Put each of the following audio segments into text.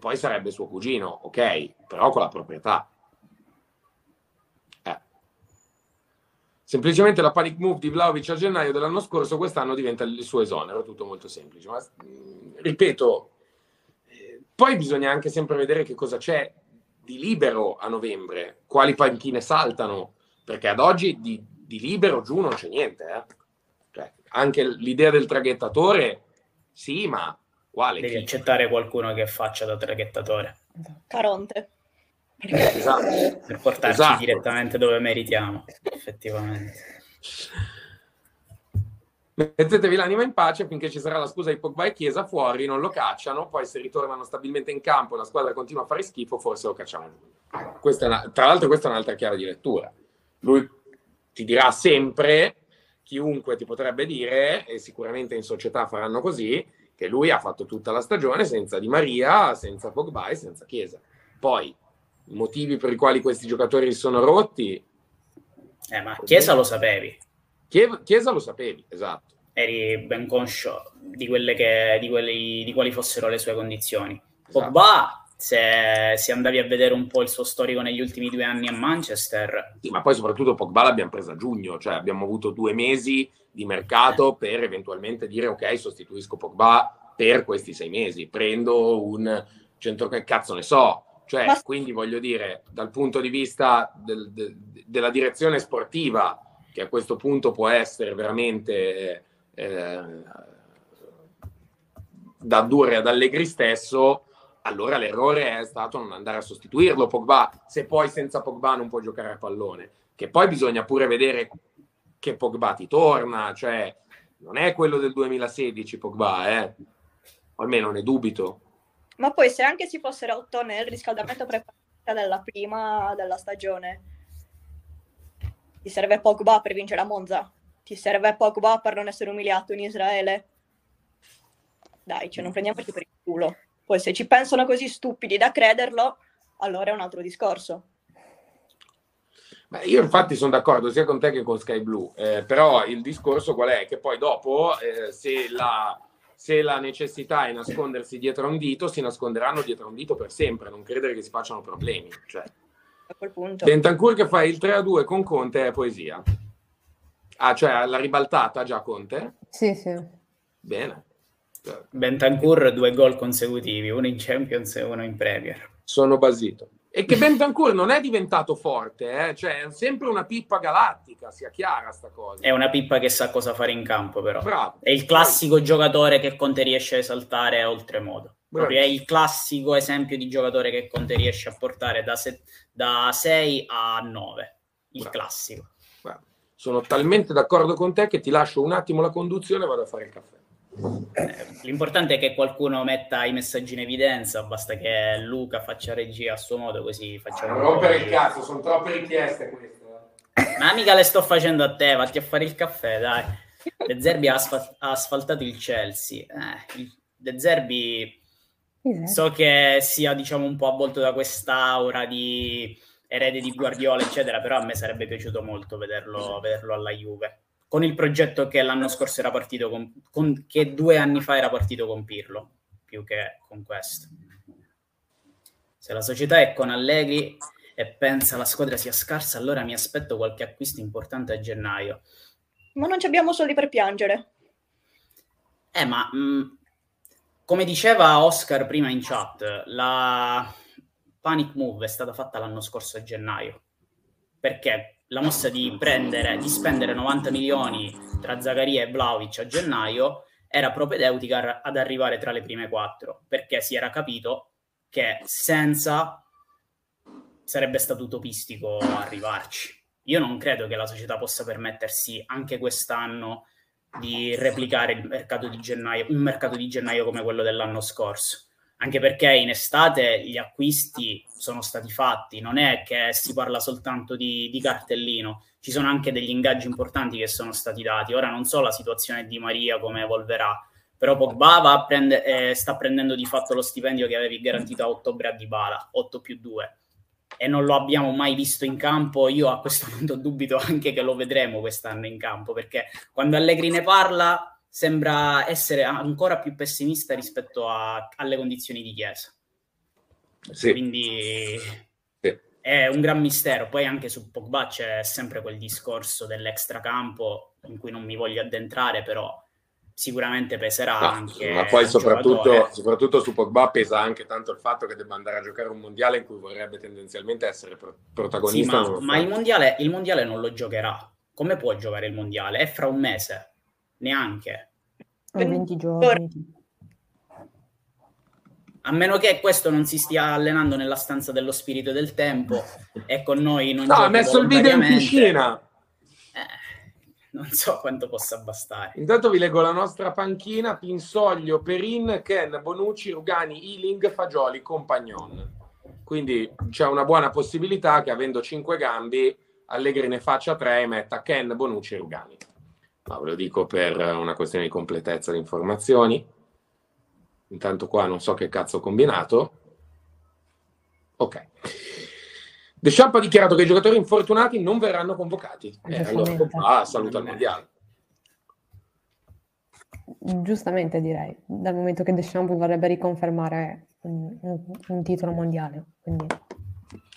poi sarebbe suo cugino, ok, però con la proprietà. Eh. Semplicemente la panic move di Vlaovic a gennaio dell'anno scorso, quest'anno diventa il suo esonero, tutto molto semplice. Ma ripeto, eh, poi bisogna anche sempre vedere che cosa c'è di libero a novembre, quali panchine saltano, perché ad oggi di, di libero giù non c'è niente. Eh. Cioè, anche l'idea del traghettatore, sì, ma quale? Devi accettare qualcuno che faccia da traghettatore. Caronte. Esatto. Per portarci esatto. direttamente dove meritiamo, effettivamente. Mettetevi l'anima in pace finché ci sarà la scusa di Pogba e Chiesa fuori, non lo cacciano, poi se ritornano stabilmente in campo e la squadra continua a fare schifo, forse lo cacciamo. Una, tra l'altro questa è un'altra chiave di lettura. Lui ti dirà sempre, chiunque ti potrebbe dire, e sicuramente in società faranno così, che lui ha fatto tutta la stagione senza Di Maria, senza Pogba e senza Chiesa. Poi, i motivi per i quali questi giocatori sono rotti... Eh, ma Chiesa lo sapevi. Chiesa lo sapevi, esatto. Eri ben conscio di, quelle che, di, quelli, di quali fossero le sue condizioni. Esatto. Pogba, se, se, andavi a vedere un po' il suo storico negli ultimi due anni a Manchester... Sì, ma poi soprattutto Pogba l'abbiamo presa a giugno, cioè abbiamo avuto due mesi di mercato per eventualmente dire ok, sostituisco Pogba per questi sei mesi, prendo un centro che cazzo ne so. Cioè, Ma... quindi voglio dire, dal punto di vista del, de, della direzione sportiva, che a questo punto può essere veramente eh, da Dure ad Allegri stesso, allora l'errore è stato non andare a sostituirlo Pogba, se poi senza Pogba non può giocare a pallone. Che poi bisogna pure vedere che Pogba ti torna, cioè non è quello del 2016 Pogba, eh? almeno ne dubito. Ma poi se anche si fosse rotto nel riscaldamento preparatorio della prima della stagione, ti serve Pogba per vincere a Monza? Ti serve Pogba per non essere umiliato in Israele? Dai, cioè non prendiamoci per il culo. Poi se ci pensano così stupidi da crederlo, allora è un altro discorso. Beh, io infatti sono d'accordo sia con te che con Sky Blue, eh, però il discorso qual è? Che poi dopo, eh, se, la, se, la, necessità è nascondersi dietro a un dito, si nasconderanno dietro a un dito per sempre, non credere che si facciano problemi. Cioè. A quel punto. Bentancur che fa il 3-2 con Conte è poesia. Ah, cioè la ribaltata già Conte? Sì, sì. Bene. Bentancur due gol consecutivi, uno in Champions e uno in Premier. Sono basito. E che Bentancur non è diventato forte, eh? cioè è sempre una pippa galattica, sia chiara sta cosa. È una pippa che sa cosa fare in campo, però. Bravo. È il classico Bravo. giocatore che Conte riesce a esaltare oltremodo. Proprio è il classico esempio di giocatore che Conte riesce a portare da, se- da 6 a 9. Il Bravo. classico. Bravo. Sono talmente d'accordo con te che ti lascio un attimo la conduzione e vado a fare il caffè. L'importante è che qualcuno metta i messaggi in evidenza, basta che Luca faccia regia a suo modo, così facciamo... Ah, rompere il cazzo, sono troppe richieste queste. Eh. Ma mica le sto facendo a te, vatti a fare il caffè, dai. De Zerbi ha, asfal- ha asfaltato il Chelsea. Eh, De Zerbi so che sia diciamo un po' avvolto da quest'aura di erede di Guardiola, eccetera, però a me sarebbe piaciuto molto vederlo, vederlo alla Juve con il progetto che l'anno scorso era partito con, con, che due anni fa era partito con Pirlo, più che con questo. Se la società è con Allegri e pensa la squadra sia scarsa, allora mi aspetto qualche acquisto importante a gennaio. Ma non abbiamo soldi per piangere. Eh, ma mh, mm, come diceva Oscar prima in chat, la panic move è stata fatta l'anno scorso a gennaio. Perché la mossa di, prendere, di spendere 90 milioni tra Zaccaria e Vlaovic a gennaio era propedeutica ad arrivare tra le prime quattro, perché si era capito che senza sarebbe stato utopistico arrivarci. Io non credo che la società possa permettersi anche quest'anno di replicare mercato gennaio, un mercato di gennaio come quello dell'anno scorso anche perché in estate gli acquisti sono stati fatti, non è che si parla soltanto di, di, cartellino, ci sono anche degli ingaggi importanti che sono stati dati. Ora non so la situazione di Maria come evolverà, però Pogba prende, eh, sta prendendo di fatto lo stipendio che avevi garantito a ottobre a Dybala, 8 più 2, e non lo abbiamo mai visto in campo. Io a questo punto dubito anche che lo vedremo quest'anno in campo, perché quando Allegri ne parla sembra essere ancora più pessimista rispetto a, alle condizioni di Chiesa. Sì. Quindi sì. è un gran mistero. Poi anche su Pogba c'è sempre quel discorso dell'extracampo in cui non mi voglio addentrare, però sicuramente peserà no, anche. Ma poi soprattutto, soprattutto, su Pogba pesa anche tanto il fatto che debba andare a giocare un mondiale in cui vorrebbe tendenzialmente essere pro- protagonista. Sì, ma, ma il, mondiale, il mondiale non lo giocherà. Come può giocare il mondiale? È fra un mese, neanche. 20 giorni. A meno che questo non si stia allenando nella stanza dello spirito del tempo e con noi non No, ha messo il video in piscina. Eh, non so quanto possa bastare. Intanto vi leggo la nostra panchina: Pinsoglio, Perin, Ken, Bonucci, Rugani, Ealing, Fagioli, Compagnon. Quindi c'è una buona possibilità che avendo cinque gambi, Allegri ne faccia tre e metta Ken, Bonucci e Rugani. Ma ve lo dico per una questione di completezza di informazioni. Intanto qua non so che cazzo ho combinato. Ok. Deschamps ha dichiarato che i giocatori infortunati non verranno convocati. Eh, allora ah, saluta il mondiale. Giustamente direi, dal momento che Deschamps vorrebbe riconfermare un, un, un titolo mondiale. Quindi...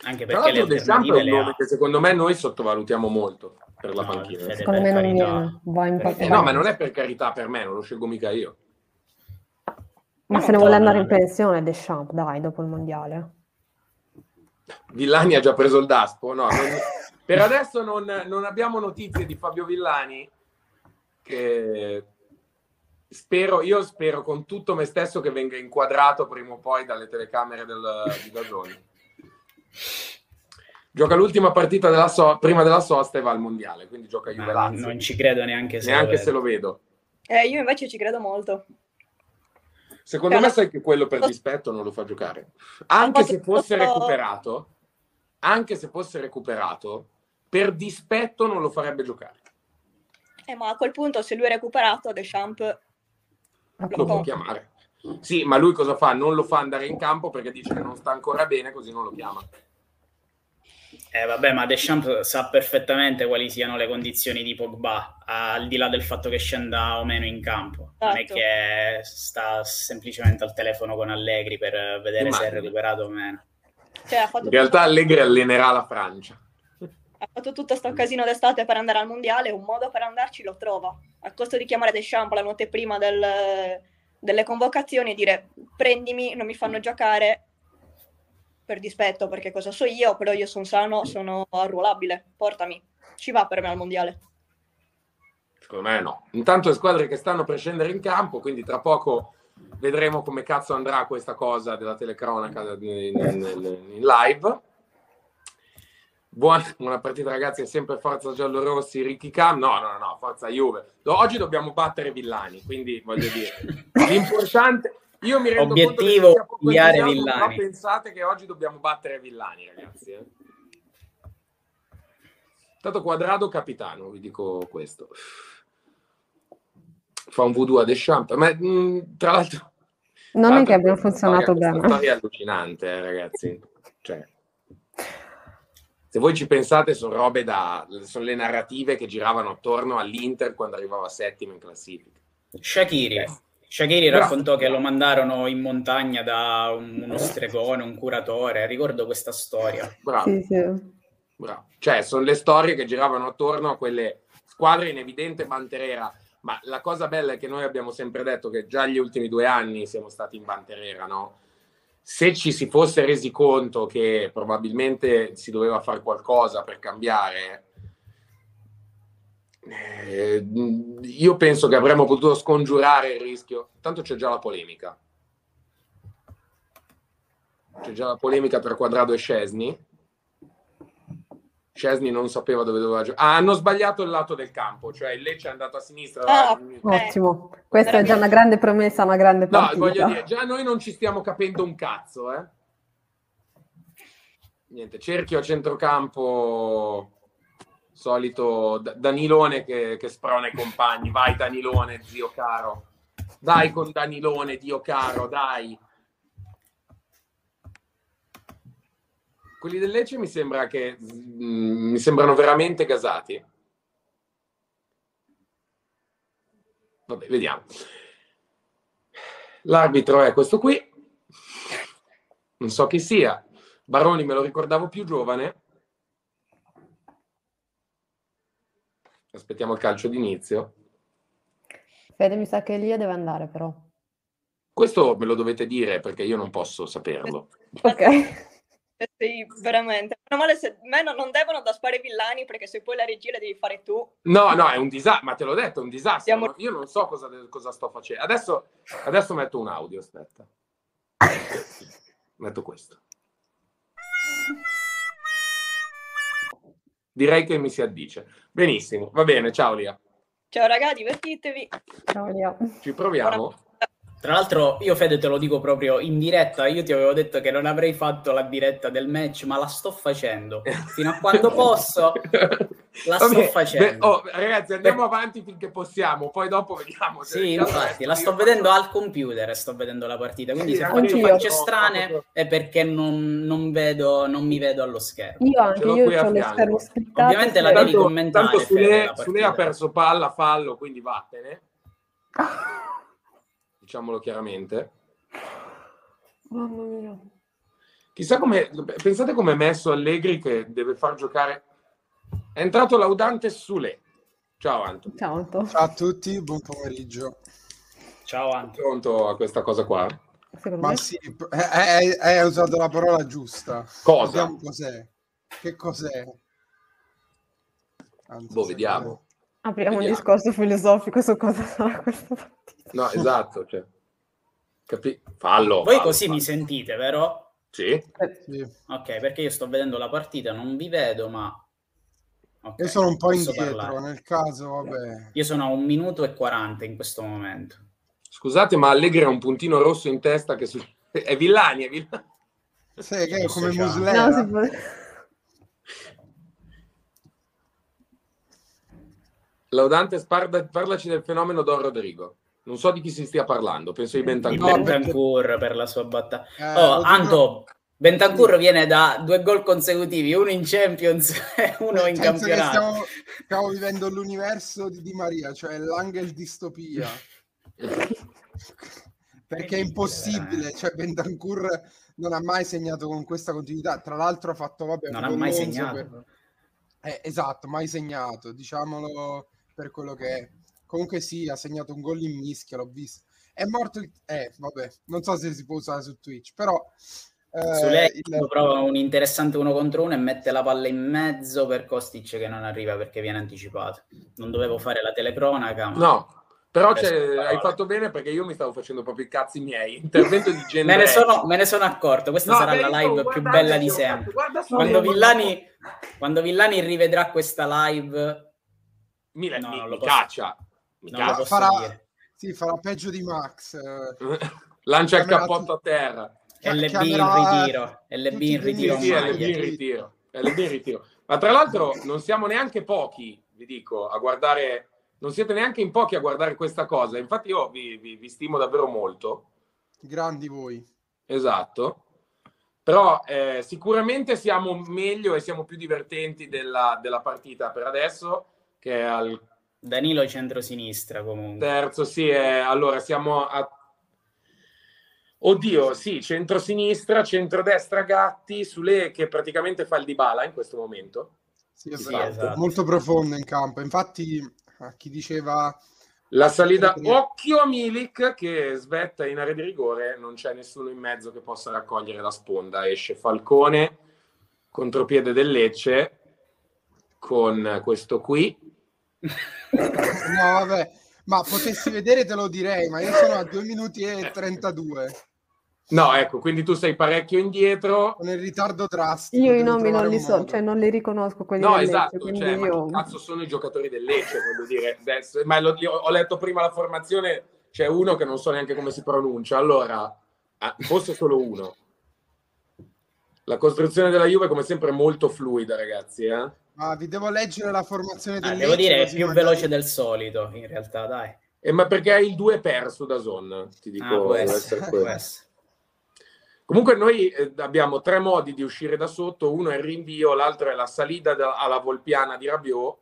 Anche perché le Deschamps è un nome ha... che secondo me noi sottovalutiamo molto per la no, panchina. Secondo me non viene. Va in eh, no, ma non è per carità per me, non lo scelgo mica io. Ma se ne vuole andare in pensione Deschamps, dai, dopo il mondiale. Villani ha già preso il daspo? No, non... per adesso non, non, abbiamo notizie di Fabio Villani. Che spero, io spero con tutto me stesso che venga inquadrato prima o poi dalle telecamere del, di Dazoni. Gioca l'ultima partita della so- prima della sosta e va al mondiale, quindi gioca Juve Lazio. Non ci credo neanche se, neanche lo, se lo vedo. Eh, io invece ci credo molto. Secondo me sai che quello per dispetto non lo fa giocare. Anche se fosse recuperato, anche se fosse recuperato, per dispetto non lo farebbe giocare. Eh, ma a quel punto se lui è recuperato, Deschamps lo può chiamare. Sì, ma lui cosa fa? Non lo fa andare in campo perché dice che non sta ancora bene, così non lo chiama. Eh, vabbè, ma Deschamps sa perfettamente quali siano le condizioni di Pogba, al di là del fatto che scenda o meno in campo. Esatto. Non è certo. che sta semplicemente al telefono con Allegri per vedere se è recuperato o meno. Cioè, in realtà Allegri allenerà la Francia. Ha fatto tutto questo casino d'estate per andare al mondiale, un modo per andarci lo trova. A costo di chiamare Deschamps la notte prima del, delle convocazioni e dire prendimi, non mi fanno giocare, per dispetto, perché cosa so io, però io sono sano, sono arruolabile, portami, ci va per me al mondiale. Secondo me no. Intanto le squadre che stanno per scendere in campo, quindi tra poco vedremo come cazzo andrà questa cosa della telecronaca in, in, in live. Buona, buona, partita ragazzi, è sempre forza giallorossi, Ricky Cam, no, no, no, forza Juve. Oggi dobbiamo battere Villani, quindi voglio dire, l'importante, io mi rendo Obiettivo conto che Villani. pensate che oggi dobbiamo battere Villani, ragazzi. Eh? Tanto quadrado capitano, vi dico questo. Fa un voodoo a Deschamps, ma mh, mm, tra l'altro... Non tra è che abbia funzionato bene. È una storia allucinante, eh, ragazzi. Cioè, se voi ci pensate, sono robe da... sono le narrative che giravano attorno all'Inter quando arrivava settimo in classifica. Shakiri. Eh Shakiri raccontò che lo mandarono in montagna da un, uno stregone, un curatore. Ricordo questa storia. Bravo. Sì, sì. Bravo. Cioè, sono le storie che giravano attorno a quelle squadre in evidente banterera. Ma la cosa bella è che noi abbiamo sempre detto che già gli ultimi due anni siamo stati in banterera, no? Se ci si fosse resi conto che probabilmente si doveva fare qualcosa per cambiare, eh, io penso che avremmo potuto scongiurare il rischio. Tanto c'è già la polemica. C'è già la polemica tra Quadrado e Scesni. Scesni non sapeva dove doveva giocare. Ah, hanno sbagliato il lato del campo, cioè il Lecce è andato a sinistra. Oh, Ottimo, questa è già una grande promessa, una grande partita. No, voglio dire, già noi non ci stiamo capendo un cazzo, eh. Niente, cerchio a centrocampo solito Danilone che, che sprona i compagni. Vai Danilone, zio caro. Dai con Danilone, dio caro, dai. Quelli del Lecce mi sembra che mm, mi sembrano veramente gasati. Vabbè, vediamo. L'arbitro è questo qui. non so chi sia. Baroni me lo ricordavo più giovane. Aspettiamo il calcio d'inizio. Fede mi sa che Elia deve andare però. Questo me lo dovete dire perché io non posso saperlo. Ok. Sì, veramente. Meno male se me non devono da spare villani perché se poi la regia la devi fare tu. No, no, è un disastro, ma te l'ho detto, è un disastro. Siamo- Io non so cosa, cosa sto facendo. Adesso, adesso metto un audio, aspetta. Metto questo. Direi che mi si addice. Benissimo, va bene, ciao Lia. Ciao raga, divertitevi. Ciao Elia. Ci proviamo. Tra l'altro, io Fede te lo dico proprio in diretta, io ti avevo detto che non avrei fatto la diretta del match, ma la sto facendo. Fino a quando posso, la sto Vabbè, facendo. beh, oh, ragazzi, andiamo avanti finché possiamo, poi dopo vediamo. se- Sì, infatti, la sto vedendo al computer sto vedendo la partita, quindi Sì, se faccio io. facce strane è perché non, non vedo, non mi vedo allo schermo. Io anche, Ce l'ho io ho lo schermo splittato. Ovviamente la sì. devi Tanto, commentare, tanto Sule, Sule ha perso palla, fallo, quindi vattene. Diciamolo chiaramente. Mamma mia. Chissà come. Pensate come è messo Allegri che deve far giocare. È entrato Laudante Sule. Ciao Anto. Ciao Anto. Ciao a tutti, buon pomeriggio. Ciao Anto. Pronto a questa cosa qua? Secondo Ma me sì, hai, usato la parola giusta. Cosa? Vediamo cos'è. Che cos'è? Anzi, Boh, vediamo. Apriamo un Vediamo. discorso filosofico su cosa sarà questa partita. No, esatto. Cioè. Capi- Fallo. Voi fallo, così fallo. mi sentite, vero? Sì. Sì. Ok, perché io sto vedendo la partita, non vi vedo, ma... Ok, Io sono un po' indietro, parlare. nel caso, vabbè. Io sono a un minuto e 40 in questo momento. Scusate, ma Allegri ha un puntino rosso in testa che su- è Villani, è Villani. Sai che è come. Muslera? No, si può... Laudante, sparda- parlaci del fenomeno Don Rodrigo. Non so di chi si stia parlando, penso di Bentancur. No, Bentancur per la sua battaglia. Eh, Oh, Anto, Bentancur viene da due gol consecutivi, uno in Champions e uno in campionato. stiamo, stiamo vivendo l'universo di Di Maria, cioè l'angel distopia. Perché è impossibile, cioè Bentancur non ha mai segnato con questa continuità. Tra l'altro ha fatto, vabbè, Non ha mai segnato. per- Eh, esatto, mai segnato, diciamolo per quello che è. Comunque sì, ha segnato un gol in mischia, l'ho visto. È morto il... Eh, vabbè, non so se si può usare su Twitch, però... eh, Su lei il- prova un interessante uno contro uno e mette la palla in mezzo per Kostic che non arriva perché viene anticipato. Non dovevo fare la telecronaca, ma No, però hai fatto bene perché io mi stavo facendo proprio i cazzi miei. Intervento di me, genere. ne sono, me ne sono accorto. Questa No, sarà la live più bella di sempre. guarda solo Quando Villani, quando Villani rivedrà questa live, mi, No, mi- mi caccia. Mi caccia. farà-. Sì, farà peggio di Max. eh. Lancia il cappotto a terra. LB in ritiro, LB in ritiro Sì, LB in ritiro. LB in ritiro. Ma tra l'altro non siamo neanche pochi, vi dico, a guardare, non siete neanche in pochi a guardare questa cosa. Infatti io vi, vi- vi stimo davvero molto. Grandi voi. Esatto. Però eh, sicuramente siamo meglio e siamo più divertenti della, della partita per adesso, che è al Danilo centrosinistra comunque. terzo. Sì, è- allora siamo a... Oddio, sì, centrosinistra, centrodestra Gatti, Sule che praticamente fa il Dybala in questo momento. Sì, è Sì, esatto. Molto profondo in campo. Infatti, a chi diceva La salita, occhio a Milik che svetta in area di rigore, non c'è nessuno in mezzo che possa raccogliere la sponda. Esce Falcone, contropiede del Lecce, con questo qui. No, vabbè, ma potessi vedere te lo direi, ma io sono a 2 minuti e 32, No, ecco, quindi tu sei parecchio indietro. con il ritardo drastico. Io i nomi non li so, modo. cioè non li riconosco quelli No, Lecce, esatto, quindi cioè, ma io... che cazzo sono i giocatori del Lecce, voglio dire. Adesso- ma lo- io ho letto prima la formazione, c'è uno che non so neanche come si pronuncia, allora, ah, forse solo uno. La costruzione della Juve, come sempre, è molto fluida, ragazzi. Eh? Ma vi devo leggere la formazione del Ah, devo dire è così più magari- veloce del solito, in realtà, dai. Eh, ma perché hai il 2 perso da Zon, ti dico. Ah, può essere, essere può essere. Comunque noi eh, abbiamo tre modi di uscire da sotto, uno è il rinvio, l'altro è la salita da- alla Volpiana di Rabiot,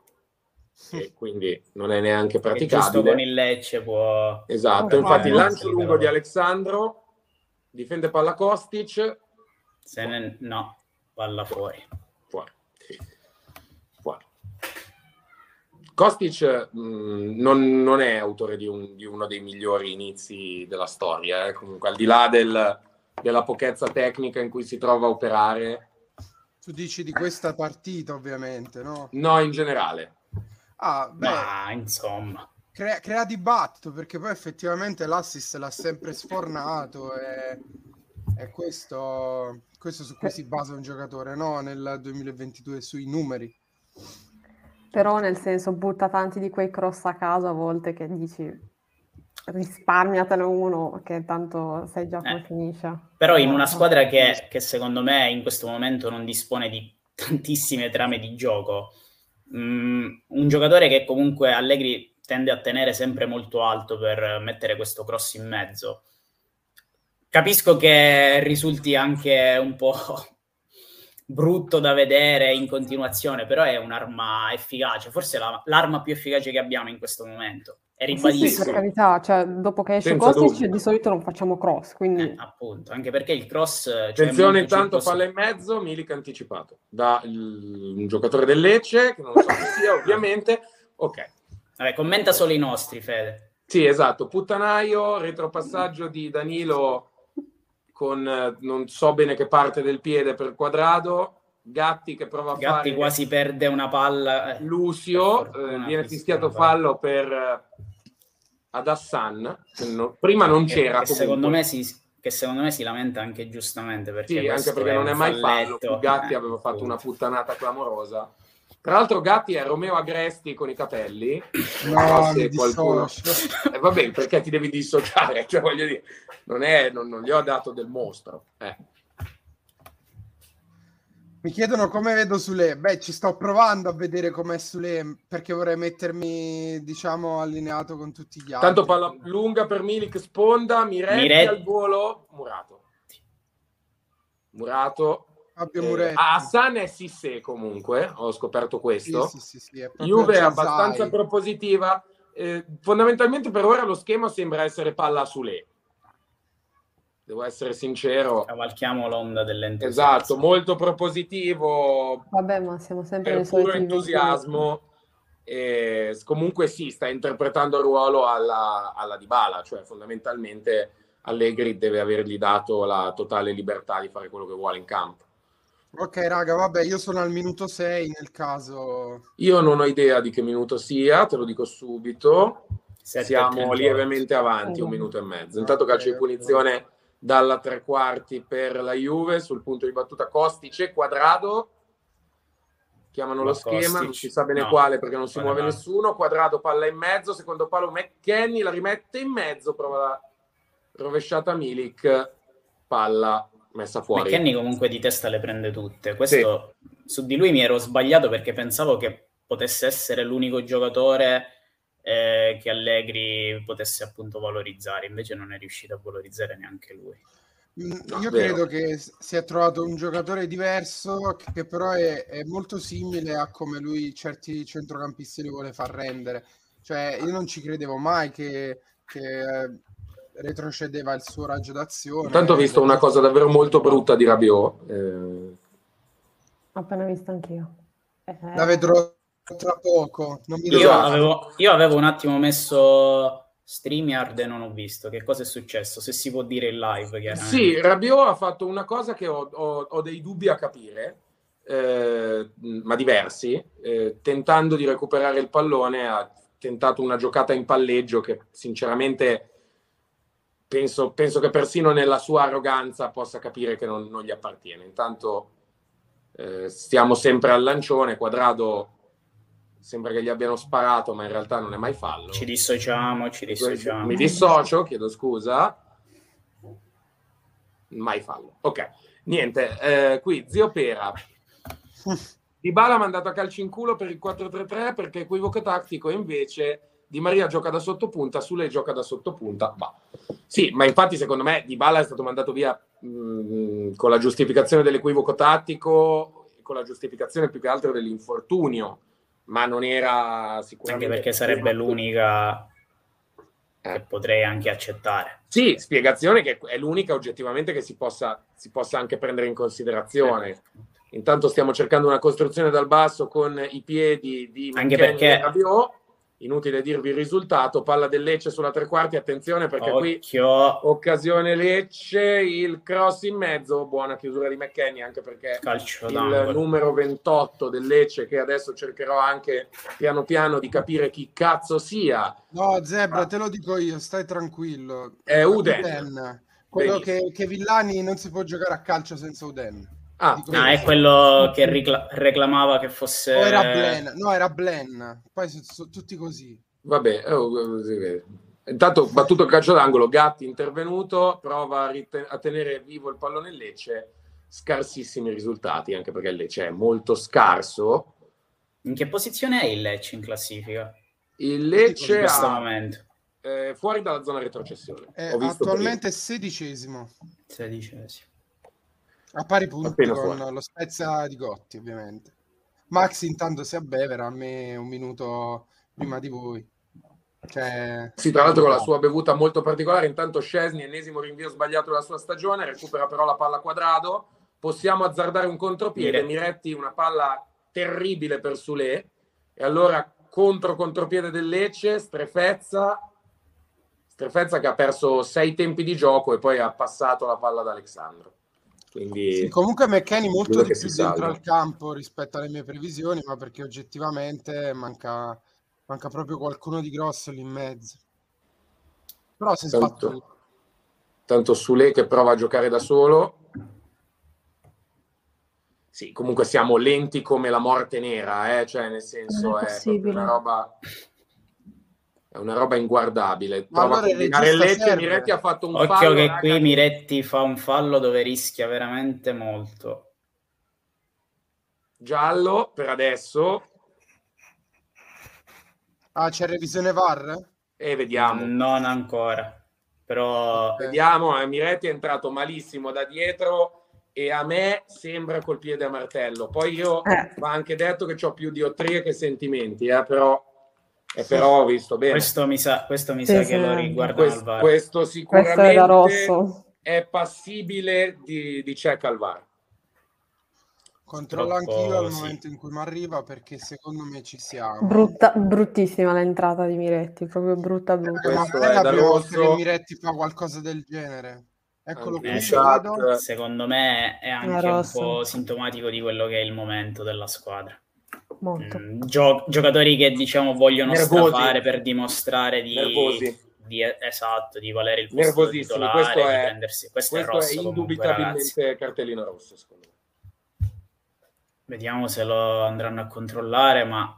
e quindi non è neanche Che giusto praticabile. con il Lecce Esatto, Oh, infatti eh, lancio lungo però. di Alexandro, difende palla Kostic, Se ne... No, palla. Fuori. Kostic mh, non, non è autore di, un- di uno dei migliori inizi della storia, eh. comunque al di là del- della pochezza tecnica in cui si trova a operare, Tu dici di questa partita, ovviamente, no? no in generale. Ah, beh, Ma insomma, crea, crea dibattito perché poi effettivamente l'assist l'ha sempre sfornato e, e questo, questo su cui si basa un giocatore, no? Nel 2022 sui numeri. Però nel senso butta tanti di quei cross a caso a volte che dici risparmiatelo uno che tanto sai già come Eh. finisce. però in una squadra che, che secondo me in questo momento non dispone di tantissime trame di gioco, mm, un giocatore che comunque Allegri tende a tenere sempre molto alto per mettere questo cross in mezzo. Capisco che risulti anche un po' brutto da vedere in continuazione, però è un'arma efficace, forse la- l'arma più efficace che abbiamo in questo momento. E Sì, sì, ribadisco, per carità, cioè dopo che esce Kostic di solito non facciamo cross, quindi eh, appunto, anche perché il cross... cioè, Attenzione circostanziato. palla in mezzo, Milik anticipato da il- un giocatore del Lecce, che non so chi sia ovviamente. Ok, Vabbè, commenta solo i nostri, Fede. sì esatto, puttanaio, retropassaggio di Danilo con eh, non so bene che parte del piede per quadrado, Gatti che prova a Gatti fare quasi perde una palla. eh. Lucio, fortuna eh, viene fischia fischiato fallo per eh, ad Hassan, no- prima non Che- c'era che secondo me si che secondo me si lamenta anche giustamente perché Sì, anche perché non è mai fallo. falletto. Gatti Eh, aveva fatto una puttanata clamorosa. Tra l'altro, Gatti è Romeo Agresti con i capelli. No, so se qualcuno. Eh, vabbè, perché ti devi dissociare? Cioè, voglio dire, non, è, non, non gli ho dato del mostro. Eh. Mi chiedono come vedo Sule. Beh, ci sto provando a vedere com'è Sule perché vorrei mettermi, diciamo, allineato con tutti gli altri. Tanto palla lunga per Milik, sponda, Miretti Miretti. al volo, Murato. Murato. Fabio Eh, Muretti. a Hassan è Sissé comunque, ho scoperto questo. sì, sì, sì, è Juve è abbastanza propositiva. Eh, fondamentalmente per ora lo schema sembra essere palla a Sule. Devo essere sincero. Cavalchiamo l'onda dell'entusiasmo. Esatto, molto propositivo, vabbè, ma siamo sempre per nei puro entusiasmo. E comunque sì, sta interpretando il ruolo alla, alla Dybala, cioè fondamentalmente Allegri deve avergli dato la totale libertà di fare quello che vuole in campo. Ok, raga, vabbè, io sono al minuto 6 nel caso. Io non ho idea di che minuto sia, te lo dico subito. Sette e Siamo 38. lievemente avanti, un minuto e mezzo. Intanto Ok, calcio di punizione dalla tre quarti per la Juve sul punto di battuta Costice, quadrado. Chiamano Ma lo schema, Kostic, non si sa bene no. quale perché non si muove nessuno. Quadrado, palla in mezzo, secondo palo McKenny, la rimette in mezzo, prova la rovesciata Milik, palla messa fuori. McKenny comunque di testa le prende tutte. Questo su di lui mi ero sbagliato perché pensavo che potesse essere l'unico giocatore eh, che Allegri potesse appunto valorizzare, invece non è riuscito a valorizzare neanche lui. Mm, No, Io vero. credo che si è trovato un giocatore diverso che però è, è molto simile a come lui certi centrocampisti li vuole far rendere. Cioè, io non ci credevo mai che, che, eh, retrocedeva il suo raggio d'azione. Intanto ho visto una cosa davvero molto brutta di Rabiot. eh, Ho appena visto anch'io. Eh, La vedrò tra poco. Non mi Io avevo, io avevo un attimo messo StreamYard e non ho visto che cosa è successo, se si può dire in live. chiaramente. Sì, Rabiot ha fatto una cosa che ho, ho- ho dei dubbi a capire, eh, ma diversi, eh, tentando di recuperare il pallone, ha tentato una giocata in palleggio che sinceramente penso, penso che persino nella sua arroganza possa capire che non, non gli appartiene. Intanto eh, stiamo sempre al lancione, Quadrado sembra che gli abbiano sparato, ma in realtà non è mai fallo. Ci dissociamo, ci dissociamo. Mi dissocio, chiedo scusa. Mai fallo. Ok, niente. eh, qui zio Pera. Dybala ha mandato a calcio in culo per il 4-3-3 perché equivoco tattico invece Di Maria gioca da sottopunta, Sule gioca da sottopunta. Bah. Sì, ma infatti secondo me Dybala è stato mandato via mh, con la giustificazione dell'equivoco tattico, con la giustificazione più che altro dell'infortunio, ma non era Anche sicuramente... perché sarebbe l'unica che Eh. potrei anche accettare. Sì, spiegazione che è l'unica oggettivamente che si possa, si possa anche prendere in considerazione. Intanto stiamo cercando una costruzione dal basso con i piedi di Anche McKennie perché- Rabiot. Inutile dirvi il risultato, palla del Lecce sulla tre quarti, attenzione perché qui Occhio, occasione Lecce, il cross in mezzo, buona chiusura di McKennie anche perché calcio il d'angolo. numero 28 del Lecce che adesso cercherò anche piano piano di capire chi cazzo sia. No, Zebra, te lo dico io, stai tranquillo. È Uden. Quello Benissimo. che, che Villani non si può giocare a calcio senza Uden. Ah, No, io. è quello che ricla- reclamava che fosse... O era Blen? No, era Blen. Poi sono so tutti così. Vabbè, oh, si vede. intanto battuto il calcio d'angolo, Gatti intervenuto, prova a, rite- a tenere vivo il pallone in Lecce, scarsissimi risultati, anche perché il Lecce è molto scarso. In che posizione è il Lecce in classifica? Il In Lecce questo ha, momento. eh, fuori dalla zona retrocessione. È Ho visto attualmente è sedicesimo. Sedicesimo. A pari punti con fuori. lo Spezia di Gotti, ovviamente. Max intanto si abbevera, a me un minuto prima di voi. Cioè, Sì, tra l'altro con la sua bevuta molto particolare, intanto Scesni, ennesimo rinvio sbagliato della sua stagione, recupera però la palla quadrado, possiamo azzardare un contropiede, Miretti. Miretti una palla terribile per Sule, e allora contro contropiede del Lecce, Strefezza, Strefezza che ha perso sei tempi di gioco e poi ha passato la palla ad Alessandro. Quindi sì, comunque McKenny molto di che più si dentro al campo rispetto alle mie previsioni, ma perché oggettivamente manca, manca proprio qualcuno di grosso lì in mezzo. Però si è Tanto. tanto Sule che prova a giocare da solo. Sì, comunque siamo lenti come la morte nera, eh? cioè nel senso Non è è, una roba è una roba inguardabile. Ma Prova allora. Miretti ha fatto un Occhio fallo, che raga, qui Miretti fa un fallo dove rischia veramente molto. giallo per adesso Ah, c'è revisione VAR? e vediamo. Non ancora. Però Vediamo, eh, Miretti è entrato malissimo da dietro e a me sembra col piede a martello. Poi io Eh. va anche detto che ho più diottrie che sentimenti, eh, però, eh, però ho visto bene. questo mi sa, questo mi Sì, sa sì. che lo riguarda Questo, questo Questo sicuramente è da rosso. è passibile di, di check al VAR. Controllo Purtroppo anch'io al sì. momento in cui mi arriva perché secondo me ci siamo. Brutta, bruttissima l'entrata di Miretti, proprio brutta, brutta. Ma Questo non è è la prima volta che Miretti fa qualcosa del genere. Eccolo qui, chat. vedo. Secondo me è anche un po' sintomatico di quello che è il momento della squadra. Molto. Mm, gio- giocatori che diciamo vogliono Nervosi. strafare per dimostrare di, Nervosi. di- esatto, di valere il posto titolare, questo di è- prendersi. Questo, Questo è è rosso comunque, ragazzi. indubitabilmente cartellino rosso, secondo me. Vediamo se lo andranno a controllare, ma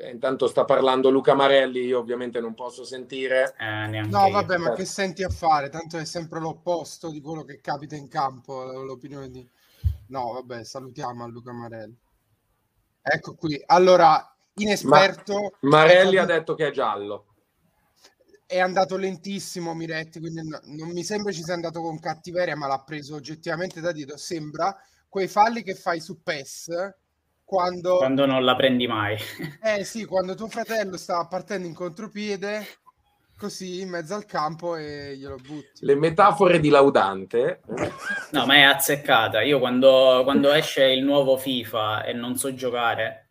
Eh, intanto sta parlando Luca Marelli, io ovviamente non posso sentire. eh, No, io. vabbè, ma Certo. che senti a fare? Tanto è sempre l'opposto di quello che capita in campo, l'opinione di... No, vabbè, salutiamo a Luca Marelli. Ecco qui. Allora, inesperto... Marelli è ha detto che è giallo. è andato lentissimo Miretti, quindi no- non mi sembra ci sia andato con cattiveria, ma l'ha preso oggettivamente da dietro. Sembra quei falli che fai su PES quando, Quando non la prendi mai. eh sì, quando tuo fratello stava partendo in contropiede, così in mezzo al campo e glielo butti. Le metafore di Laudante. No, ma è azzeccata. Io quando, quando esce il nuovo FIFA e non so giocare,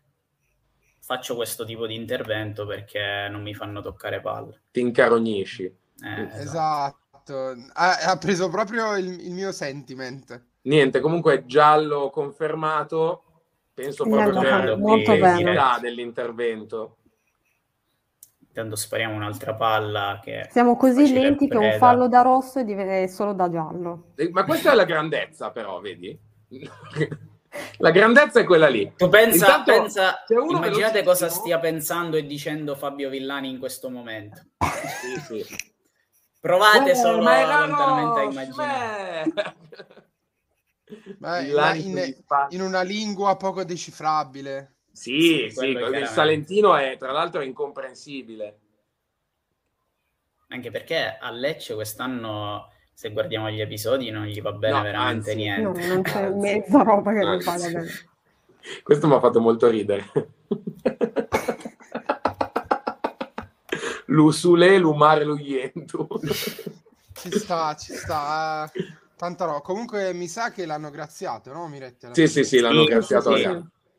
faccio questo tipo di intervento perché non mi fanno toccare palle. ti incarognisci. Eh, esatto. Esatto, ha, ha preso proprio il, il mio sentiment. Niente, comunque giallo confermato. Penso proprio per bene. dell'intervento. Intanto spariamo un'altra palla che Siamo così lenti che un fallo da rosso è div- è solo da giallo. Eh, Ma questa è la grandezza, però, vedi? La grandezza è quella lì. Tu pensa, Intanto pensa immaginate cosa stia pensando e dicendo Fabio Villani in questo momento. Sì, sì. Provate Eh, solo ma lontanamente a immaginare. Ma- in- spazi. In una lingua poco decifrabile. Sì, Sì, il. Salentino è, tra l'altro, è incomprensibile. Anche perché a Lecce quest'anno, se guardiamo gli episodi, non gli va bene No, veramente anzi. No, niente. non c'è Anzi. mezza roba che mi Anzi. vada bene. Questo mi ha fatto molto ridere. L'Usule, l'Umare, lo Ientu. Ci sta, ci sta. Tanta roba. Comunque mi sa che l'hanno graziato, no Miretti? Sì, sì, sì, l'hanno Sì, graziato sì.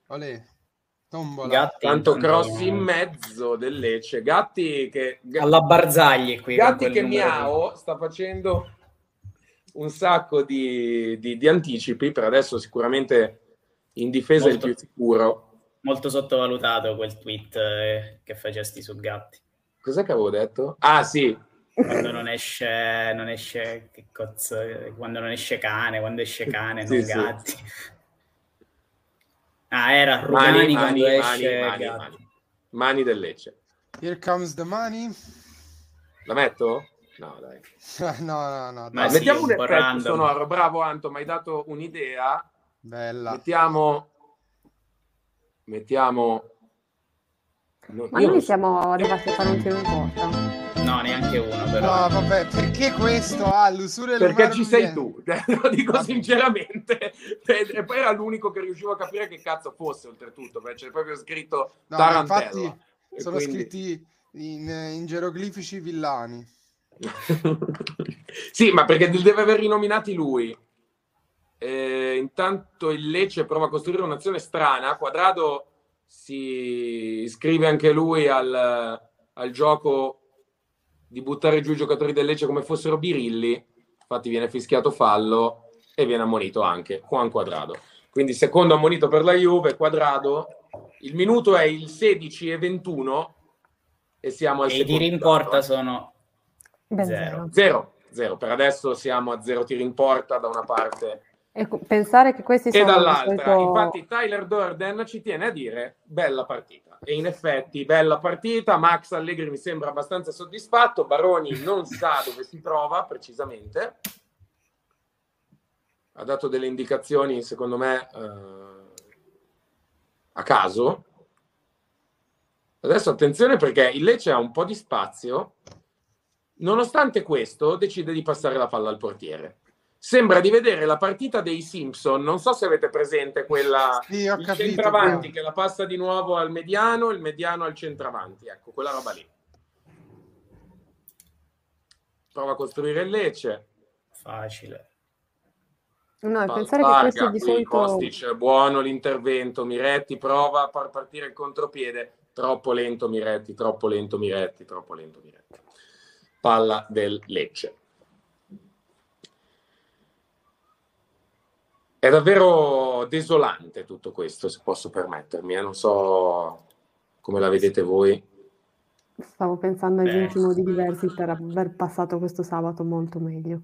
Olè. Tombola. Gatti, Tanto cross in mezzo del Lecce. Gatti che... alla Barzagli qui. Gatti che. Miao sta facendo un sacco di, di- di anticipi, per adesso sicuramente in difesa è il Molto. più sicuro. Molto sottovalutato quel tweet eh, che facesti su Gatti. Cos'è che avevo detto? Ah sì, Quando non esce, non esce, che cazzo, quando non esce cane, quando esce cane, Sì, non sì. Gatti. Ah, era Rugani mani, quando mani, esce mani, mani. Mani del Lecce. Here comes the money. La metto? No, dai. no, no, no. Ma sì, Mettiamo un un effetto random. sonoro. Bravo Anto, mi hai dato un'idea. Bella. Mettiamo... Mettiamo... No, Ma noi so- siamo arrivati a fare un tiro in porta. No, neanche uno, No, però. vabbè, perché questo ha l'usura e Perché ci sei tu, lo dico Vabbè. sinceramente. E poi era l'unico che riuscivo a capire che cazzo fosse, oltretutto, perché c'è proprio scritto No, Tarantella. infatti E sono quindi- scritti in, in geroglifici villani. sì, ma perché deve aver rinominati lui. Eh, intanto il Lecce prova a costruire un'azione strana. Quadrado si iscrive anche lui al, al gioco di buttare giù i giocatori del Lecce come fossero birilli. Infatti viene fischiato fallo e viene ammonito anche Juan Quadrado. Quindi secondo ammonito per la Juve, Quadrado. Il minuto è il 16 e 21 e siamo al E i secondo tiri in porta sono Beh, Zero. zero. Zero, zero. Per adesso siamo a zero tiri in porta da una parte E pensare che questi e dall'altra. solito- Infatti Tyler Durden ci tiene a dire bella partita. E in effetti bella partita. Max Allegri mi sembra abbastanza soddisfatto. Baroni non sa dove si trova precisamente. Ha dato delle indicazioni, secondo me, eh, a caso. Adesso attenzione perché il Lecce ha un po' di spazio. Nonostante questo, decide di passare la palla al portiere. Sembra di vedere la partita dei Simpson. Non so se avete presente quella Sì, ho il capito. centravanti però. che la passa di nuovo al mediano, il mediano al centravanti. Ecco, quella roba lì. Prova a costruire il Lecce. facile. No, Palla pensare che questi larga, di solito... Kostic, buono l'intervento. Miretti prova a far partire il contropiede. Troppo lento Miretti, troppo lento Miretti, troppo lento Miretti. Palla del Lecce. È davvero desolante tutto questo, se posso permettermi. eh. Non so come la vedete voi. Stavo pensando agli Beh. ultimi modi diversi per aver passato questo sabato molto meglio.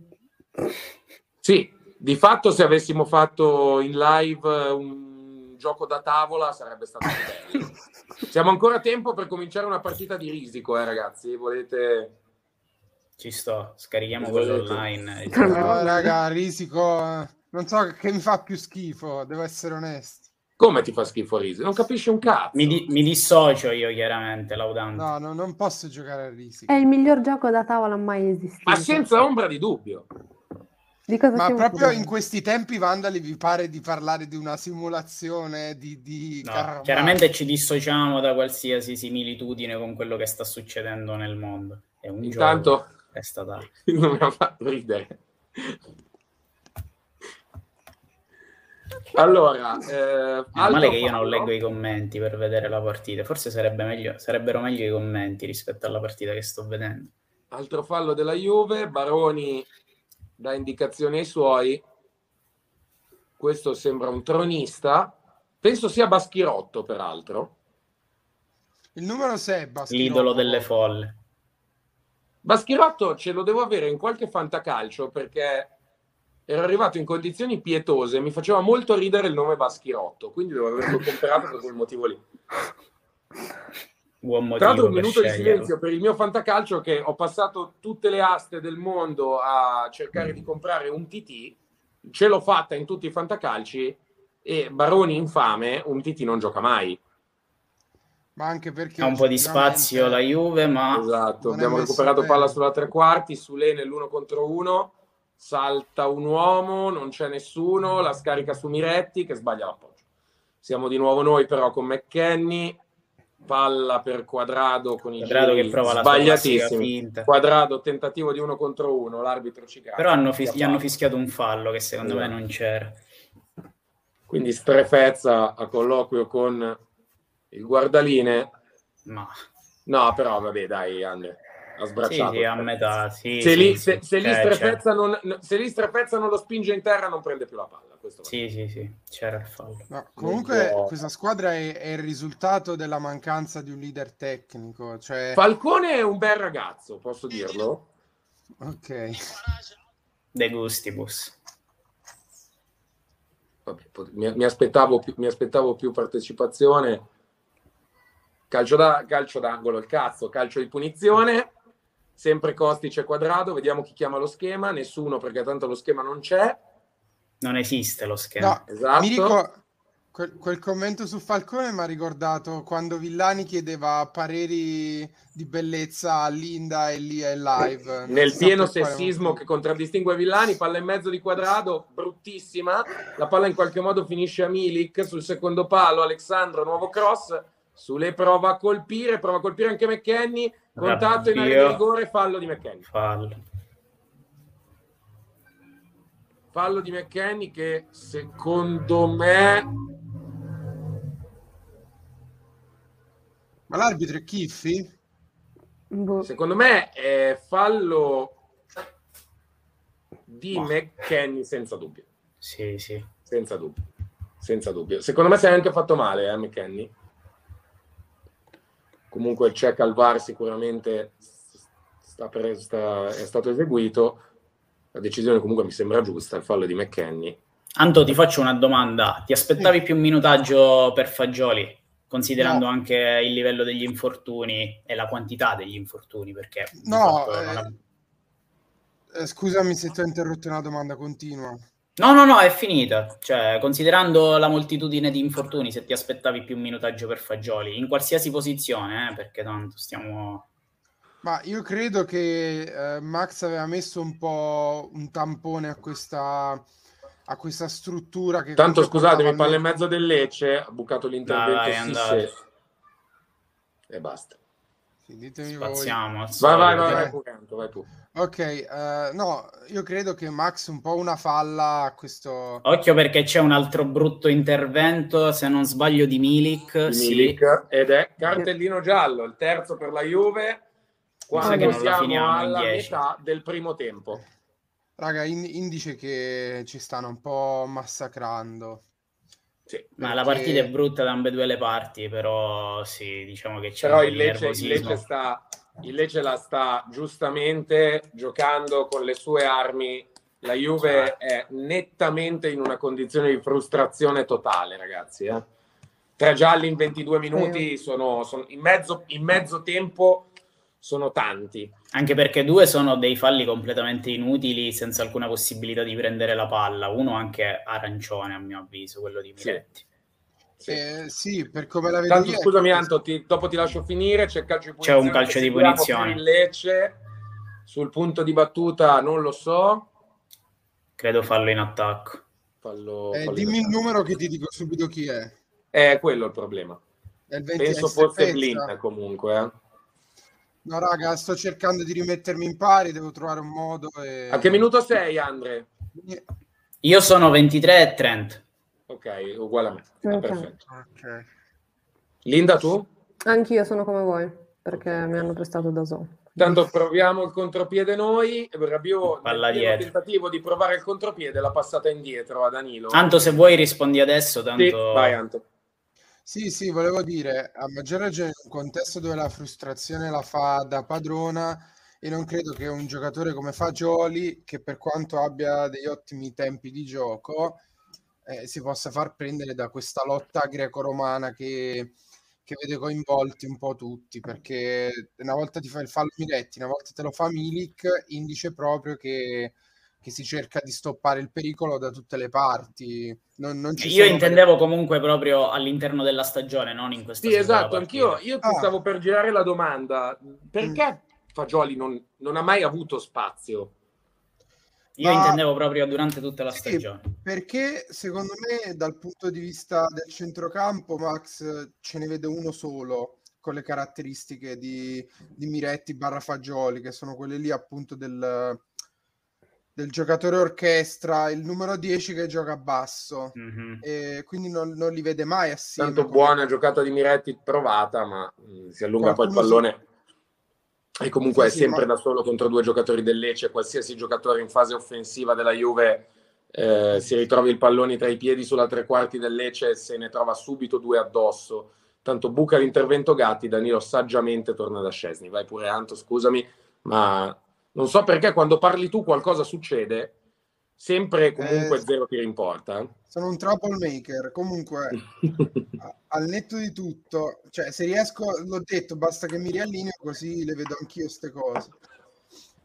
Sì, di fatto se avessimo fatto in live un gioco da tavola sarebbe stato bello. Siamo ancora a tempo per cominciare una partita di risico, eh, ragazzi. Volete... Ci sto, scarichiamo quello online. e No, raga, risico. Non so che mi fa più schifo, devo essere onesto. Come ti fa schifo risico? Non capisci un cazzo. Mi, di- mi dissocio io chiaramente, laudante. No, no, non posso giocare a risico. È il miglior gioco da tavola mai esistito. Ma senza ombra di dubbio. Di cosa Ma proprio parlando? in questi tempi, Vandali, vi pare di parlare di una simulazione di, di No, chiaramente ci dissociamo da qualsiasi similitudine con quello che sta succedendo nel mondo. È un Intanto gioco è stata non mi ha fatto ridere. Allora, eh, Meno male che io non leggo i commenti per vedere la partita. Forse sarebbe meglio, sarebbero meglio i commenti rispetto alla partita che sto vedendo. Altro fallo della Juve, Baroni dà indicazioni ai suoi. Questo sembra un tronista. Penso sia Baschirotto, peraltro. Il numero 6 L'idolo delle folle. Baschirotto ce lo devo avere in qualche fantacalcio perché ero arrivato in condizioni pietose. Mi faceva molto ridere il nome Baschirotto, quindi devo averlo comprato per quel motivo lì. Buon Tra l'altro motivo un minuto di sceglierlo. silenzio per il mio fantacalcio che ho passato tutte le aste del mondo a cercare di comprare un TT, ce l'ho fatta in tutti i fantacalci e Baroni infame, un TT non gioca mai. Ma anche perché Ha un po' di spazio la Juve, ma Esatto, abbiamo recuperato bene. palla sulla tre quarti, Sule nell'uno contro uno, salta un uomo, non c'è nessuno, la scarica su Miretti che sbaglia l'appoggio. Siamo di nuovo noi però con McKenny, palla per quadrado con i Quadrado che prova la finta. Quadrado, tentativo di uno contro uno, l'arbitro ci cade. Però hanno fis- gli hanno fischiato un fallo che secondo me Esatto. non c'era. Quindi strefezza a colloquio con il guardaline. Ma No, però vabbè, dai, Andre, ha sì, sbracciato. sì, a metà. Sì, se, sì, lì, sì. se, se lì Cioè, non, no, se lì strefezza non lo spinge in terra, non prende più la palla. Questo. Sì, sì, sì, c'era il fallo. No, comunque può- questa squadra è, è il risultato della mancanza di un leader tecnico. Cioè, Falcone è un bel ragazzo, posso dirlo? ok. De gustibus. Vabbè, pot- mi, mi aspettavo più, mi aspettavo più partecipazione. Calcio, da, calcio d'angolo, il cazzo, calcio di punizione. Sempre Costice quadrato, vediamo chi chiama lo schema. Nessuno perché tanto lo schema non c'è. Non esiste lo schema. No, Esatto. mi ricordo quel, quel commento su Falcone mi ha ricordato quando Villani chiedeva pareri di bellezza a Linda e lì è live. Non Nel sa pieno sessismo che contraddistingue Villani, palla in mezzo di quadrado, bruttissima. La palla in qualche modo finisce a Milik sul secondo palo. Alessandro, nuovo cross. Sule prova a colpire, prova a colpire anche McKenny. Contatto in area di rigore, fallo di McKenny. Fallo. Fallo di McKenny che secondo me Ma l'arbitro è Kiffi? Boh. secondo me è fallo di Ma- McKenny senza dubbio. Sì, sì. Senza dubbio. Senza dubbio. Secondo me si è anche fatto male, eh, McKenny. Comunque il check al VAR sicuramente sta per- sta- è stato eseguito. La decisione comunque mi sembra giusta, il fallo di McKenny. Anto, ti faccio una domanda. Ti aspettavi più minutaggio per Fagioli, considerando No. anche il livello degli infortuni e la quantità degli infortuni? Perché No, eh, ha- Eh, scusami se ti ho interrotto una domanda, continua. No, no, no, è finita. Cioè, considerando la moltitudine di infortuni, se ti aspettavi più minutaggio per Fagioli, in qualsiasi posizione, eh, perché tanto stiamo... Ma io credo che eh, Max aveva messo un po' un tampone a questa, a questa struttura che Tanto scusatemi, palla in mezzo del Lecce, ha bucato l'intervento Dai, Sisse. andate. e basta. Sì, ditemi voi. Spaziamo. al Vai, vai, vai, vai, Anto, vai tu. Ok, eh, no, io credo che Max un po' una falla a questo... Occhio perché c'è un altro brutto intervento, se non sbaglio, di Milik. Di sì. Milik, ed è cartellino giallo, il terzo per la Juve, quando siamo alla 10. metà del primo tempo. Raga, in- indice che ci stanno un po' massacrando. Sì. Ma la partita è brutta da ambedue le parti, però sì, diciamo che c'è Però un il Lecce, il. Lecce sta, il Lecce la sta giustamente giocando con le sue armi. La Juve è nettamente in una condizione di frustrazione totale, ragazzi. eh. Tre gialli in 22 minuti sono, sono- in, mezzo, in mezzo tempo sono tanti. Anche perché due sono dei falli completamente inutili, senza alcuna possibilità di prendere la palla. Uno anche arancione, a mio avviso, quello di. Miretti. Sì. Eh, sì, per come la vedo Tanto io, scusami ecco, Anto, ti- dopo ti lascio finire, c'è il calcio di C'è un calcio di punizione. il Lecce. Sul punto di battuta non lo so. Credo fallo in attacco. Fallo, eh, fallo dimmi il in- numero che ti dico subito chi è. È quello il problema. È il 20 Penso fosse. Blin comunque. eh. No, raga, sto cercando di rimettermi in pari, devo trovare un modo. E... A che minuto sei, Andre? Io sono 23 e 30. Ok, uguale a me. Ah, perfetto. Ok. Linda, tu? Anch'io sono come voi, perché mi hanno prestato da Zoom. Tanto proviamo il contropiede noi. Rabiot, nel dietro. tentativo di provare il contropiede, l'ha passata indietro a Danilo. Tanto se vuoi rispondi adesso, Sì, tanto... vai Anto. Sì, sì, volevo dire, a maggior ragione in un contesto dove la frustrazione la fa da padrona e non credo che un giocatore come Fagioli, che per quanto abbia degli ottimi tempi di gioco, eh, si possa far prendere da questa lotta greco-romana che, che vede coinvolti un po' tutti, perché una volta ti fa il fallo Miretti, una volta te lo fa Milik, indice proprio che, che si cerca di stoppare il pericolo da tutte le parti. Non, non ci Io intendevo comunque proprio all'interno della stagione, non in questa Sì, singola esatto, anch'io io ti Ah. stavo per girare la domanda. Perché Fagioli non, non ha mai avuto spazio? Io Ma- intendevo proprio durante tutta la Sì, stagione. Perché secondo me dal punto di vista del centrocampo Max ce ne vede uno solo con le caratteristiche di, di Miretti barra Fagioli, che sono quelle lì appunto del, del giocatore orchestra, il numero 10 che gioca basso, Mhm. e quindi non, non li vede mai assieme. Tanto come- buona giocata di Miretti provata, ma mh, si allunga poi il Qualcuno pallone. E comunque Sì, è sì, sempre ma- da solo contro due giocatori del Lecce. Qualsiasi giocatore in fase offensiva della Juve eh, si ritrovi il pallone tra i piedi sulla tre quarti del Lecce e se ne trova subito due addosso. Tanto buca l'intervento Gatti, Danilo saggiamente torna da Scesni. Vai pure Anto, scusami, ma non so perché quando parli tu qualcosa succede, sempre comunque Eh, zero ti rimporta. Sono un troublemaker. Comunque, al netto di tutto, cioè, se riesco, l'ho detto, basta che mi riallineo così le vedo anch'io ste cose.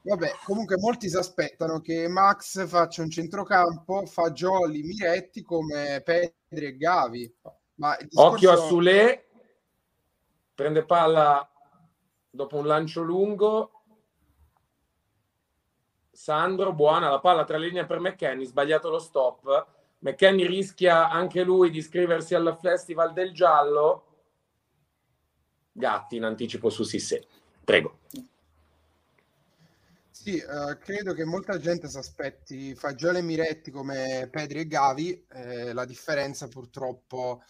Vabbè, comunque molti si aspettano che Max faccia un centrocampo, Fagioli, Miretti come Pedri e Gavi. Ma discorso- Occhio a Sule, prende palla dopo un lancio lungo. Sandro, buona la palla tra linee per McKenny, sbagliato lo stop. McKenny rischia anche lui di iscriversi al Festival del Giallo. Gatti in anticipo su Sisse. Prego. Sì, eh, credo che molta gente si aspetti Fagioli e Miretti come Pedri e Gavi. eh, la differenza purtroppo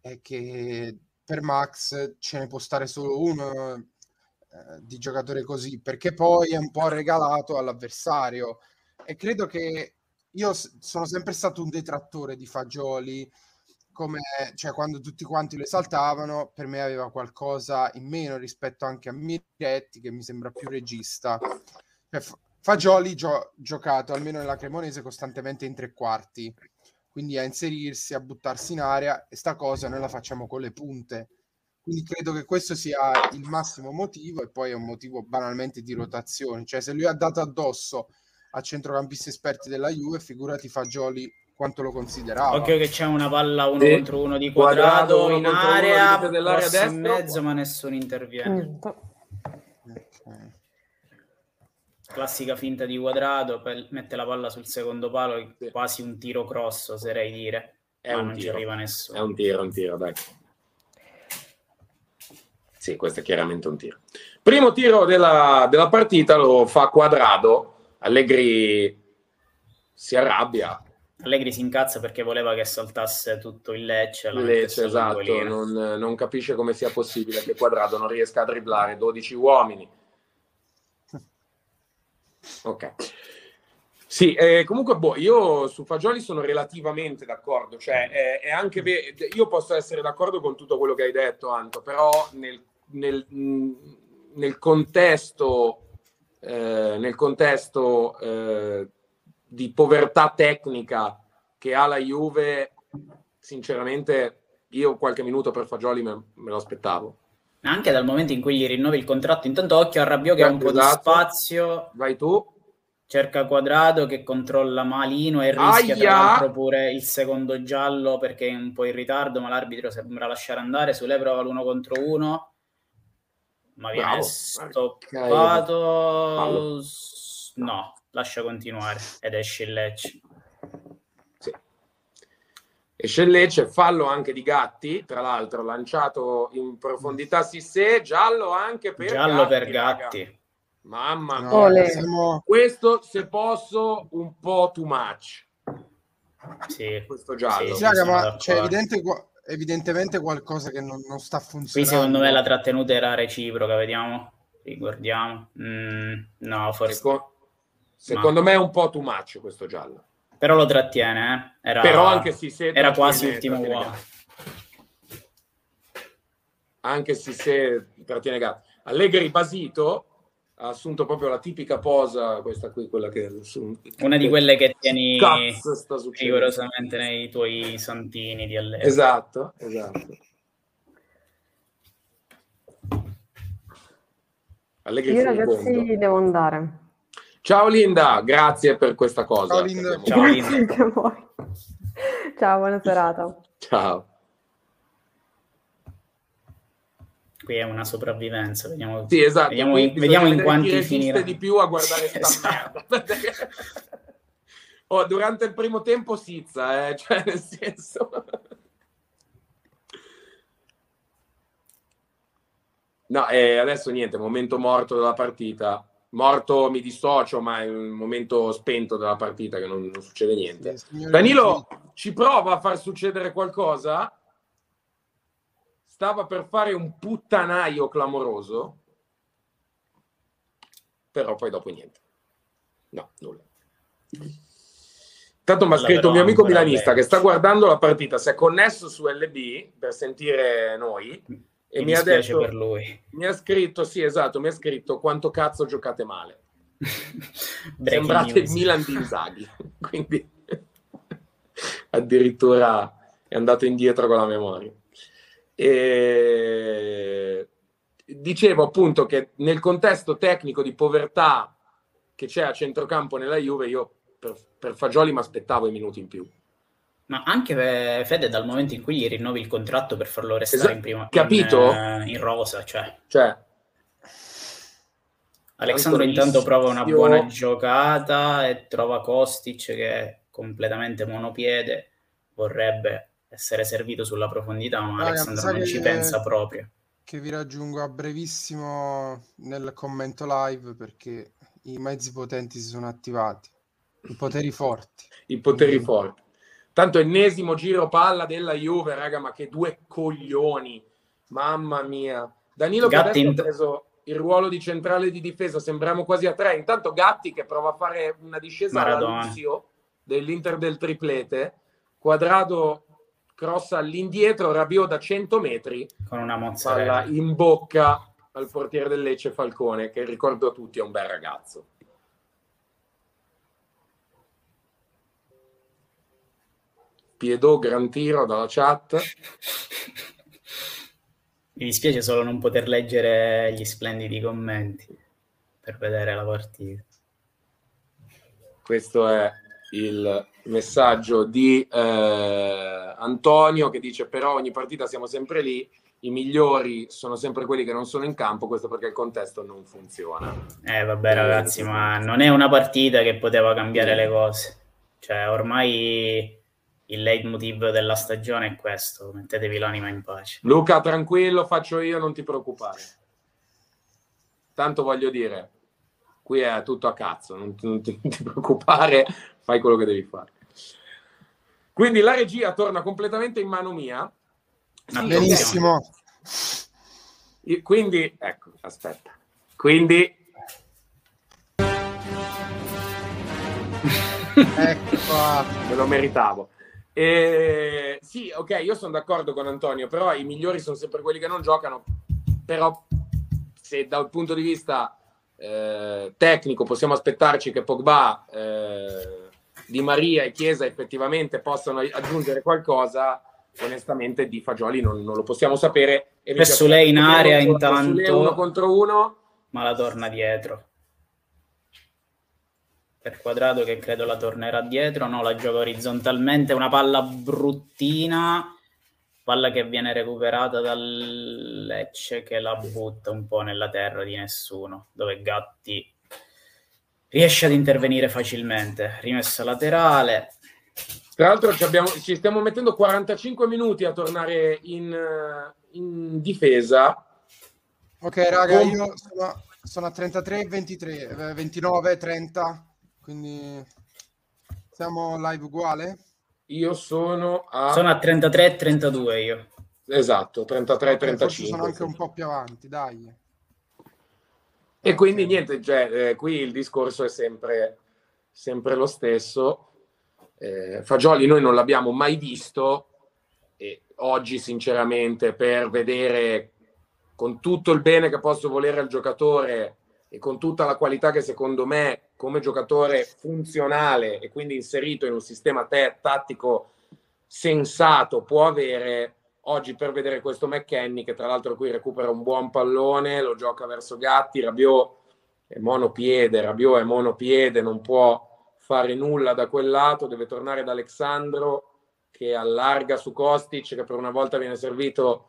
è che per Max ce ne può stare solo uno eh, di giocatore così, perché poi è un po' regalato all'avversario. E credo che io sono sempre stato un detrattore di Fagioli, come cioè, quando tutti quanti lo esaltavano, per me aveva qualcosa in meno rispetto anche a Miretti, che mi sembra più regista. Cioè, Fagioli gio- giocato almeno nella Cremonese costantemente in tre quarti, quindi a inserirsi, a buttarsi in area e sta cosa noi la facciamo con le punte. Quindi credo che questo sia il massimo motivo e poi è un motivo banalmente di rotazione. Cioè se lui ha dato addosso a centrocampisti esperti della Juve, figurati Fagioli quanto lo considerava. Occhio che c'è una palla uno Sì. contro uno di Quadrato, quadrato, uno in uno, area, limite dell'area cross in mezzo, ma nessuno interviene. Niente. Ok. Classica finta di quadrato, mette la palla sul secondo palo, Sì. quasi un tiro cross, oserei dire, È ma un non ci tiro. arriva È nessuno. un tiro, è un tiro, dai. Sì, questo è chiaramente un tiro. Primo tiro della, della partita lo fa Quadrado. Allegri si arrabbia. Allegri si incazza perché voleva che saltasse tutto il Lecce. Lecce, esatto, non, non capisce come sia possibile che Quadrado non riesca a dribblare 12 uomini. Ok. Sì, eh, comunque boh, io su Fagioli sono relativamente d'accordo, cioè è, è anche ve- io posso essere d'accordo con tutto quello che hai detto, Anto, però nel, nel- nel contesto, eh, nel contesto eh, di povertà tecnica che ha la Juve, sinceramente io qualche minuto per Fagioli me, me lo aspettavo. Anche dal momento in cui gli rinnovi il contratto, intanto occhio a Rabiot che ha un po' di Esatto. spazio, Vai tu. cerca Quadrado che controlla malino e rischia tra Aia! l'altro pure il secondo giallo perché è un po' in ritardo, ma l'arbitro sembra lasciare andare. Sule prova l'uno contro uno, ma viene Bravo. stoppato. No, lascia continuare ed esce il Lecce. Sì. Esce il Lecce, fallo anche di Gatti, tra l'altro lanciato in profondità Sissé, giallo anche per Giallo per raga. Gatti. Mamma mia. No, siamo- Questo, se posso, un po' too much. Sì. Questo giallo. Sì, Sì, raga, ma c'è evidente qua- evidentemente qualcosa che non, non sta Qui funzionando. secondo me la trattenuta era reciproca, vediamo. Ricordiamo. Mm, no, forse. Seco- secondo me è un po' too much questo giallo. Però lo trattiene, eh. Era, Però anche Sissé era quasi ultimo uomo. Anche Sissé trattiene Gatti. Allegri basito ha assunto proprio la tipica posa, questa qui, quella che... Una di quelle che tieni rigorosamente nei tuoi santini di Allegri. Esatto, esatto. Allegri Io ragazzi devo andare. Ciao Linda, grazie per questa cosa. Ciao, Linda. Ciao, Linda. Ciao, buona serata. Ciao. Qui è una sopravvivenza. Vediamo, Sì, esatto. vediamo, in, vediamo in quanti finirà. di più a guardare sta Esatto. merda. Oh, durante il primo tempo Sizza, eh? cioè nel senso... No, eh, adesso niente, momento morto della partita. Morto mi dissocio, ma è un momento spento della partita che non, non succede niente. Sì, Danilo ci prova a far succedere qualcosa. Stava per fare un puttanaio clamoroso, però poi dopo niente. No, nulla. Intanto mi ha scritto un mio amico milanista che sta guardando la partita, si è connesso su LB per sentire noi e Mi mi, ha detto, per lui. mi ha scritto, sì esatto, mi ha scritto quanto cazzo giocate male. Sembrate news. Milan di Inzaghi, quindi addirittura è andato indietro con la memoria. E... Dicevo appunto che nel contesto tecnico di povertà che c'è a centrocampo nella Juve, io per, per Fagioli mi aspettavo i minuti in più. Ma anche per Fede dal momento in cui gli rinnovi il contratto per farlo restare Esatto, in prima capito? In, eh, in rosa, cioè Cioè, Alexandro Tanto intanto prova una buona giocata e trova Kostic che è completamente monopiede, vorrebbe essere servito sulla profondità, ma Raga, Alexandro non ci pensa proprio. che vi raggiungo a brevissimo nel commento live perché i mezzi potenti si sono attivati. I poteri forti. i poteri Mm. forti. Tanto ennesimo giro palla della Juve, raga, ma che due coglioni. Mamma mia. Danilo che Gatti ha preso il ruolo di centrale di difesa, sembriamo quasi a tre. Intanto Gatti che prova a fare una discesa alla Maradona. Lucio dell'Inter del triplete. Quadrado crossa all'indietro, Rabiot da 100 metri, Con una palla mozzarella. in bocca al portiere del Lecce Falcone, che ricordo a tutti è un bel ragazzo. Piedò, gran tiro dalla chat. Mi dispiace solo non poter leggere gli splendidi commenti per vedere la partita. Questo è il messaggio di eh, Antonio che dice però ogni partita siamo sempre lì, i migliori sono sempre quelli che non sono in campo, questo perché il contesto non funziona. Eh vabbè ragazzi, ma non è una partita che poteva cambiare le cose. Cioè, ormai il leitmotiv della stagione è questo, mettetevi l'anima in pace. Luca, tranquillo, faccio io, non ti preoccupare. Tanto voglio dire, qui è tutto a cazzo, non ti, non ti- non ti preoccupare, fai quello che devi fare. Quindi la regia torna completamente in mano mia. Sì, Attenzione. Benissimo. Io- Quindi, ecco, aspetta. Quindi, Ecco qua. me lo meritavo. Eh, sì, ok, io sono d'accordo con Antonio, però i migliori sono sempre quelli che non giocano. Però, se dal punto di vista eh, tecnico possiamo aspettarci che Pogba, eh, Di Maria e Chiesa effettivamente possano aggiungere qualcosa, onestamente di Fagioli non, non lo possiamo sapere. E Per Sule in area intanto. uno contro uno. ma la torna dietro. Per quadrato che credo la tornerà dietro, no, la gioca orizzontalmente, una palla bruttina, palla che viene recuperata dal Lecce che la butta un po' nella terra di nessuno, dove Gatti riesce ad intervenire facilmente, rimessa laterale, Tra l'altro ci, abbiamo- ci stiamo mettendo 45 minuti a tornare in, eh, in difesa. Ok, raga, io sono, sono a 33, 23, eh, 29, 30, quindi siamo live uguale. Io sono a... sono a 33 e 32 io. Esatto, Ok, Forse 33-35. sono anche un po' più avanti, dai. E quindi Ok. niente, cioè, eh, qui il discorso è sempre, sempre lo stesso. Eh, Fagioli noi non l'abbiamo mai visto e oggi sinceramente per vedere con tutto il bene che posso volere al giocatore e con tutta la qualità che secondo me come giocatore funzionale e quindi inserito in un sistema te- tattico sensato può avere oggi per vedere questo McKenny che tra l'altro qui recupera un buon pallone lo gioca verso Gatti Rabiot è monopiede Rabiot è monopiede non può fare nulla da quel lato deve tornare da Alexandro che allarga su Kostic che per una volta viene servito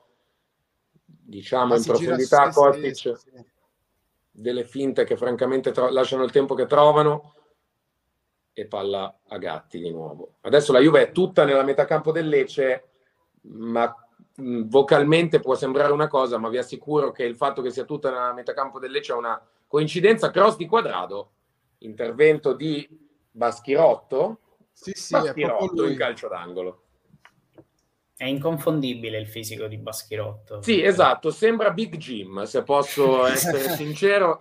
diciamo Ma in gira profondità su se Kostic stesso, sì. delle finte che francamente tro- lasciano il tempo che trovano e palla a Gatti di nuovo. Adesso la Juve è tutta nella metà campo del Lecce, ma vocalmente può sembrare una cosa, ma vi assicuro che il fatto che sia tutta nella metacampo del Lecce è una coincidenza. Cross di quadrado, intervento di Baschirotto. Sì, sì, Baschirotto in calcio d'angolo. È inconfondibile il fisico di Baschirotto. Sì, esatto, sembra Big Jim, se posso essere sincero,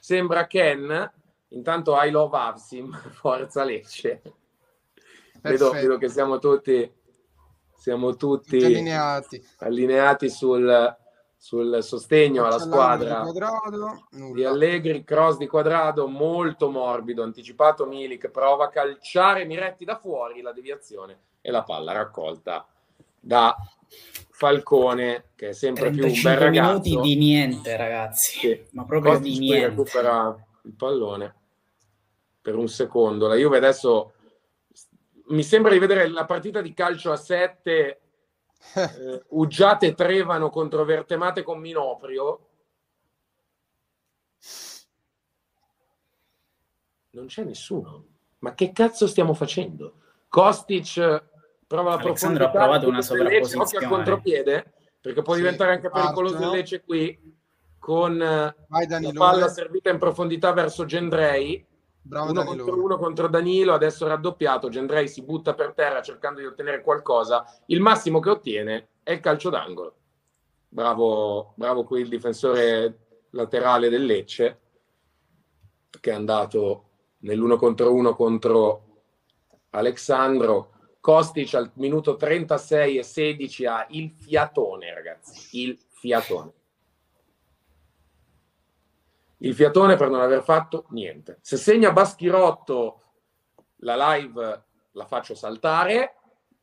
sembra Ken. Intanto I love Avsim, forza Lecce. Vedo, vedo che siamo tutti, siamo tutti Tutti allineati. allineati sul, sul sostegno alla squadra di quadrato, di. Allegri, cross di quadrado molto morbido, anticipato Milik, prova a calciare Miretti da fuori, la deviazione e la palla raccolta da Falcone, che è sempre più un bel 35 ragazzo. minuti di niente, ragazzi. Sì. Ma proprio Kostic di niente. recupera il pallone per un secondo. La Juve adesso mi sembra di vedere la partita di calcio a 7 eh, Uggiate e Trevano contro Vertemate con Minoprio. Non c'è nessuno. Ma che cazzo stiamo facendo? Kostic eh, prova la Alessandro ha profondità, provato una il Lecce, occhio al sovrapposizione. contropiede, perché può Sì, diventare anche pericoloso il partono. Lecce qui con eh, la palla servita in profondità verso Gendrei Bravo uno Danilo. contro uno contro Danilo adesso raddoppiato Gendrei si butta per terra cercando di ottenere qualcosa. Il massimo che ottiene è il calcio d'angolo. Bravo, bravo qui il difensore laterale del Lecce che è andato nell'uno contro uno contro Alexandro. Kostic al minuto 36 e 16 ha il fiatone ragazzi il fiatone il fiatone per non aver fatto niente. Se segna Baschirotto, la live la faccio saltare,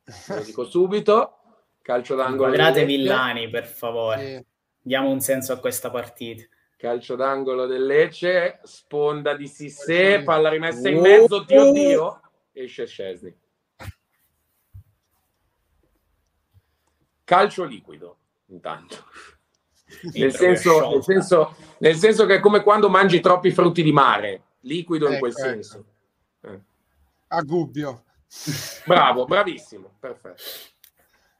ve lo dico subito. Calcio d'angolo. Lecce. Villani, per favore. Sì. Diamo un senso a questa partita. Calcio d'angolo del Lecce, sponda di Sissé, palla rimessa in mezzo, Dio Dio, esce Scesni. Calcio liquido, intanto. Nel senso, nel, senso, nel senso che è come quando mangi troppi frutti di mare, liquido in Ecco, quel ecco. senso. Eh. A Gubbio. Bravo, bravissimo, perfetto.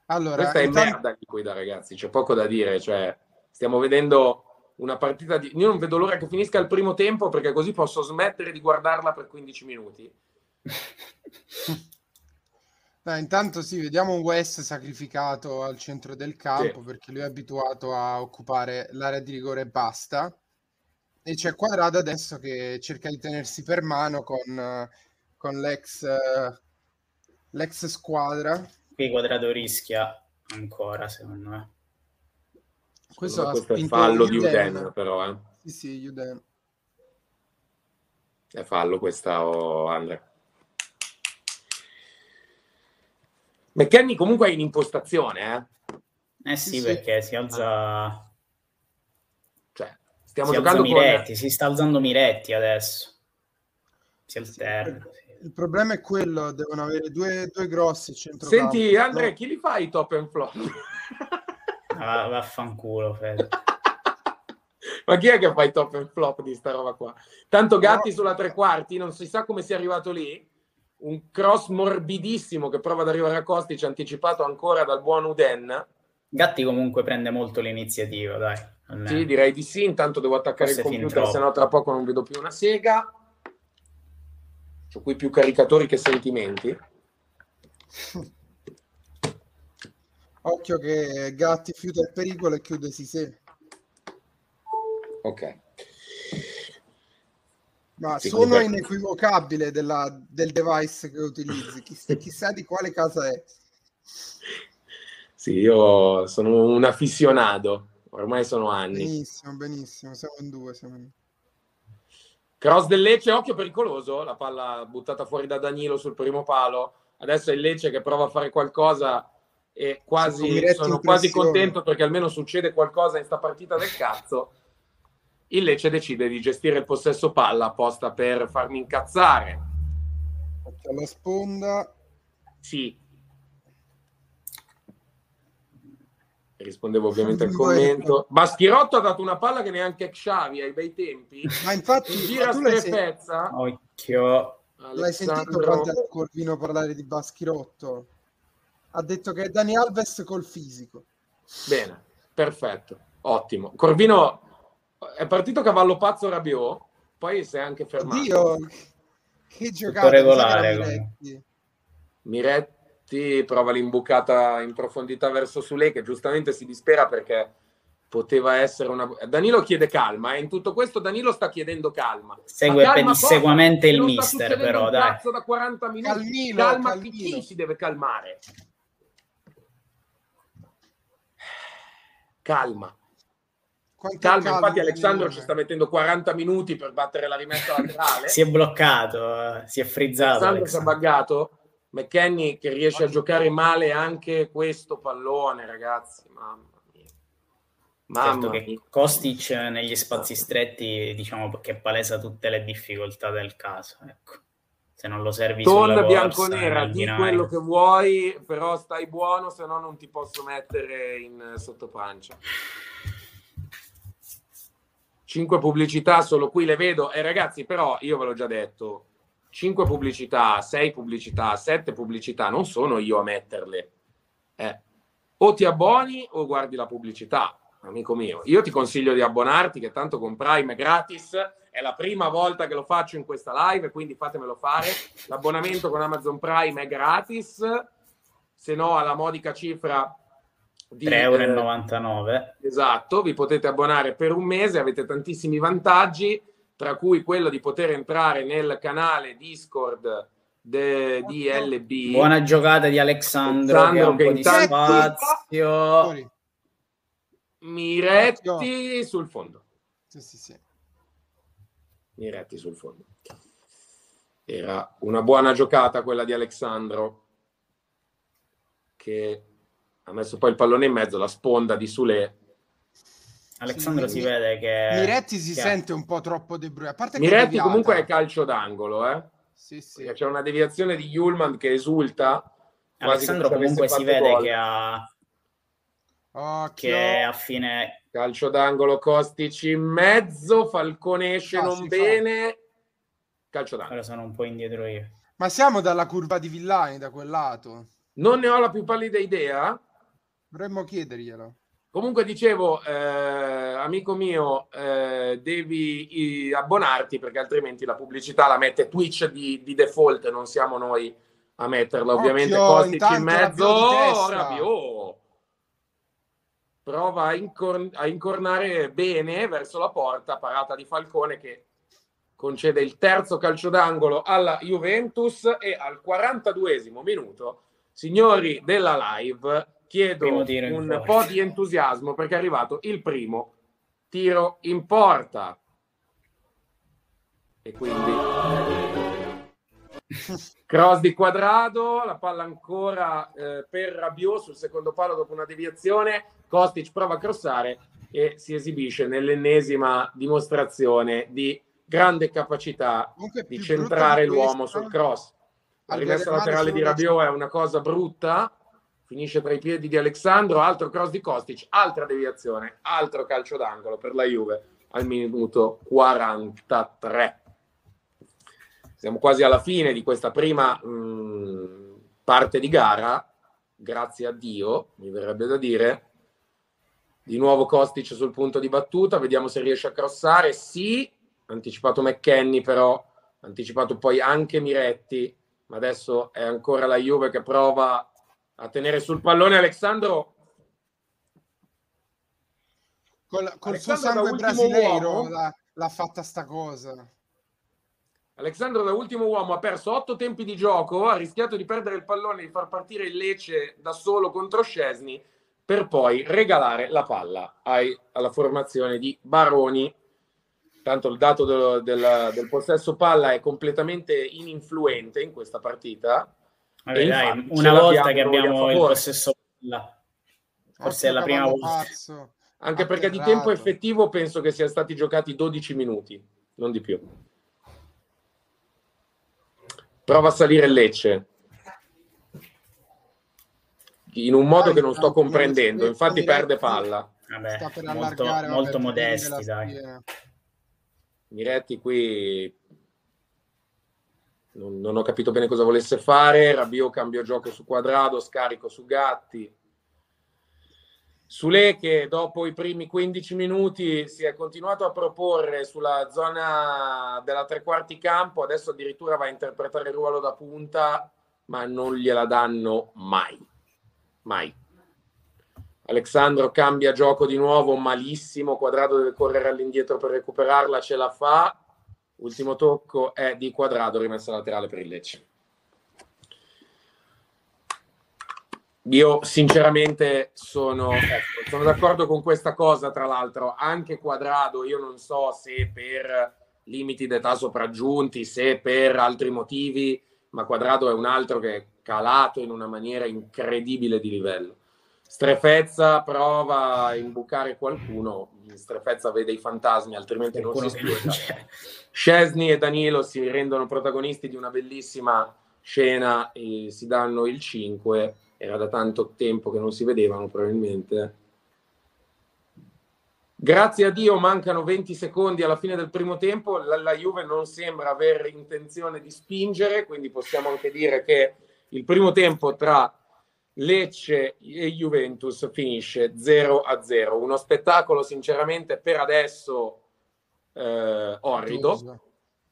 Allora, Questa è intanto- merda liquida, ragazzi, c'è poco da dire. Cioè, stiamo vedendo una partita di... Io non vedo l'ora che finisca il primo tempo perché così posso smettere di guardarla per 15 minuti. Dai, intanto sì, vediamo un West sacrificato al centro del campo Sì. perché lui è abituato a occupare l'area di rigore e basta. E c'è Quadrado adesso che cerca di tenersi per mano con, con l'ex, l'ex squadra. Qui Quadrato rischia ancora, secondo me. Questo Questo è fallo di Uden. Uden, però, eh. Sì, sì, Uden. È fallo questa, oh, Andre. McKenny comunque è in impostazione, eh. Eh sì, Sì, sì. perché si alza, Cioè, stiamo si giocando con... Miretti, si sta alzando Miretti adesso. Si alterna. sì. Il problema è quello, devono avere due, due grossi centro Senti, Andre, chi li fa i top and flop? Ah, vaffanculo, Fede. Ma chi è che fa i top and flop di sta roba qua? Tanto Gatti No. sulla tre quarti, non si sa come sia arrivato lì. Un cross morbidissimo che prova ad arrivare a Kostic, anticipato ancora dal buon Uden. Gatti comunque prende molto l'iniziativa, dai. almeno. Sì, direi di sì. Intanto devo attaccare Forse il computer, se no tra poco non vedo più una sega. Ho qui più caricatori che sentimenti. Occhio che Gatti fiuta il pericolo e chiude Sisè. Ok. Ma Sì, sono comunque- inequivocabile della- del device che utilizzi. Chissà, chissà di quale casa è. Sì, io sono un afficionato. Ormai sono anni. Benissimo, benissimo. Siamo in due. Siamo in... Cross del Lecce, occhio pericoloso, la palla buttata fuori da Danilo sul primo palo. Adesso è il Lecce che prova a fare qualcosa e quasi, sono quasi contento perché almeno succede qualcosa in sta partita del cazzo. Il Lecce decide di gestire il possesso palla apposta per farmi incazzare. Alla sponda. Sì. Rispondevo ovviamente al commento. Baschirotto ha dato una palla che neanche Xavi ai bei tempi. Ma infatti, Gira ma tu l'hai, se- strepezza. Occhio. l'hai sentito quando Corvino parlare di Baschirotto? Ha detto che è Dani Alves col fisico. Bene, perfetto, ottimo. Corvino è partito cavallo pazzo Rabiot, poi si è anche fermato. Dio, che giocata regolare, Miretti. Miretti prova l'imbucata in profondità verso Sule che giustamente si dispera perché poteva essere una... Danilo chiede calma, e in tutto questo Danilo sta chiedendo calma. Segue Ma calma pedissequamente il mister, però, un dai. cazzo da 40 minuti. Calmino, calma calmino. chi si deve calmare? Calma. Quanto Calma, infatti Alessandro ci sta mettendo 40 minuti per battere la rimessa laterale. Si è bloccato, eh, si è frizzato. Alessandro si è buggato. McKenny che riesce a giocare male anche questo pallone, ragazzi. Mamma mia. Mamma Certo mia. che Kostic negli spazi stretti diciamo che palesa tutte le difficoltà del caso. Ecco. Se non lo servi sulla Ton corsa, bianconera, di quello che vuoi, però stai buono, se no non ti posso mettere in sottopancia. Cinque pubblicità, solo qui le vedo. E ragazzi, però, io ve l'ho già detto, cinque pubblicità, sei pubblicità, sette pubblicità, non sono io a metterle. Eh, O ti abboni o guardi la pubblicità, amico mio. Io ti consiglio di abbonarti, che tanto con Prime è gratis. È la prima volta che lo faccio in questa live, quindi fatemelo fare. L'abbonamento con Amazon Prime è gratis, se no alla modica cifra 3,99 euro. eh, esatto, vi potete abbonare per un mese, avete tantissimi vantaggi, tra cui quello di poter entrare nel canale Discord de- di LB. Buona giocata di Alexandro, Alexandro che ha un che po' di spazio. Miretti sul fondo. Sì, sì, sì. Miretti sul fondo. Era una buona giocata quella di Alexandro che ha messo poi il pallone in mezzo, la sponda di Sule. Alexandro Sì, si vede che... Miretti si che- sente un po' troppo De Bruyne. A parte Miretti deviata. comunque è calcio d'angolo, eh? Sì, sì. Perché c'è una deviazione di Yulman che esulta. Alessandro comunque si vede gol. che ha, Occhio. che a fine Calcio d'angolo, Kostic in mezzo, Falcone esce Ah, non si fa. bene. Calcio d'angolo. ora sono un po' indietro io. Ma siamo dalla curva di Villani, da quel lato. Non ne ho la più pallida idea. Dovremmo chiederglielo. Comunque dicevo, eh, amico mio, eh, devi i- abbonarti perché altrimenti la pubblicità la mette Twitch di, di default, non siamo noi a metterla. Ovviamente Occhio, Kostic in mezzo, Rabiot. Rabiot. Prova a, incor- a incornare bene verso la porta, parata di Falcone che concede il terzo calcio d'angolo alla Juventus e al 42esimo minuto, signori della live, chiedo un po' di entusiasmo perché è arrivato il primo tiro in porta. E quindi cross di quadrado, la palla ancora eh, per Rabiot sul secondo palo dopo una deviazione, Kostic prova a crossare e si esibisce nell'ennesima dimostrazione di grande capacità di centrare l'uomo sul cross. La rimessa laterale di Rabiot è una cosa brutta, finisce tra i piedi di Alexandro, altro cross di Kostic, altra deviazione, altro calcio d'angolo per la Juve al minuto 43. Siamo quasi alla fine di questa prima mh, parte di gara, grazie a Dio, mi verrebbe da dire. Di nuovo Kostic sul punto di battuta, vediamo se riesce a crossare. Sì, anticipato McKenny però, anticipato poi anche Miretti, ma adesso è ancora la Juve che prova a tenere sul pallone Alessandro. Col, col suo sangue brasileiro l'ha, l'ha fatta sta cosa. Alessandro da ultimo uomo ha perso otto tempi di gioco, ha rischiato di perdere il pallone e di far partire il Lecce da solo contro Scesni per poi regalare la palla ai- alla formazione di Baroni. Tanto il dato del, del- del possesso palla è completamente ininfluente in questa partita. Vabbè, dai, una volta che abbiamo il possesso palla. Forse è la prima volta. Anche perché di tempo effettivo penso che siano stati giocati 12 minuti, non di più. Prova a salire il Lecce. In un modo Dai, che non sto comprendendo, infatti perde palla. Vabbè, Sta per molto, molto modesti, dai. Miretti qui non, non ho capito bene cosa volesse fare. Rabiot cambio gioco su Quadrado, scarico su Gatti. Sule che dopo i primi 15 minuti si è continuato a proporre sulla zona della tre quarti campo, adesso addirittura va a interpretare il ruolo da punta, ma non gliela danno mai. Mai. Alexandro cambia gioco di nuovo, malissimo, Quadrado deve correre all'indietro per recuperarla, ce la fa. Ultimo tocco è di Quadrado, rimessa laterale per il Lecce. Io sinceramente sono, ecco, sono d'accordo con questa cosa, tra l'altro, anche Quadrado, io non so se per limiti d'età sopraggiunti, se per altri motivi, ma Quadrado è un altro che è calato in una maniera incredibile di livello. Strefezza prova a imbucare qualcuno, Strefezza vede i fantasmi, altrimenti non si spiega. Scesni e Danilo si rendono protagonisti di una bellissima scena e si danno il 5 era da tanto tempo che non si vedevano probabilmente. Grazie a Dio mancano 20 secondi alla fine del primo tempo, la, la Juve non sembra avere intenzione di spingere, quindi possiamo anche dire che il primo tempo tra Lecce e Juventus finisce 0 a 0. Uno spettacolo sinceramente per adesso eh, orrido.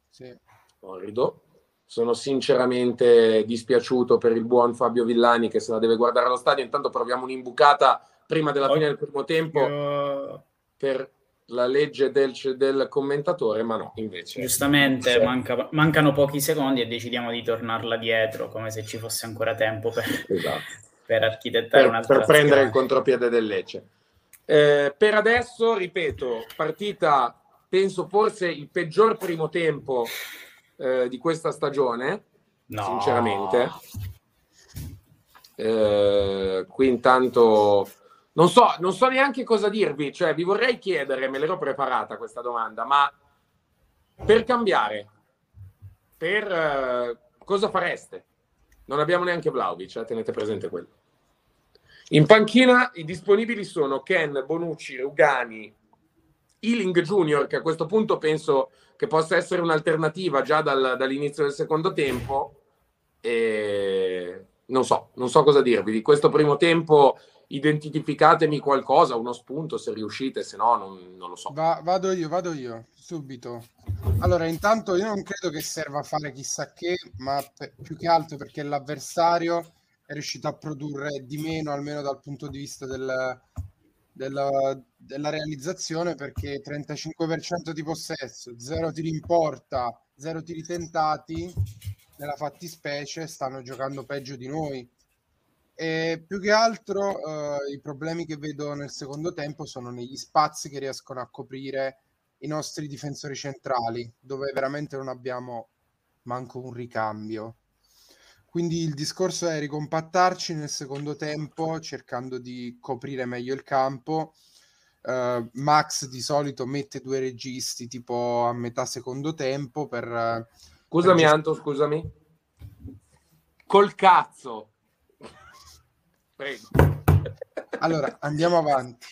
Sì. Orrido sono sinceramente dispiaciuto per il buon Fabio Villani che se la deve guardare allo stadio. Intanto proviamo un'imbucata prima della fine del primo tempo per la legge del, del commentatore, ma no, invece. Giustamente, sì. manca, mancano pochi secondi e decidiamo di tornarla dietro, come se ci fosse ancora tempo per, esatto. Per architettare per, un'altra Per prendere il contropiede del Lecce. Eh, per adesso, ripeto, partita, penso forse il peggior primo tempo eh, di questa stagione, no. sinceramente. Eh, qui intanto non so, non so neanche cosa dirvi, cioè vi vorrei chiedere, me l'ero preparata questa domanda, ma per cambiare, per eh, cosa fareste? Non abbiamo neanche Vlaovic, eh, tenete presente quello. In panchina i disponibili sono Ken, Bonucci, Rugani, Ealing Junior, che a questo punto penso che possa essere un'alternativa già dal, dall'inizio del secondo tempo. E non so, non so cosa dirvi. Di questo primo tempo identificatemi qualcosa, uno spunto se riuscite, se no non, non lo so. Va, vado io, vado io, subito. Allora, intanto io non credo che serva fare chissà che, ma per, più che altro perché l'avversario è riuscito a produrre di meno, almeno dal punto di vista del, della, della realizzazione perché 35% di possesso, 0 tiri in porta, 0 tiri tentati, nella fattispecie stanno giocando peggio di noi. E più che altro eh, i problemi che vedo nel secondo tempo sono negli spazi che riescono a coprire i nostri difensori centrali, dove veramente non abbiamo manco un ricambio. Quindi il discorso è ricompattarci nel secondo tempo cercando di coprire meglio il campo. Uh, Max di solito mette due registi tipo a metà secondo tempo per... Uh, scusami per... Anto, scusami. Col cazzo. Prego. Allora, andiamo avanti.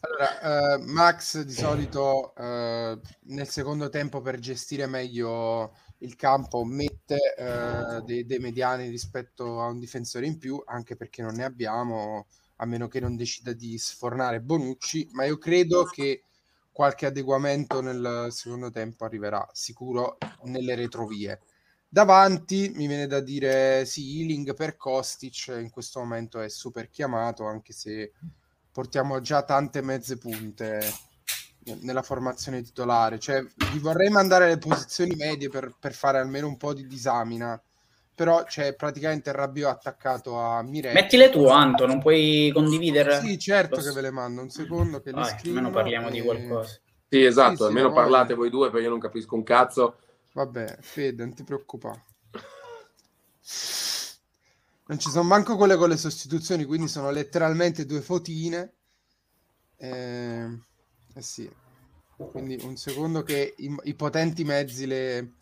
Allora, uh, Max di solito nel secondo tempo per gestire meglio il campo mette eh, dei, dei, mediani rispetto a un difensore in più, anche perché non ne abbiamo, a meno che non decida di sfornare Bonucci, ma io credo che qualche adeguamento nel secondo tempo arriverà sicuro nelle retrovie. Davanti mi viene da dire sì, Healing per Kostic in questo momento è super chiamato, anche se portiamo già tante mezze punte nella formazione titolare. Cioè, vi vorrei mandare le posizioni medie per, per fare almeno un po' di disamina. Però c'è praticamente il Rabbio attaccato a Miretti. Mettile tu, Anto, non puoi condividere? Sì, certo che ve le mando. Un secondo che Vai, le scrivo. Almeno parliamo e... di qualcosa. Sì, esatto, sì, almeno sì, parlate voi due perché io non capisco un cazzo. Vabbè, Fede, non ti preoccupare. Non ci sono manco quelle con le sostituzioni, quindi sono letteralmente due fotine. Eh... Eh sì. Quindi un secondo che i, i potenti mezzi le,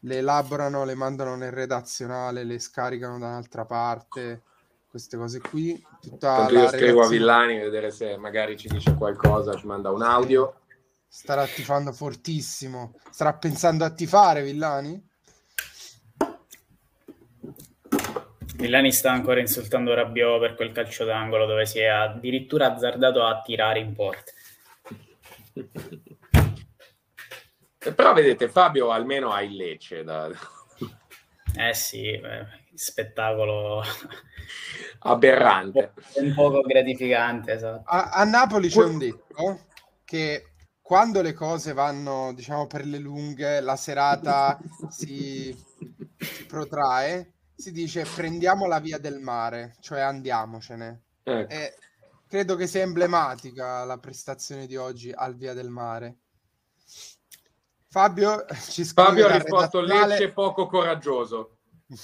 le, elaborano, le mandano nel redazionale, le scaricano da un'altra parte, queste cose qui. Tutta Tanto io scrivo a Villani a vedere se magari ci dice qualcosa, ci manda un audio. Starà tifando fortissimo. Starà pensando a tifare Villani? Villani sta ancora insultando Rabiot per quel calcio d'angolo dove si è addirittura azzardato a tirare in porta. Però vedete, Fabio almeno ha il Lecce. Da... Eh sì, beh, spettacolo aberrante. Un poco gratificante, esatto. A, a Napoli c'è un detto che quando le cose vanno, diciamo, per le lunghe, la serata si, si protrae, si dice prendiamo la via del mare, cioè andiamocene. Ecco. E credo che sia emblematica la prestazione di oggi al via del mare. Fabio ci Fabio ha risposto redattale... Lecce poco coraggioso.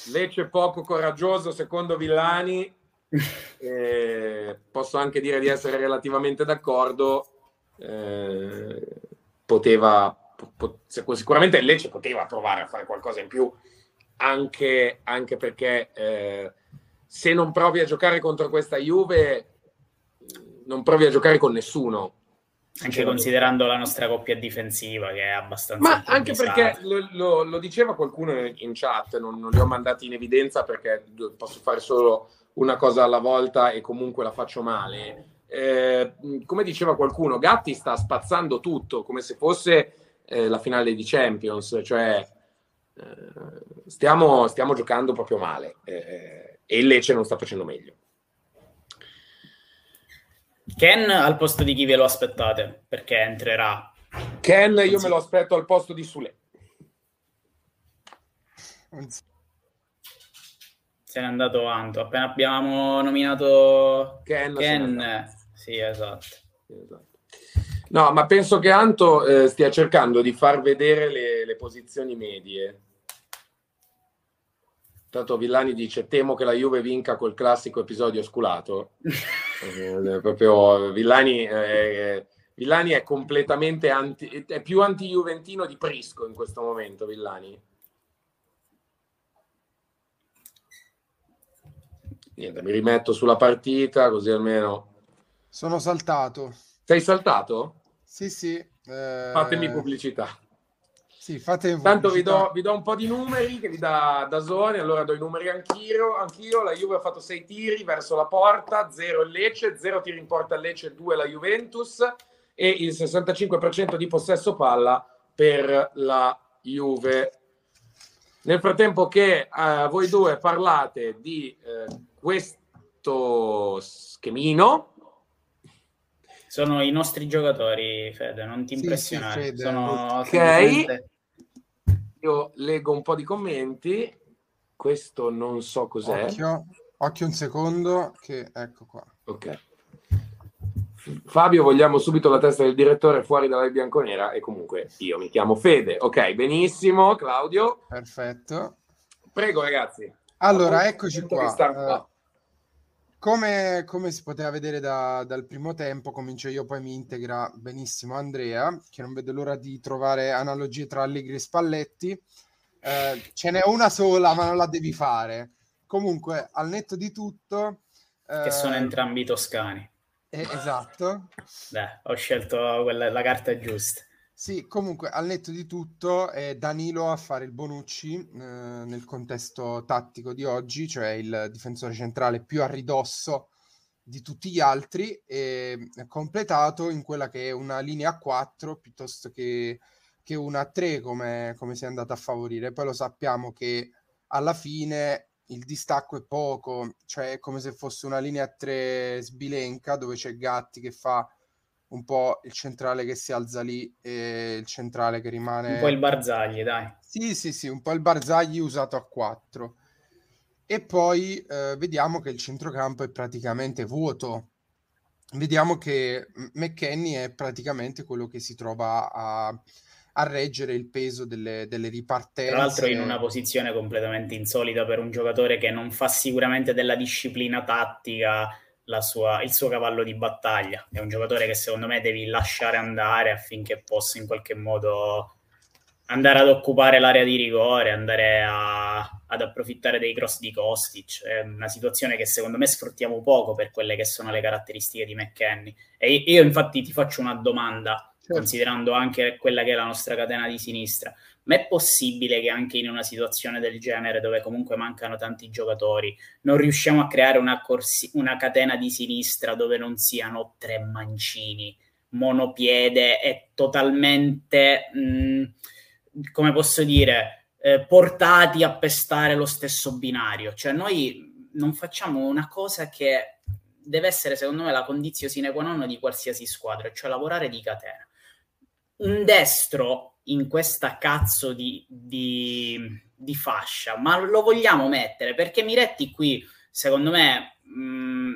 Lecce poco coraggioso secondo Villani. Eh, posso anche dire di essere relativamente d'accordo. Eh, poteva, po- sicuramente Lecce poteva provare a fare qualcosa in più, anche, anche perché eh, se non provi a giocare contro questa Juve, non provi a giocare con nessuno anche considerando la nostra coppia difensiva che è abbastanza... Ma anche perché lo, lo, lo, diceva qualcuno in chat, non, non, li ho mandati in evidenza perché posso fare solo una cosa alla volta e comunque la faccio male. Eh, come diceva qualcuno, Gatti sta spazzando tutto come se fosse eh, la finale di Champions, cioè eh, stiamo, stiamo, giocando proprio male eh, e il Lecce non sta facendo meglio. Ken al posto di chi ve lo aspettate? Perché entrerà. Ken io me lo aspetto al posto di Sule. Se n'è andato Anto. Appena abbiamo nominato Ken, Ken sì, esatto. esatto. No, ma penso che Anto eh, stia cercando di far vedere le, le posizioni medie Tanto Villani dice: Temo che la Juve vinca col classico episodio sculato. eh, proprio Villani, eh, Villani, è completamente anti, è più anti-juventino di Prisco in questo momento. Villani. Niente, mi rimetto sulla partita così almeno. Sono saltato. Sei saltato? Sì, sì. Eh... Fatemi pubblicità. Sì, fate Tanto vi do, vi do, un po' di numeri che vi dà da Zone, allora do i numeri anch'io, anch'io. La Juve ha fatto 6 tiri verso la porta, 0 il Lecce, 0 tiri in porta al Lecce, 2 la Juventus e il 65% di possesso palla per la Juve. Nel frattempo che eh, voi due parlate di eh, questo schemino, sono i nostri giocatori, Fede, non ti impressionare. Sì, sì, Sono ok. Io leggo un po' di commenti. Questo non so cos'è. Occhio, occhio un secondo, che ecco qua. Ok. Fabio, vogliamo subito la testa del direttore fuori dalla bianconera e comunque io mi chiamo Fede. Ok, benissimo, Claudio. Perfetto. Prego ragazzi. Allora, eccoci qua. Uh, come, come, si poteva vedere da, dal primo tempo, comincio io, poi mi integra benissimo Andrea, che non vedo l'ora di trovare analogie tra Allegri e Spalletti. Eh, ce n'è una sola, ma non la devi fare. Comunque, al netto di tutto... Eh, che sono entrambi toscani. Eh, esatto. Beh, ho scelto quella, la carta giusta. Sì, comunque al netto di tutto è Danilo a fare il Bonucci eh, nel contesto tattico di oggi, cioè il difensore centrale più a ridosso di tutti gli altri e completato in quella che è una linea a 4 piuttosto che, che una a 3 come, come si è andata a favorire. Poi lo sappiamo che alla fine il distacco è poco, cioè è come se fosse una linea a 3 sbilenca dove c'è Gatti che fa un po' il centrale che si alza lì e il centrale che rimane... Un po' il Barzagli, dai. Sì, sì, sì, un po' il Barzagli usato a 4. E poi eh, vediamo che il centrocampo è praticamente vuoto. Vediamo che McKenny è praticamente quello che si trova a, a reggere il peso delle, delle ripartenze. Tra l'altro in una posizione completamente insolita per un giocatore che non fa sicuramente della disciplina tattica sua, il suo cavallo di battaglia. È un giocatore che secondo me devi lasciare andare affinché possa in qualche modo andare ad occupare l'area di rigore, andare a, ad approfittare dei cross di Kostic. È una situazione che secondo me sfruttiamo poco per quelle che sono le caratteristiche di McKenny. E io infatti ti faccio una domanda, certo. considerando anche quella che è la nostra catena di sinistra. Ma è possibile che anche in una situazione del genere, dove comunque mancano tanti giocatori, non riusciamo a creare una, corsi- una catena di sinistra dove non siano tre mancini, monopiede e totalmente, mh, mm, come posso dire, eh, portati a pestare lo stesso binario. Cioè noi non facciamo una cosa che deve essere, secondo me, la condizione sine qua non di qualsiasi squadra, cioè lavorare di catena. Un destro in questa cazzo di, di, di, fascia, ma lo vogliamo mettere perché Miretti qui, secondo me, mh,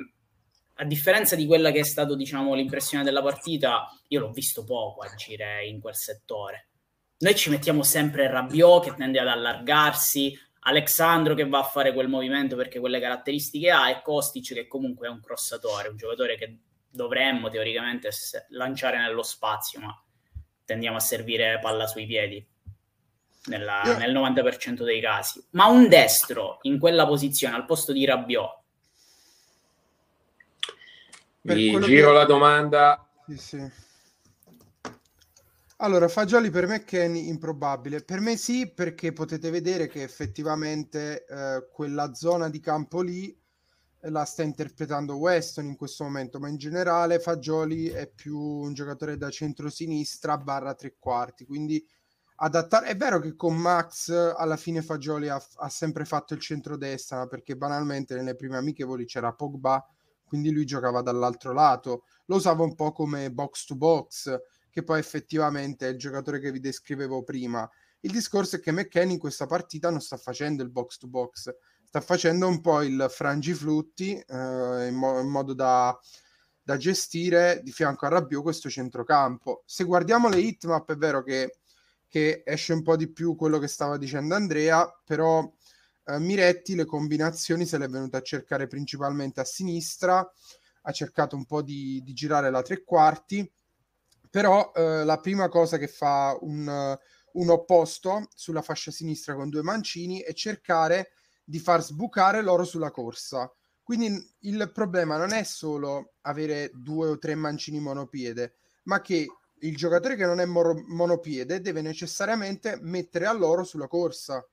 a differenza di quella che è stata, diciamo, l'impressione della partita, io l'ho visto poco agire in quel settore. Noi ci mettiamo sempre Rabiot che tende ad allargarsi, Alexandro che va a fare quel movimento perché quelle caratteristiche ha e Kostic che comunque è un crossatore, un giocatore che dovremmo teoricamente lanciare nello spazio, ma tendiamo a servire palla sui piedi nella, yeah. nel 90% dei casi. Ma un destro in quella posizione al posto di Rabiot. Vi giro che... la domanda. Sì, sì. Allora, Fagioli per me è Kenny improbabile. Per me sì, perché potete vedere che effettivamente eh, quella zona di campo lì la sta interpretando Weston in questo momento, ma in generale Fagioli è più un giocatore da centro-sinistra barra tre quarti, quindi adattare... È vero che con Max alla fine Fagioli ha, ha sempre fatto il centro-destra, perché banalmente nelle prime amichevoli c'era Pogba, quindi lui giocava dall'altro lato, lo usava un po' come box-to-box, che poi effettivamente è il giocatore che vi descrivevo prima. Il discorso è che McKenny in questa partita non sta facendo il box-to-box, sta facendo un po' il frangiflutti eh, in, mo- in, modo da, da, gestire di fianco a Rabiot questo centrocampo. Se guardiamo le hitmap è vero che, che, esce un po' di più quello che stava dicendo Andrea, però eh, Miretti le combinazioni se le è venuto a cercare principalmente a sinistra, ha cercato un po' di, di girare la tre quarti, però eh, la prima cosa che fa un, un opposto sulla fascia sinistra con due mancini è cercare di far sbucare l'oro sulla corsa. Quindi il problema non è solo avere due o tre mancini monopiede, ma che il giocatore che non è moro- monopiede deve necessariamente mettere all'oro sulla corsa.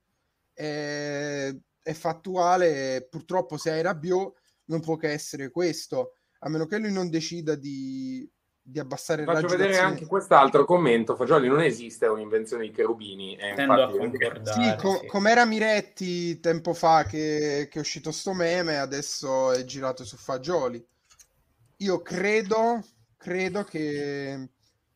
È, è fattuale, purtroppo se hai Rabiot non può che essere questo, a meno che lui non decida di di abbassare il Faccio vedere anche quest'altro commento. Fagioli non esiste, è un'invenzione di Cherubini. Eh, Tendo a concordare. Sì, com- sì. come era Miretti tempo fa che, che è uscito sto meme, adesso è girato su Fagioli. Io credo, credo che,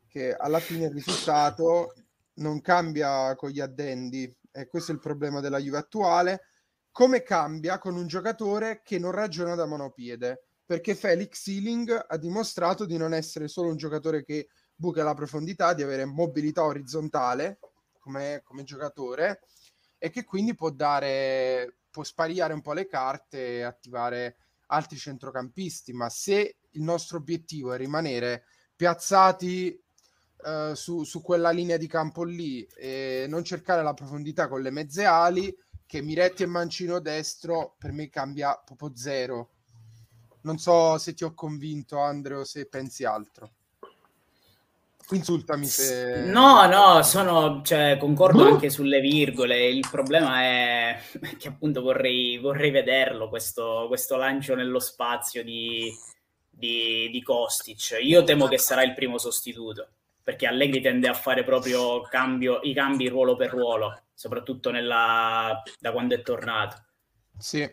che alla fine il risultato non cambia con gli addendi e questo è il problema della Juve attuale. Come cambia con un giocatore che non ragiona da monopiede? Perché Felix Sealing ha dimostrato di non essere solo un giocatore che buca la profondità, di avere mobilità orizzontale come, come giocatore e che quindi può dare, può spariare un po' le carte e attivare altri centrocampisti, ma se il nostro obiettivo è rimanere piazzati uh, su, su, quella linea di campo lì e non cercare la profondità con le mezze ali, che Miretti e Mancino destro per me cambia proprio zero non so se ti ho convinto, Andrea, o se pensi altro. Insultami se... No, no, sono, cioè, concordo anche sulle virgole. Il problema è che appunto vorrei, vorrei vederlo questo, questo, lancio nello spazio di, di, di Kostic. Io temo che sarà il primo sostituto, perché Allegri tende a fare proprio cambio, i cambi ruolo per ruolo, soprattutto nella, da quando è tornato. Sì,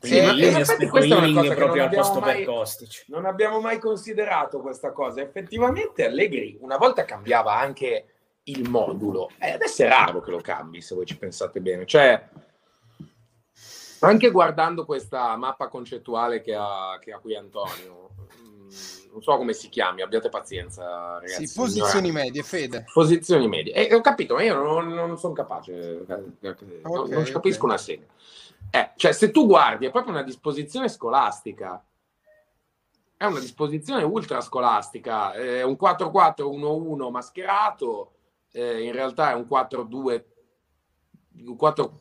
sì, ma io mi aspetto Ealing proprio al posto mai, per Kostic. Non abbiamo mai considerato questa cosa. Effettivamente Allegri una volta cambiava anche il modulo. Eh, adesso è raro che lo cambi, se voi ci pensate bene. Cioè, anche guardando questa mappa concettuale che ha, che ha qui Antonio, mm, non so come si chiami, abbiate pazienza, ragazzi. Sì, posizioni medie, Fede. Posizioni medie. E ho capito, ma io non, non sono capace, okay, non, non capisco okay. una sega. Eh, cioè, se tu guardi, è proprio una disposizione scolastica. È una disposizione ultra scolastica. È un 4-4-1-1 mascherato, eh, in realtà è un 4-2, un 4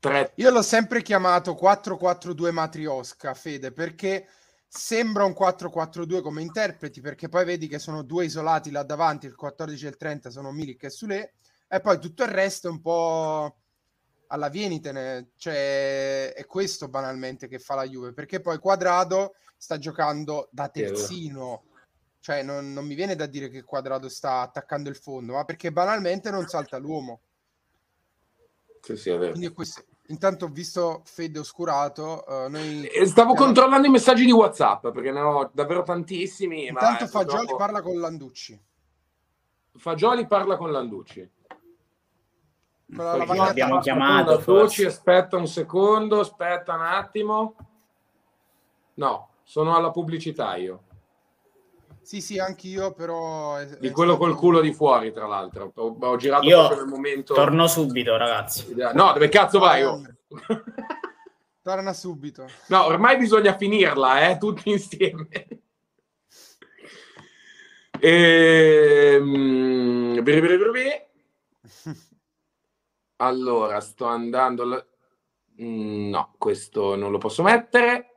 3 Io l'ho sempre chiamato 4-4-2 matriosca, Fede, perché sembra un 4-4-2 come interpreti, perché poi vedi che sono due isolati là davanti, il 14 e il 30 sono Milik e Sule, E poi tutto il resto è un po' alla vienitene, cioè è questo banalmente che fa la Juve, perché poi Quadrado sta giocando da terzino, cioè non, non mi viene da dire che Quadrado sta attaccando il fondo, ma perché banalmente non salta l'uomo. Sì, sì, è vero. Quindi questo. Intanto ho visto Fede oscurato. Uh, noi E Stavo controllando i messaggi di WhatsApp perché ne ho davvero tantissimi. Intanto ma, eh, Fagioli purtroppo- parla con Landucci. Fagioli parla con Landucci. Lavagnetta- abbiamo chiamato, forse. aspetta un secondo, aspetta un attimo. No, sono alla pubblicità io. Sì, sì, anch'io, però... è- Di è quello stato- col culo di fuori, tra l'altro. Ho, ho girato Io proprio nel momento. Torno subito, ragazzi. No, dove cazzo vai? oh? Torna subito. No, ormai bisogna finirla, eh, tutti insieme. Ehm. Allora, sto andando. alla- Mm, No, questo non lo posso mettere.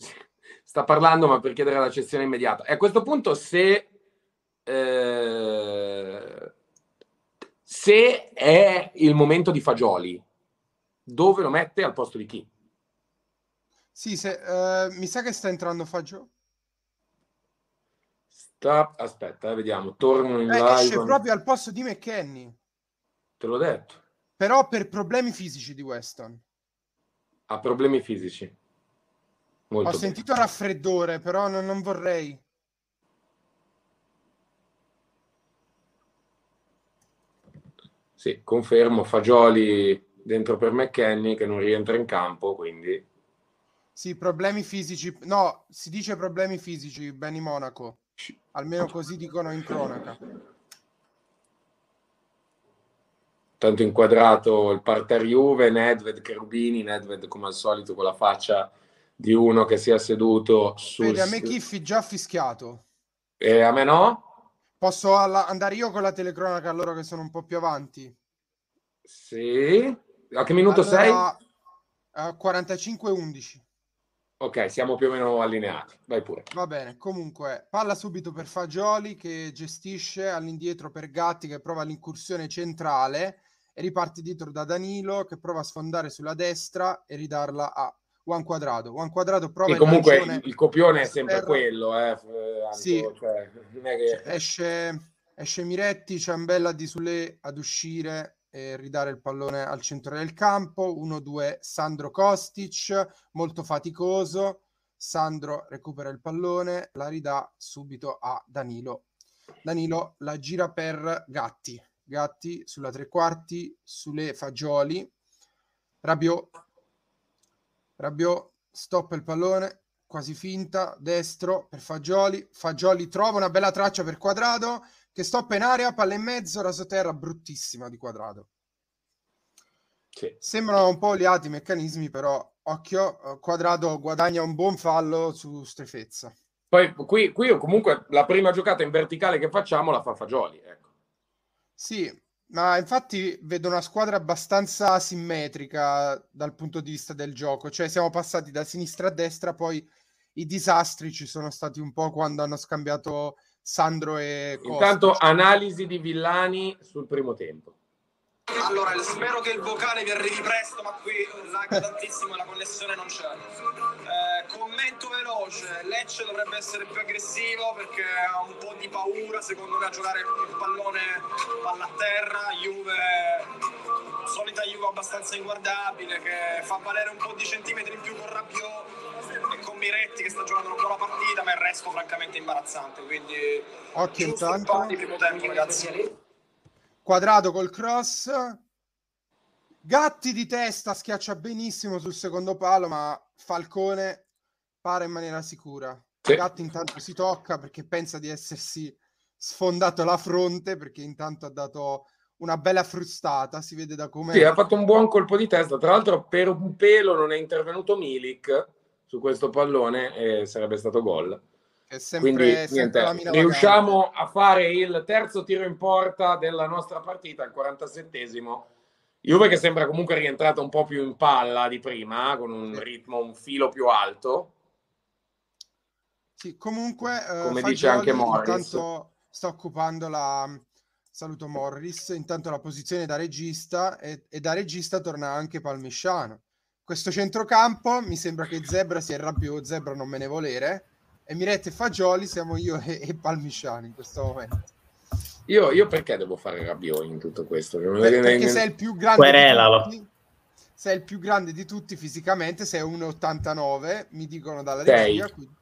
Sta parlando, ma per chiedere la cessione immediata. E a questo punto, se. eh, se è il momento di Fagioli, dove lo mette al posto di chi? Sì, se, eh, mi sa che sta entrando Fagio. Sta... Aspetta, eh, vediamo. Torno in Eh, live. esce proprio al posto di McKenny. Te l'ho detto. Però per problemi fisici di Weston. Ha problemi fisici. Molto Ho bene. sentito raffreddore, però non, non vorrei. Sì, confermo. Fagioli dentro per McKenny che non rientra in campo, quindi Sì, problemi fisici. No, si dice problemi fisici, Benny Monaco. Almeno così dicono in cronaca. Tanto inquadrato il parterre Juve, Nedved, Cherubini, Nedved come al solito con la faccia di uno che si è seduto sul... Vedi, a me Kiffi già fischiato. E a me no? Posso alla- andare io con la telecronaca a loro che sono un po' più avanti? Sì. A che minuto sei? Allora, a 45-11. Ok, siamo più o meno allineati. Vai pure. Va bene, comunque, palla subito per Fagioli che gestisce all'indietro per Gatti che prova l'incursione centrale e riparte dietro da Danilo che prova a sfondare sulla destra e ridarla a Juan Quadrado. Juan Quadrado prova E comunque il, il copione è sempre Terra. quello, eh. eh, Anto, Sì. cioè, che... esce, esce Miretti, Ciambella di Sule ad uscire e ridare il pallone al centro del campo. 1-2 Sandro Kostic, molto faticoso. Sandro recupera il pallone, la ridà subito a Danilo. Danilo la gira per Gatti. Gatti sulla tre quarti, sulle Fagioli. Rabiot. Rabiot stoppa il pallone, quasi finta, destro per Fagioli. Fagioli trova una bella traccia per Quadrado che stoppa in area, palla in mezzo, rasoterra bruttissima di Quadrado. Sì. Sembrano un po' oliati i meccanismi, però occhio, eh, Quadrado guadagna un buon fallo su Strefezza. Poi qui, qui comunque la prima giocata in verticale che facciamo la fa Fagioli. Ecco. Sì, ma infatti vedo una squadra abbastanza simmetrica dal punto di vista del gioco, cioè siamo passati da sinistra a destra, poi i disastri ci sono stati un po' quando hanno scambiato Sandro e Costa. Intanto analisi di Villani sul primo tempo. Allora, spero che il vocale vi arrivi presto, ma qui lagga tantissimo la connessione non c'è. Commento veloce, Lecce dovrebbe essere più aggressivo perché ha un po' di paura, secondo me, a giocare il pallone palla a terra. Juve, solita Juve abbastanza inguardabile, che fa valere un po' di centimetri in più con Rabiot e con Miretti che sta giocando un po' la partita, ma il resto francamente imbarazzante. Quindi Occhio intanto. di primo tempo, ragazzi. Quadrado col cross. Gatti di testa schiaccia benissimo sul secondo palo, ma Falcone para in maniera sicura. Sì. Gatti intanto si tocca perché pensa di essersi sfondato la fronte perché intanto ha dato una bella frustata, si vede da come Sì, ha fatto un buon colpo di testa. Tra l'altro, per un pelo non è intervenuto Milik su questo pallone e sarebbe stato gol. è sempre, Quindi sempre niente, riusciamo a fare il terzo tiro in porta della nostra partita, il 47esimo. Juve che sembra comunque rientrata un po' più in palla di prima, con un ritmo un filo più alto. Sì, comunque, eh, Come dice Fagioli anche Morris. intanto sta occupando la, saluto Morris, intanto la posizione da regista e, e da regista torna anche Palmisciano. Questo centrocampo mi sembra che Zebra sia il rabbio, Zebra non me ne volere, e Miretti e Fagioli siamo io e, e Palmisciano in questo momento. Io, io perché devo fare Rabiot in tutto questo? Per- perché sei il più grande Querelalo. di tutti. Sei il più grande di tutti fisicamente, sei 1,89, mi dicono dalla Sei. regia. quindi-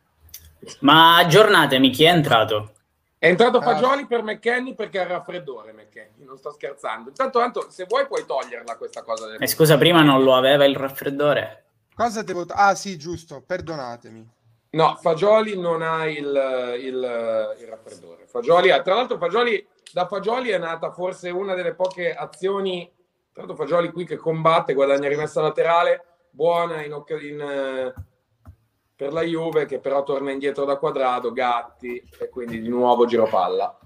Ma aggiornatemi, chi è entrato? È entrato Ah. Fagioli per McKenny perché ha il raffreddore McKenny, non sto scherzando. Intanto, Anto, se vuoi puoi toglierla questa cosa. Del... Eh, scusa, prima non lo aveva il raffreddore? Cosa devo... Ah sì, giusto, perdonatemi. No, Fagioli non ha il, il- il raffreddore. Fagioli ha- tra l'altro Fagioli, da Fagioli è nata forse una delle poche azioni, tra l'altro Fagioli qui che combatte, guadagna rimessa laterale, buona in, in, eh, per la Juve che però torna indietro da Quadrado, Gatti e quindi di nuovo giro palla.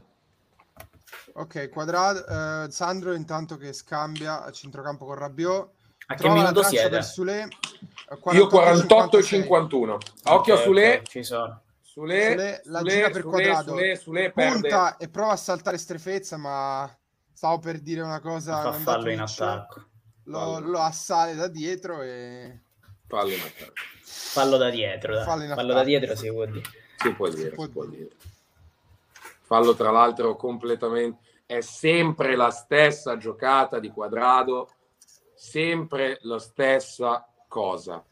Ok, quadrato. eh, Sandro intanto che scambia a centrocampo con Rabiot. A che minuto siete? per Sule. eh, Io 48 e 56. 51. Occhio a Ok, Sule, ok, ci sono. Sule, Sule, la Sule, gira per Sule, quadrato. Sule, Sule. Punta e prova a saltare strefezza, ma stavo per dire una cosa. Fa fallo in attacco. Lo, lo assale da dietro e Fallo in attacco. Fallo da dietro. dai. Fallo Fallo da dietro si può dire. Si può dire, può si può dire. dire. Fallo tra l'altro completamente... È sempre la stessa giocata di quadrado, sempre la stessa cosa.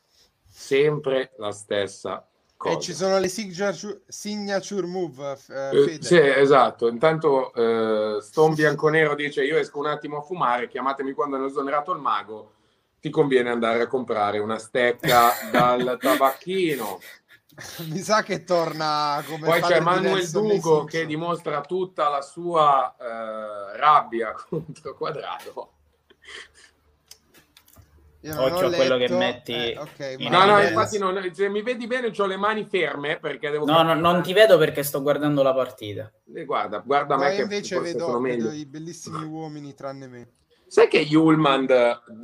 Sempre la stessa cosa. E ci sono le signature, signature move. eh, Eh, sì, esatto. Intanto eh, Stone Bianconero dice io esco un attimo a fumare, chiamatemi quando hanno esonerato il mago, ti conviene andare a comprare una stecca dal tabacchino. Mi sa che torna come Poi c'è Manuel Dugo che dimostra tutta la sua eh, rabbia contro Quadrado. Io non Occhio ho a quello che metti Eh, ok, in No, no, infatti non- se mi vedi bene ho le mani ferme perché devo... No, no, non ti vedo perché sto guardando la partita. Eh, Guarda, guarda No, me io invece vedo, vedo i bellissimi uomini tranne me. Sai che Yulmand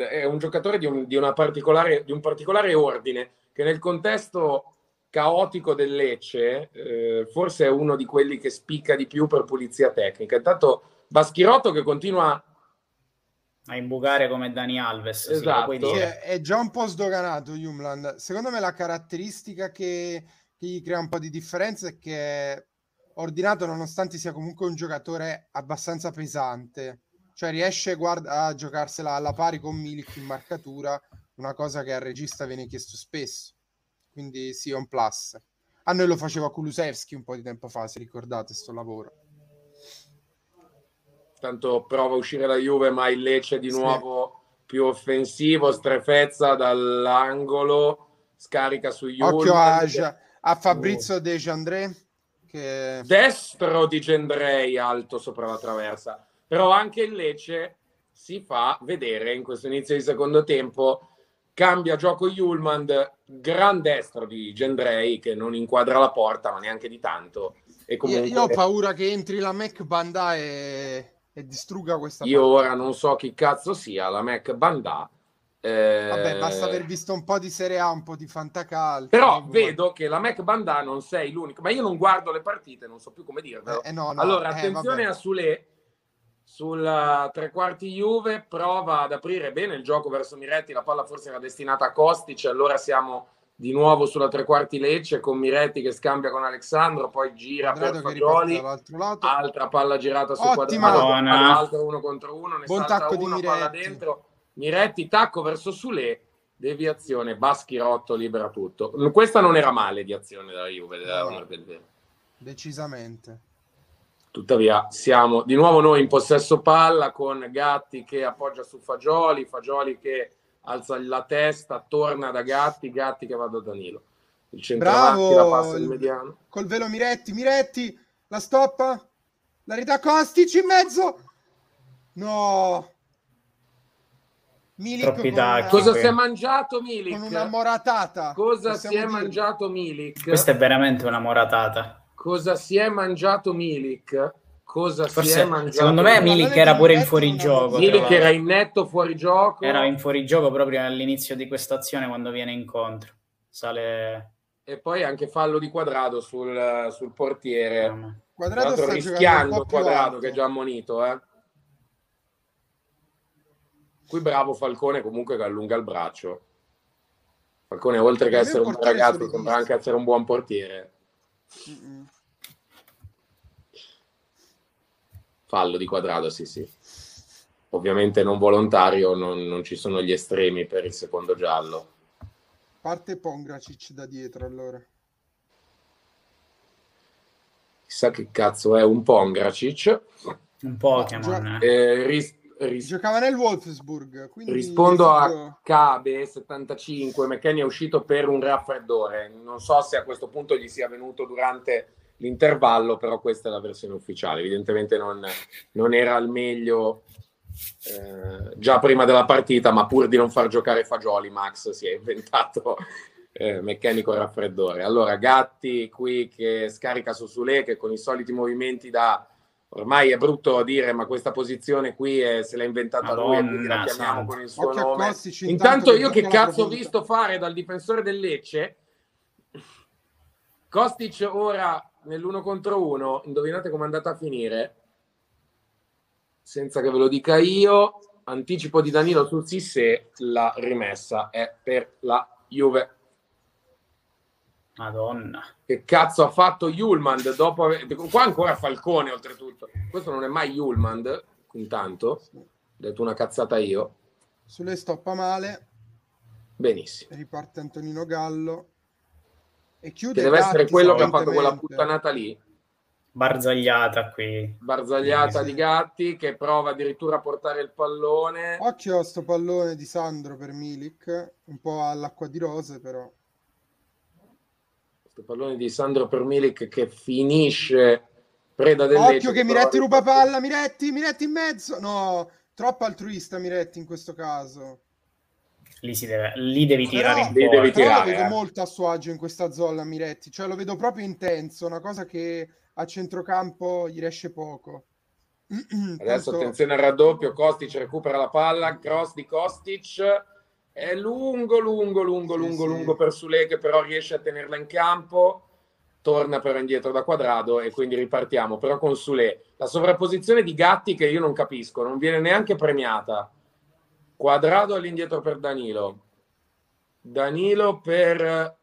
è un giocatore di un, di una particolare, di un particolare ordine che nel contesto caotico del Lecce eh, forse è uno di quelli che spicca di più per pulizia tecnica. Intanto Baschirotto che continua A imbucare come Dani Alves, sì, Esatto. puoi Sì, dire. è già un po' sdoganato Jumland. Secondo me la caratteristica che, che gli crea un po' di differenza è che è ordinato nonostante sia comunque un giocatore abbastanza pesante. Cioè riesce guarda, a giocarsela alla pari con Milik in marcatura, una cosa che al regista viene chiesto spesso. Quindi sì, è un plus. A noi lo faceva Kulusevski un po' di tempo fa, se ricordate sto lavoro. tanto prova a uscire la Juve, ma il Lecce di Sì. nuovo più offensivo, strefezza dall'angolo, scarica su Occhio a, a Fabrizio De Jandré che destro di Gendrei alto sopra la traversa però anche il Lecce si fa vedere in questo inizio di secondo tempo cambia gioco Yulmand gran destro di Gendrei che non inquadra la porta ma neanche di tanto e Io, comunque io ho paura che entri la Mac Banda e, e distrugga questa io partita. ora non so chi cazzo sia la Mac Bandà eh, Vabbè, basta aver visto un po' di Serie A, un po' di fantacalcio. però Boh. vedo che la Mac Bandà non sei l'unico ma io non guardo le partite non so più come dirvelo Eh, eh, no, no, allora, eh, attenzione vabbè. a Sule sulla tre quarti Juve, prova ad aprire bene il gioco verso Miretti, la palla forse era destinata a Kostic, allora siamo di nuovo sulla tre quarti Lecce con Miretti che scambia con Alessandro, poi gira Quadrato per Fagioli, altra palla girata su Ottima. Quadrado, altro uno contro uno, ne Buon salta tacco di uno, palla Miretti. dentro, Miretti tacco verso Sule, deviazione, Baschirotto libera tutto. Questa non era male di azione della Juve, della No. del vero. Decisamente. Tuttavia, siamo di nuovo noi in possesso palla con Gatti che appoggia su Fagioli, Fagioli che alza la testa, torna da Gatti, Gatti che va da Danilo. Il centravanti, la passa il- mediano. Col velo Miretti, Miretti, la stoppa. La ridà Kostic in mezzo. No. Milik tacchi. Cosa si è mangiato con una Milik? moratata. Cosa possiamo si è dirlo. mangiato Milik? Questa è veramente una moratata. Cosa si è mangiato Milik? Cosa si è Forse, mangiato secondo me, Milik? Era pure in fuorigioco. Milik era in netto fuorigioco. Era in fuorigioco proprio all'inizio di questa azione quando viene incontro. Sale... E poi anche fallo di quadrado sul, sul portiere. Quadrato sta rischiando alto. che è già ammonito, eh. Qui bravo Falcone comunque che allunga il braccio. Falcone oltre che essere un ragazzo sembra anche essere un buon portiere. Mm-mm. Fallo di Quadrado, sì sì. Ovviamente non volontario, non, non ci sono gli estremi per il secondo giallo. Parte Pongracic da dietro allora. Chissà che cazzo è un Pongracic. Un Pokémon. eh. Eh, ris- ris- Giocava nel Wolfsburg, rispondo a esigo- Cabe75, McKenny è uscito per un raffreddore. Non so se a questo punto gli sia venuto durante l'intervallo, però questa è la versione ufficiale. Evidentemente non, non era al meglio eh, già prima della partita, ma pur di non far giocare Fagioli, Max si è inventato eh, meccanico raffreddore. Allora, Gatti qui che scarica su Sule, che con i soliti movimenti da... Ormai è brutto a dire, ma questa posizione qui è- se l'ha inventata lui e quindi la Madonna chiamiamo con il suo nome. Kostic, Intanto io che cazzo ho visto fare dal difensore del Lecce? Kostic ora nell'uno contro uno, indovinate come è andata a finire? Senza che ve lo dica io, anticipo di Danilo sul Sissé, la rimessa è per la Juve. Madonna. Che cazzo ha fatto Julmand dopo aver... Qua ancora Falcone oltretutto. Questo non è mai Julmand, intanto. Ho detto una cazzata io. Sulle stoppa male, Benissimo. riparte Antonino Gallo e chiude Che deve essere quello che ha fatto quella puttanata lì. Barzagliata qui. Barzagliata di Gatti che prova addirittura a portare il pallone. Occhio a sto pallone di Sandro per Milik, un po' all'acqua di rose però. Questo pallone di Sandro per Milik che finisce preda del Occhio che Miretti ruba palla, Miretti, Miretti in mezzo. No, troppo altruista Miretti in questo caso. Lì, si deve, lì devi Però- tirare in Lì fuori. devi Però tirare, lo vedo eh. molto a suo agio in questa zona Miretti, cioè lo vedo proprio intenso, una cosa che a centrocampo gli riesce poco. Adesso Tanto- attenzione al raddoppio, Kostic recupera la palla, cross di Kostic, è lungo, lungo, lungo, Sì, lungo, sì. lungo per Sule che però riesce a tenerla in campo, torna però indietro da quadrado e quindi ripartiamo, però con Sule. La sovrapposizione di Gatti che io non capisco, non viene neanche premiata. Quadrado all'indietro per Danilo. Danilo per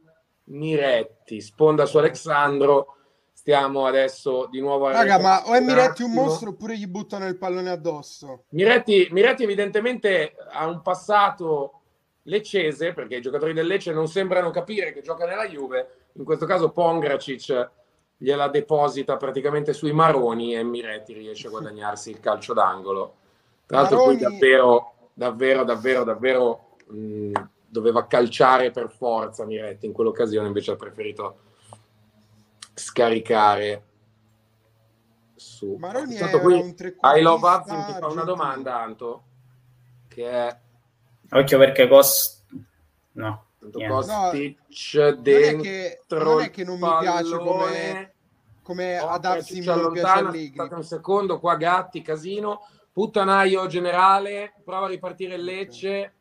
Miretti, sponda su Alexandro. Stiamo adesso di nuovo a Raga, ma o è Miretti un mostro oppure gli buttano il pallone addosso? Miretti, Miretti evidentemente ha un passato leccese, perché i giocatori del Lecce non sembrano capire che gioca nella Juve. In questo caso Pongracic gliela deposita praticamente sui maroni e Miretti riesce a guadagnarsi il calcio d'angolo. Tra l'altro qui Maroni- davvero, davvero, davvero, davvero mh, doveva calciare per forza Miretti. In quell'occasione invece ha preferito scaricare su... Maroni Intanto era qui un trequartista I Love Azim ti fa una domanda, Anto, che è Occhio perché Cos... No. Tanto niente. Kostic Non è dentro che non, è che non mi piace come, come Occhio, ad Azim ci non piace allontana, Allegri. un secondo, qua Gatti, casino, puttanaio generale, prova a ripartire il Lecce.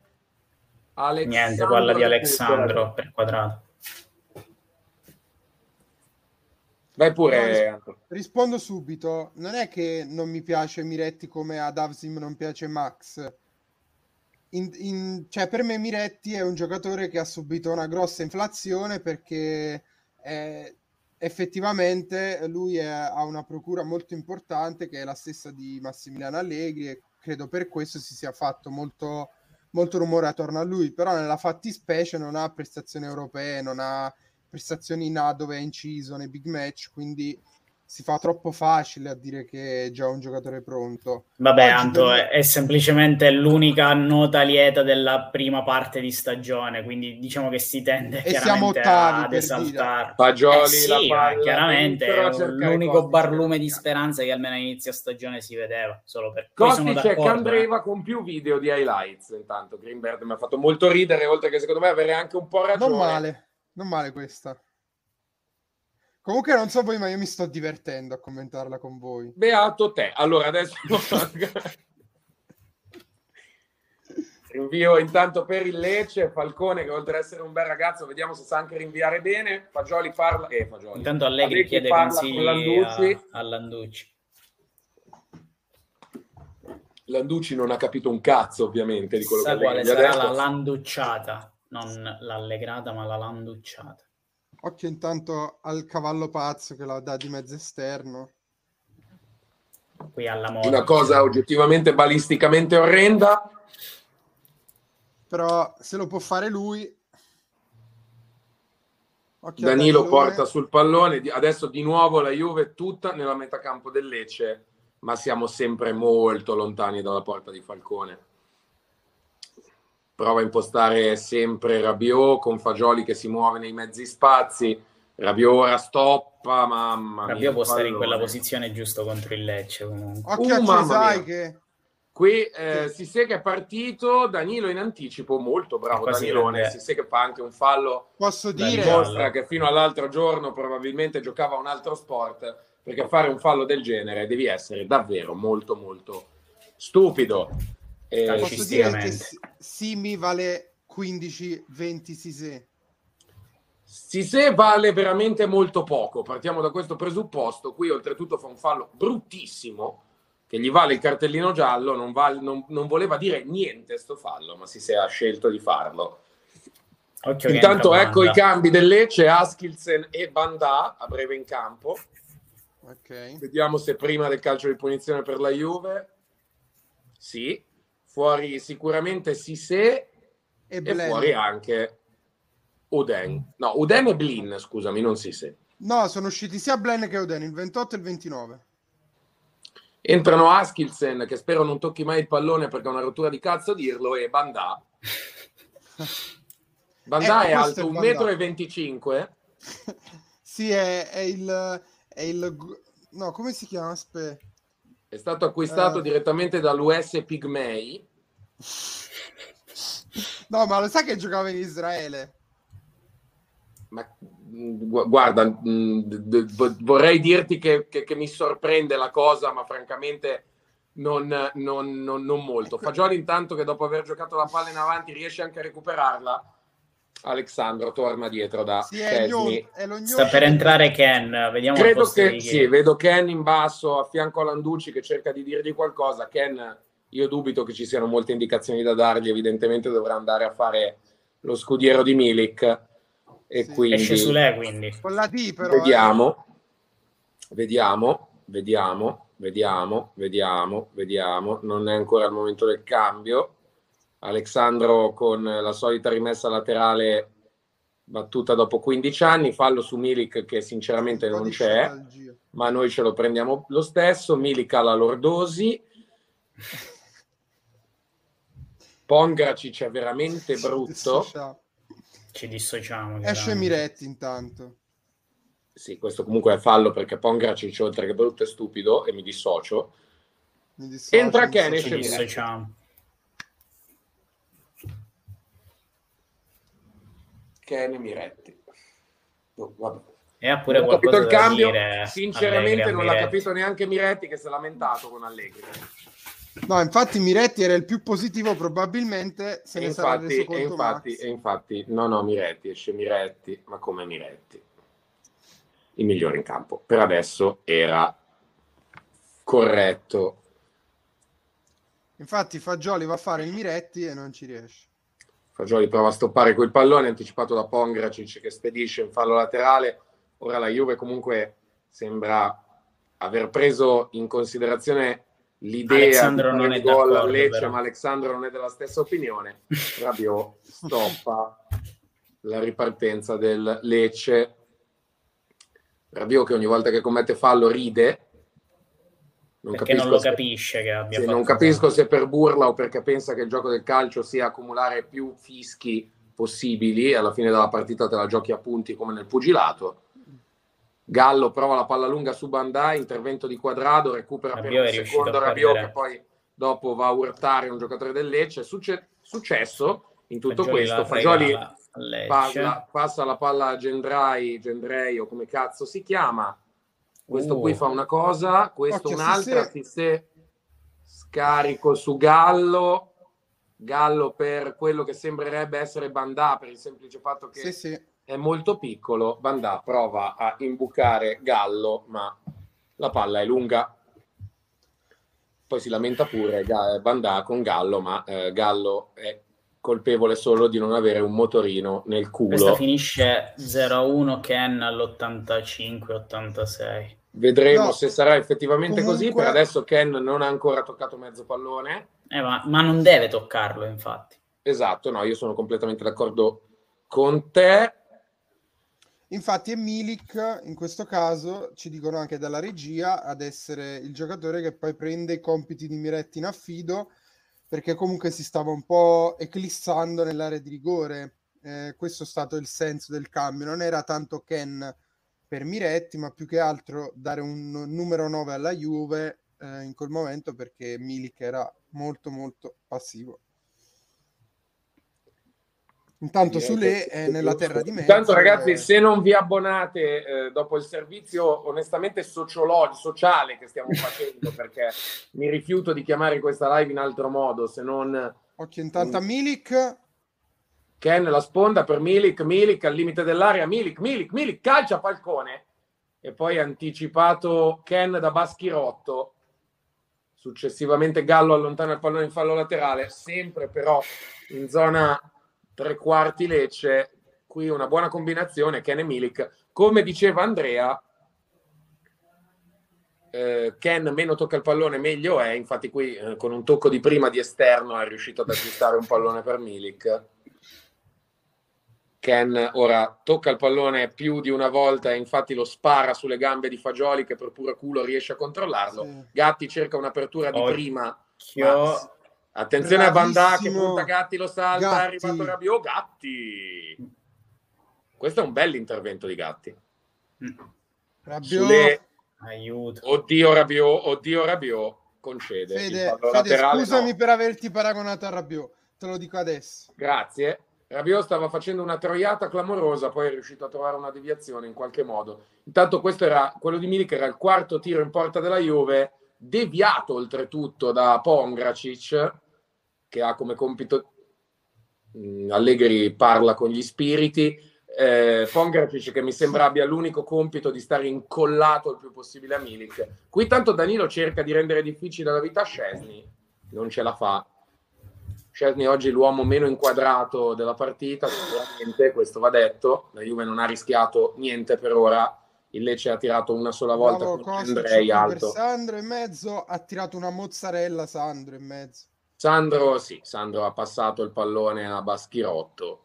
Alexandro Niente, palla di. Alexandro per quadrato. Vai pure, Anto. Rispondo subito, non è che non mi piace Miretti come ad Avsim non piace Max. In- in- cioè, per me Miretti è un giocatore che ha subito una grossa inflazione perché eh, effettivamente lui è- ha una procura molto importante che è la stessa di Massimiliano Allegri e credo per questo si sia fatto molto, molto rumore attorno a lui, però nella fattispecie non ha prestazioni europee, non ha prestazioni in A dove è inciso nei big match, quindi si fa troppo facile a dire che è già un giocatore pronto. Vabbè, Oggi Anto, per è, semplicemente l'unica nota lieta della prima parte di stagione, quindi diciamo che si tende E siamo ottavi, ad per esaltarlo. Fagioli, Eh sì, palla chiaramente è l'unico barlume di speranza che almeno a inizio stagione si vedeva, solo per Kostic e d'accordo, eh. Candreva con più video di highlights intanto Greenberg mi ha fatto molto ridere oltre che secondo me avere anche un po' ragione Non male, non male questa. Comunque non so voi, ma io mi sto divertendo a commentarla con voi. Beato te. Allora adesso Rinvio intanto per il Lecce, Falcone che oltre ad essere un bel ragazzo, vediamo se sa anche rinviare bene. Fagioli parla... Eh, Fagioli. Intanto Allegri, Allegri chiede consigli con Landucci. a, a Landucci. Landucci non ha capito un cazzo ovviamente di quello Sa che quale sarà detto. la landucciata, non l'allegrata, ma la landucciata. Occhio intanto al cavallo pazzo che la dà di mezzo esterno. Qui alla moda. Una cosa oggettivamente balisticamente orrenda. Però se lo può fare lui... Occhio Danilo porta sul pallone, adesso di nuovo la Juve tutta nella metacampo del Lecce, ma siamo sempre molto lontani dalla porta di Falcone. Prova a impostare sempre Rabiot con Fagioli che si muove nei mezzi spazi. Rabiot ora stoppa, mamma mia. Rabiot può stare in quella posizione giusto contro il Lecce comunque. Occhio Uh, a che... Qui eh, si sa che è partito Danilo in anticipo, molto bravo Danilone. grande. Si sa che fa anche un fallo Posso dire... dimostra che fino all'altro giorno probabilmente giocava un altro sport perché fare un fallo del genere devi essere davvero molto molto stupido Eh. Posso dire che Simi vale 15-20 Sise. Sisè vale veramente molto poco partiamo da questo presupposto qui oltretutto fa un fallo bruttissimo che gli vale il cartellino giallo non, val- non- non voleva dire niente sto fallo ma Sisè ha scelto di farlo Occhio intanto ecco i Banda. cambi del Lecce Askilsen e Bandà a breve in campo Ok. Vediamo se prima del calcio di punizione per la Juve. Sì, fuori sicuramente Sissé E e fuori anche Uden. No, Uden e Blin, scusami, non Sissé. No, sono usciti sia Blen che Oden, il 28 e il 29. Entrano Askilsen, che spero non tocchi mai il pallone perché è una rottura di cazzo dirlo, e Bandà. Bandà Eh, è alto il 1,25 m. sì, è, è il... È il... No, come si chiama? Aspetta. È stato acquistato Eh. direttamente dall'US Pigmei. No, ma lo sai che giocava in Israele? Ma gu- guarda, mh, d- vorrei dirti che, che- che mi sorprende la cosa, ma francamente non, non- non- non molto. Fagioli intanto che dopo aver giocato la palla in avanti riesce anche a recuperarla. Alexandro torna dietro da Sì, Sta per entrare Ken, vediamo Credo che sì, vedo Ken in basso a fianco a Landucci che cerca di dirgli qualcosa. Ken, io dubito che ci siano molte indicazioni da dargli, evidentemente dovrà andare a fare lo scudiero di Milik e Sì. quindi Esce su lei quindi. Con la D però. eh. vediamo, vediamo, vediamo, vediamo, vediamo, vediamo. Non è ancora il momento del cambio. Alessandro con la solita rimessa laterale battuta dopo 15 anni, fallo su Milik che sinceramente non c'è, ma noi ce lo prendiamo lo stesso. Milik ha la lordosi. Pongracic è veramente brutto. Ci dissociamo. Esce. Miretti intanto. Sì, questo comunque è fallo perché Pongracic oltre che brutto è stupido e mi dissocio. Mi dissocio, Entra Ken, esce Miretti. Ken Miretti. Oh, vabbè. E ha pure capito il da cambio. dire. Sinceramente non l'ha capito neanche Miretti che si è lamentato con Allegri. No, infatti Miretti era il più positivo, probabilmente se E ne sarà infatti, reso e conto infatti, Max. e infatti, no, no, Miretti, esce Miretti, ma come Miretti? Il migliore in campo. Per adesso era corretto. Infatti Fagioli va a fare il Miretti e non ci riesce. Fagioli prova a stoppare quel pallone anticipato da Pongracic che spedisce in fallo laterale. Ora la Juve comunque sembra aver preso in considerazione l'idea Alessandro di non è gol a Lecce, però. ma Alessandro non è della stessa opinione. Rabiot stoppa la ripartenza del Lecce. Rabiot che ogni volta che commette fallo ride. Non Perché non lo se- capisce che abbia fatto non capisco se per burla o perché pensa che il gioco del calcio sia accumulare più fischi possibili. Alla fine della partita te la giochi a punti come nel pugilato. Gallo prova la palla lunga su Bandai, intervento di quadrado, recupera per Rabiot un è riuscito secondo Rabiot che poi dopo va a urtare un giocatore del Lecce. Succe- successo in tutto Fagioli questo. Fagioli palla- passa la palla a Gendrai, Gendrei o come cazzo si chiama. Questo Uh. qui fa una cosa, questo Occhio, un'altra. Sissé. Sissé scarico su Gallo. Gallo per quello che sembrerebbe essere Bandà, per il semplice fatto che Sì, sì. è molto piccolo. Bandà prova a imbucare Gallo, ma la palla è lunga. Poi si lamenta pure Bandà con Gallo, ma eh, Gallo è colpevole solo di non avere un motorino nel Questa culo. finisce 0-1 Ken all'85-86. Vedremo No, se sarà effettivamente così. comunque- Per adesso Ken non ha ancora toccato mezzo pallone. Eh, ma, ma non deve toccarlo, infatti. Esatto, no, io sono completamente d'accordo con te. Infatti è Milik, in questo caso, ci dicono anche dalla regia, ad essere il giocatore che poi prende i compiti di Miretti in affido, perché comunque si stava un po' eclissando nell'area di rigore. Eh, questo è stato il senso del cambio. Non era tanto Ken per Miretti, ma più che altro dare un numero 9 alla Juve eh, in quel momento perché Milik era molto molto passivo. Intanto Sule che- è nella terra di mezzo. Intanto, ragazzi, eh, se non vi abbonate eh, dopo il servizio onestamente sociologico, sociale che stiamo facendo, perché mi rifiuto di chiamare questa live in altro modo, se non Occhio intanto a Milik. Ken la sponda per Milik, Milik al limite dell'area, Milik, Milik, Milik, calcia Falcone e poi anticipato Ken da Baschirotto. Successivamente Gallo allontana il pallone in fallo laterale, sempre però in zona tre quarti Lecce. Qui una buona combinazione, Ken e Milik. Come diceva Andrea, eh, Ken meno tocca il pallone meglio è, infatti qui eh, con un tocco di prima di esterno è riuscito ad aggiustare un pallone per Milik. Ken ora tocca il pallone più di una volta e infatti lo spara sulle gambe di Fagioli che per puro culo riesce a controllarlo. Sì. Gatti cerca un'apertura di Occhio. prima. Ma- Attenzione a Bandà che Bravissimo. punta Gatti lo salta, Gatti. è arrivato Rabiot, Gatti. Questo è un bell'intervento di Gatti. Rabiot. Sulle- Aiuto. Oddio Rabiot, oddio Rabiot, concede. Fede, Fede, laterale, scusami no. per averti paragonato a Rabiot, te lo dico adesso. Grazie. Rabiot stava facendo una troiata clamorosa, poi è riuscito a trovare una deviazione in qualche modo. Intanto questo era quello di Milik, era il quarto tiro in porta della Juve, deviato oltretutto da Pongracic, che ha come compito mh, Allegri parla con gli spiriti. Eh, Pongracic che mi sembra abbia l'unico compito di stare incollato il più possibile a Milik. Qui tanto Danilo cerca di rendere difficile la vita a Scesni, non ce la fa. Scesni oggi è l'uomo meno inquadrato della partita, sicuramente, questo va detto. La Juve non ha rischiato niente per ora. Il Lecce ha tirato una sola volta Bravo, con Andrei alto. Sandro in mezzo, ha tirato una mozzarella Sandro in mezzo. Sandro, sì, Sandro ha passato il pallone a Baschirotto.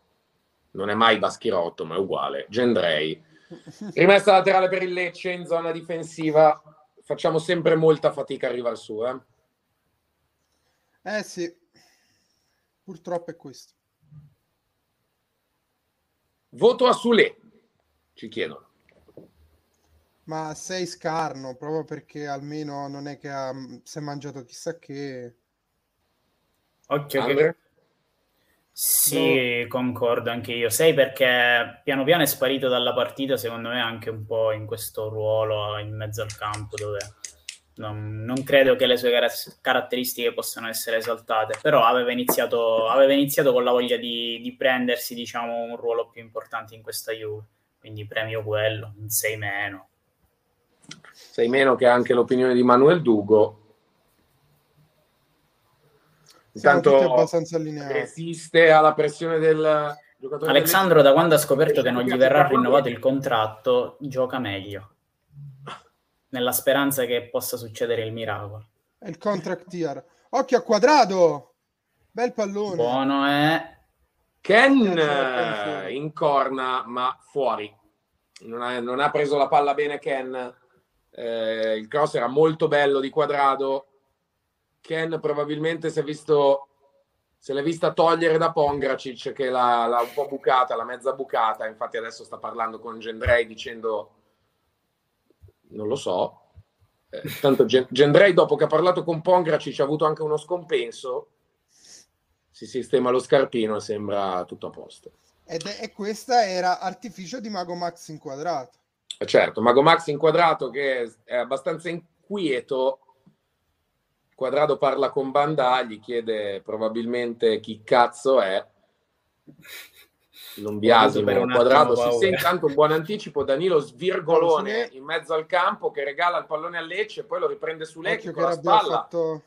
Non è mai Baschirotto, ma è uguale. Gendrei. Rimessa laterale per il Lecce in zona difensiva. Facciamo sempre molta fatica a arrivare su. Eh? Eh sì, purtroppo è questo. Voto a Sule, ci chiedono. Ma sei scarno, proprio perché almeno non è che ha, si è mangiato chissà che... Occhio che... Andre? Sì, concordo anche io. Sei perché piano piano è sparito dalla partita, secondo me anche un po' in questo ruolo in mezzo al campo dove non, non credo che le sue car- caratteristiche possano essere esaltate, però aveva iniziato, aveva iniziato con la voglia di, di prendersi, diciamo, un ruolo più importante in questa Juve, quindi premio quello, un 6 meno. Sei meno che anche l'opinione di Manuel Dugo. Intanto resiste alla pressione del giocatore. Alexandro, da quando ha scoperto che non gli verrà rinnovato il contratto, gioca meglio, nella speranza che possa succedere il miracolo. È il contract year. Occhio a quadrato! Bel pallone. Buono è... Ken eh, in corna, ma fuori. Non ha, non ha preso la palla bene Ken. Eh, il cross era molto bello di quadrado. Ken probabilmente si è visto se l'è vista togliere da Pongracic che l'ha, l'ha un po' bucata, la mezza bucata. Infatti adesso sta parlando con Gendrei dicendo non lo so. Eh, tanto Gen- Gendrei dopo che ha parlato con Pongracic ha avuto anche uno scompenso. Si sistema lo scarpino e sembra tutto a posto. Ed è, e questa era artificio di Mago Max inquadrato. Eh, Certo, Mago Max inquadrato che è abbastanza inquieto Quadrado parla con Banda, gli chiede probabilmente chi cazzo è. Non biasimo, Per un Quadrado attimo si sente intanto un buon anticipo, Danilo svirgolone in mezzo al campo che regala il pallone a Lecce, poi lo riprende su Lecce con che la spalla. fatto,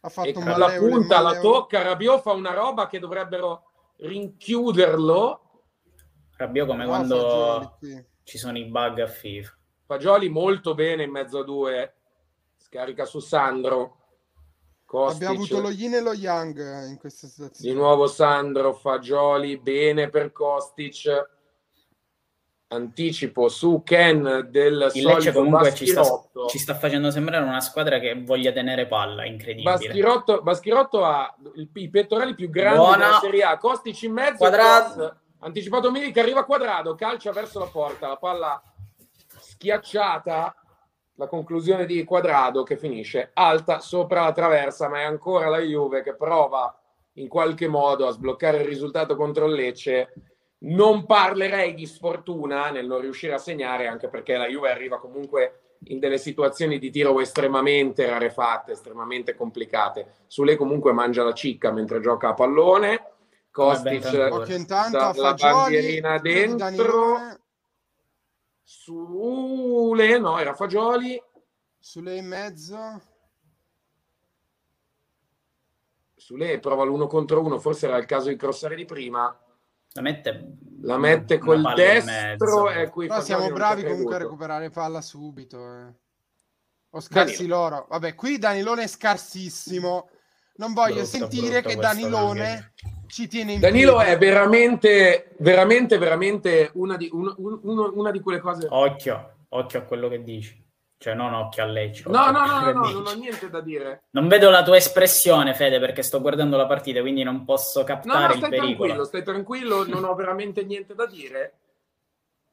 ha fatto e un con la punta un la tocca, Rabiot fa una roba che dovrebbero rinchiuderlo. Rabbio come No, quando ci sono i bug a FIFA. Fagioli molto bene in mezzo a due, scarica su Sandro. Kostic, Abbiamo avuto lo yin e lo yang in questa di situazione. nuovo Sandro, Fagioli, bene per Kostic. Anticipo su Ken del Il Lecce comunque ci sta, ci sta facendo sembrare una squadra che voglia tenere palla, incredibile. Baschirotto, Baschirotto ha il- i pettorali più grandi Buona. della Serie A, Kostic in mezzo, Quadrado. anticipato Milik, arriva quadrado, calcia verso la porta, la palla schiacciata, la conclusione di quadrado che finisce alta sopra la traversa, ma è ancora la Juve che prova in qualche modo a sbloccare il risultato contro il Lecce. Non parlerei di sfortuna nel non riuscire a segnare, anche perché la Juve arriva comunque in delle situazioni di tiro estremamente rarefatte, estremamente complicate. Sule comunque mangia la cicca mentre gioca a pallone. Kostic la Fagioli, bandierina dentro. Sule, no, era Fagioli. Sule in mezzo. Sule prova l'uno contro uno, forse era il caso di crossare di prima. La mette, La mette col destro e qui Però siamo bravi comunque a recuperare palla subito. eh. O scarsi Danilo. loro. Vabbè, qui Danilone è scarsissimo. Non voglio Brutto, sentire brutto che Danilone ci tiene in Danilo piedi. è veramente, veramente, veramente una di, un- un- una di quelle cose. Occhio, occhio a quello che dici. Cioè, non occhio a. No, occhio no, no, no, no, non ho niente da dire. Non vedo la tua espressione, Fede, perché sto guardando la partita, quindi non posso No, captare no, il stai pericolo. tranquillo, stai tranquillo, non ho veramente niente da dire.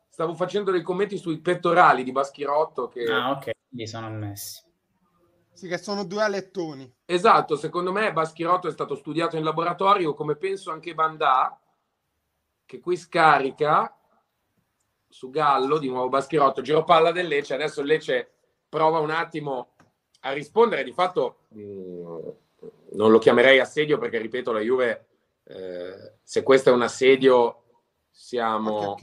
Stavo facendo dei commenti sui pettorali di Baschirotto che... Ah, ok, quindi sono ammessi. Sì, che sono due alettoni. Esatto, secondo me Baschirotto è stato studiato in laboratorio, come penso anche Bandà, che qui scarica su Gallo, di nuovo Baschirotto, giro palla del Lecce, adesso il Lecce prova un attimo a rispondere, di fatto mh, non lo chiamerei assedio perché, ripeto, la Juve, eh, se questo è un assedio, siamo,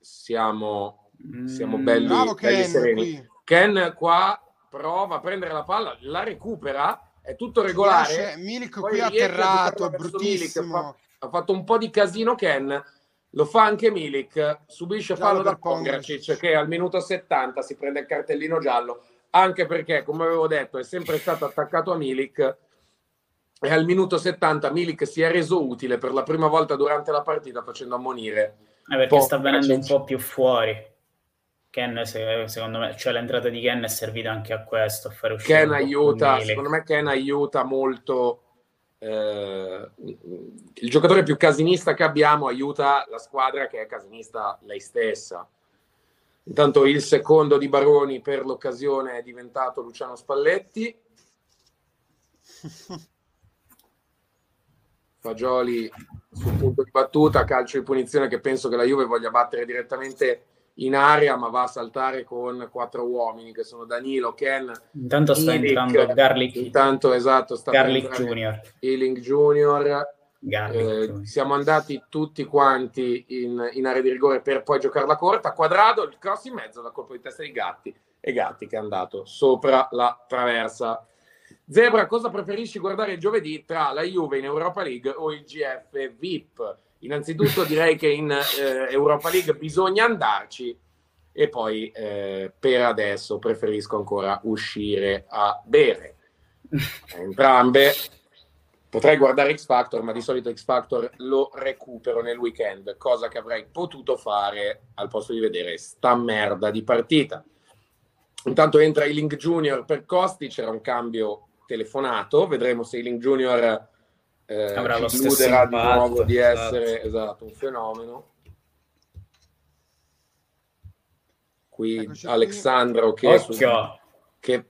siamo, siamo Mm, belli, Bravo belli Ken sereni. qui. Ken qua prova a prendere la palla, la recupera, è tutto regolare. Milik qui riesce a atterrato, Milik, bruttissimo. fa- ha fatto un po' di casino Ken, lo fa anche Milik, subisce Giallo fallo da Pongracic. Pongracic che al minuto 70 si prende il cartellino giallo, anche perché, come avevo detto, è sempre stato attaccato a Milik e al minuto 70 Milik si è reso utile per la prima volta durante la partita facendo ammonire. Eh, perché Po- sta venendo un Pongracic. po' più fuori. Ken, se- secondo me, cioè l'entrata di Ken è servita anche a questo, a fare uscire Ken aiuta, secondo me Ken aiuta molto. eh, il giocatore più casinista che abbiamo aiuta la squadra che è casinista lei stessa. Intanto il secondo di Baroni per l'occasione è diventato Luciano Spalletti. Fagioli sul punto di battuta, calcio di punizione che penso che la Juve voglia battere direttamente in area, ma va a saltare con quattro uomini che sono Danilo, Ken, Intanto sta Milik. entrando Garlic, Intanto esatto, sta Garlic Junior. Ealing Junior. Eh, siamo andati tutti quanti in, in area di rigore per poi giocare la corta. Quadrado, il cross in mezzo, la colpo di testa di Gatti e Gatti che è andato sopra la traversa. Zebra, cosa preferisci guardare il giovedì tra la Juve in Europa League o il GF VIP? Innanzitutto direi che in eh, Europa League bisogna andarci e poi eh, per adesso preferisco ancora uscire a bere. Entrambe potrei guardare X Factor, ma di solito X Factor lo recupero nel weekend, cosa che avrei potuto fare al posto di vedere sta merda di partita. Intanto entra i Link Junior per Costi, c'era un cambio telefonato, vedremo se i Link Junior eh, Avrà lo stesso illuderà di impatto, nuovo di esatto. essere esatto, un fenomeno. Qui Eccoci qui. Alessandro che, su- che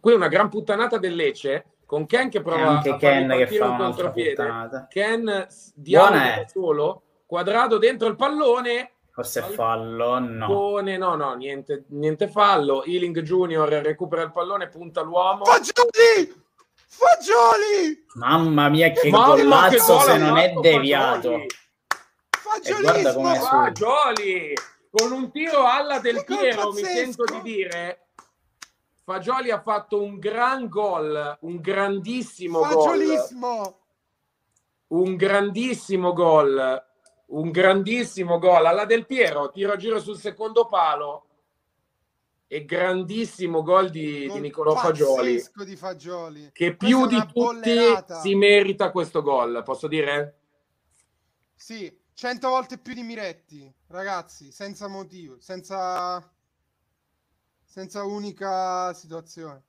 qui è una gran puttanata del Lecce con Ken che prova anche a Ken che fa un un'altra contropiede. puttanata. Ken dialoga solo, quadrado dentro il pallone. Forse è fallo, no. Pallone, no, no, niente, niente fallo. Ealing Junior recupera il pallone, punta l'uomo. Fagioli! Fagioli! Mamma mia, che Mamma, che gollazzo gol se non è deviato. Fagioli! Fagioli con un tiro alla del Che Piero mi sento di dire Fagioli ha fatto un gran gol un grandissimo gol Fagiolismo! un grandissimo gol un grandissimo gol alla del Piero tiro a giro sul secondo palo e grandissimo gol di, di Gol Niccolò Fagioli di Fagioli. che Questa più di tutti bollerata. si merita questo gol posso dire? Sì, cento volte più di Miretti, ragazzi, senza motivo, senza senza unica situazione.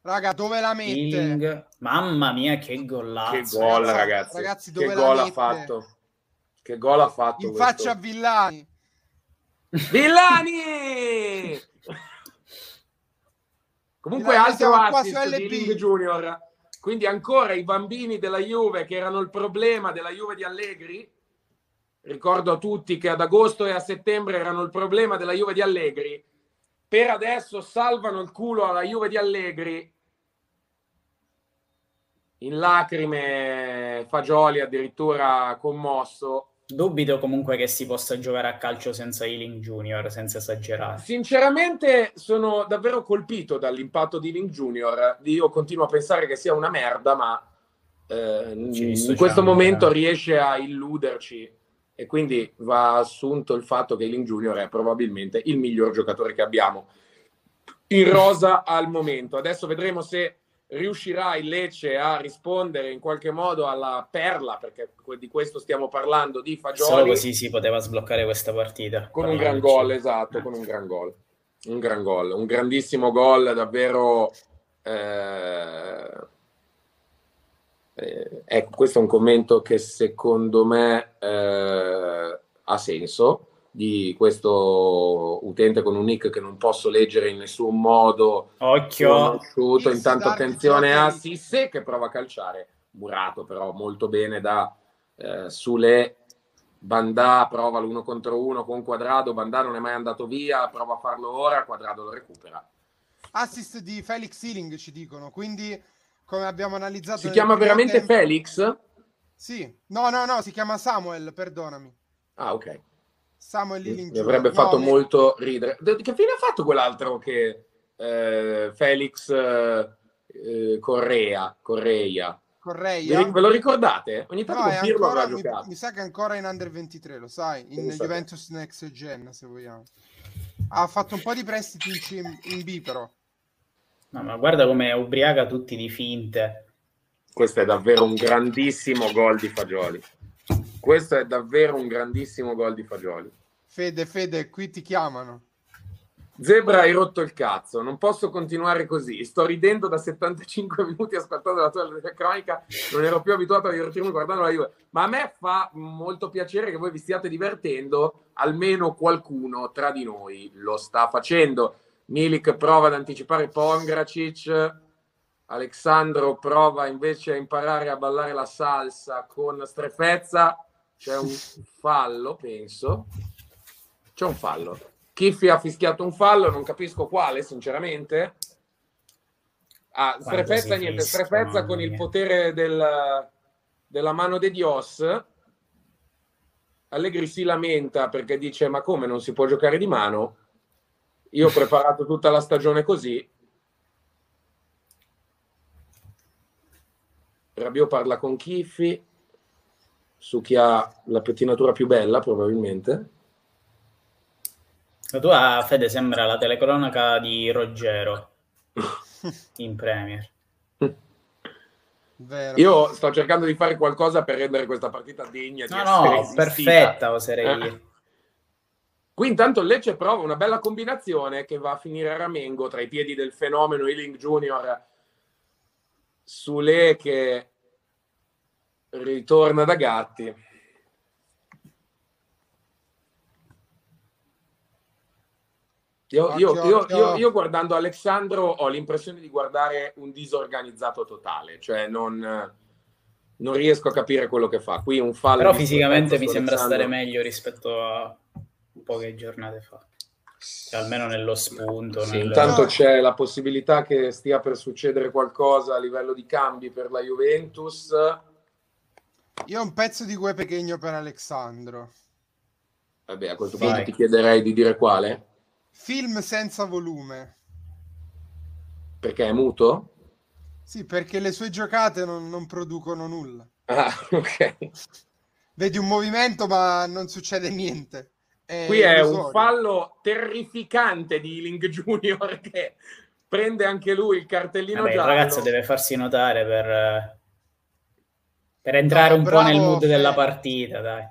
Raga, dove la mette? Healing. Mamma mia, che che gollazzo. gol ragazzi, ragazzi, che dove la gol ha fatto che gol ha fatto In questo? faccia a Villani. Villani! Comunque Villani, altro assist di LB. Link Junior. Quindi ancora i bambini della Juve che erano il problema della Juve di Allegri. Ricordo a tutti che ad agosto e a settembre erano il problema della Juve di Allegri. Per adesso salvano il culo alla Juve di Allegri. In lacrime, Fagioli addirittura commosso. Dubito comunque che si possa giocare a calcio senza Healing Junior, senza esagerare. Sinceramente sono davvero colpito dall'impatto di Link Junior. Io continuo a pensare che sia una merda, ma eh, in questo momento eh. riesce a illuderci e quindi va assunto il fatto che Link Junior è probabilmente il miglior giocatore che abbiamo in rosa al momento. Adesso vedremo se riuscirà il Lecce a rispondere in qualche modo alla perla, perché di questo stiamo parlando, di Fagioli. Solo così si poteva sbloccare questa partita. Con un gran gol, esatto, Eh. con un gran gol. Un gran gol, un grandissimo gol, davvero... eh, eh, ecco, questo è un commento che secondo me eh, ha senso, di questo utente con un nick che non posso leggere in nessun modo Occhio. Intanto attenzione a. Sisse che prova a calciare. Murato però molto bene da eh, Sule. Bandà prova l'uno contro uno con Quadrado. Bandà non è mai andato via, prova a farlo ora. Quadrado lo recupera. Assist di Felix Sealing ci dicono, quindi come abbiamo analizzato Si chiama veramente tempo- Felix? Sì. No, no, no, si chiama Samuel, perdonami. Ah, ok. Samuel Lilling Mi avrebbe. No, fatto ne- molto ridere. De- Che fine ha fatto quell'altro che eh, Felix eh, eh, Correa? Correia. Correia. Vi- Ve lo ricordate? Ogni tanto No, Pirlo ancora, mi, giocato. mi sa che è ancora in Under 23, lo sai, in Pensate. Juventus Next Gen, se vogliamo. Ha fatto un po' di prestiti in, C- in B, però. No, ma guarda come ubriaca tutti di finte. Questo è davvero un grandissimo gol di Fagioli. Questo è davvero un grandissimo gol di Fagioli. Fede, Fede, qui ti chiamano. Zebra, hai rotto il cazzo. Non posso continuare così. Sto ridendo da 75 minuti ascoltando la tua cronica. Non ero più abituato a divertirmi guardando la Juve. Ma a me fa molto piacere che voi vi stiate divertendo. Almeno qualcuno tra di noi lo sta facendo. Milik prova ad anticipare Pongracic. Alexandro prova invece a imparare a ballare la salsa con strefezza. C'è un fallo, penso. C'è un fallo. Kiffi ha fischiato un fallo, non capisco quale, sinceramente. Ah, si niente, fischia, strefezza mamma con il mia. potere del- della mano de Dios. Allegri si lamenta perché dice: Ma come non si può giocare di mano? Io ho preparato tutta la stagione così. Rabiot parla con Kiffi su chi ha la pettinatura più bella, probabilmente. La tua Fede sembra la telecronaca di Ruggero in Premier. Vero. Io sto cercando di fare qualcosa per rendere questa partita degna di No, essere no, esistita. perfetta oserei Eh. dire. Qui intanto il Lecce prova una bella combinazione che va a finire a Ramengo tra i piedi del fenomeno Ealing Junior Sule che ritorna da Gatti. Io, io- io- io- io guardando Alessandro ho l'impressione di guardare un disorganizzato totale, cioè non, non riesco a capire quello che fa. Qui un fallo. Però fisicamente mi sembra stare Alessandro. meglio rispetto a poche giornate fa. Cioè, almeno nello spunto. Sì, nel- intanto c'è la possibilità che stia per succedere qualcosa a livello di cambi per la Juventus. Io ho un pezzo di Gue Pechegno per Alessandro. Vabbè, a questo punto ti chiederei di dire quale, Film senza volume. perché è muto. Sì, perché le sue giocate non, non producono nulla. Ah, ok. Vedi un movimento ma non succede niente. È Qui è un fallo terrificante di Link Junior che prende anche lui il cartellino Vabbè, il giallo. ragazzo deve farsi notare per, eh, per entrare No, un po' bravo, nel mood della Fede. partita, dai.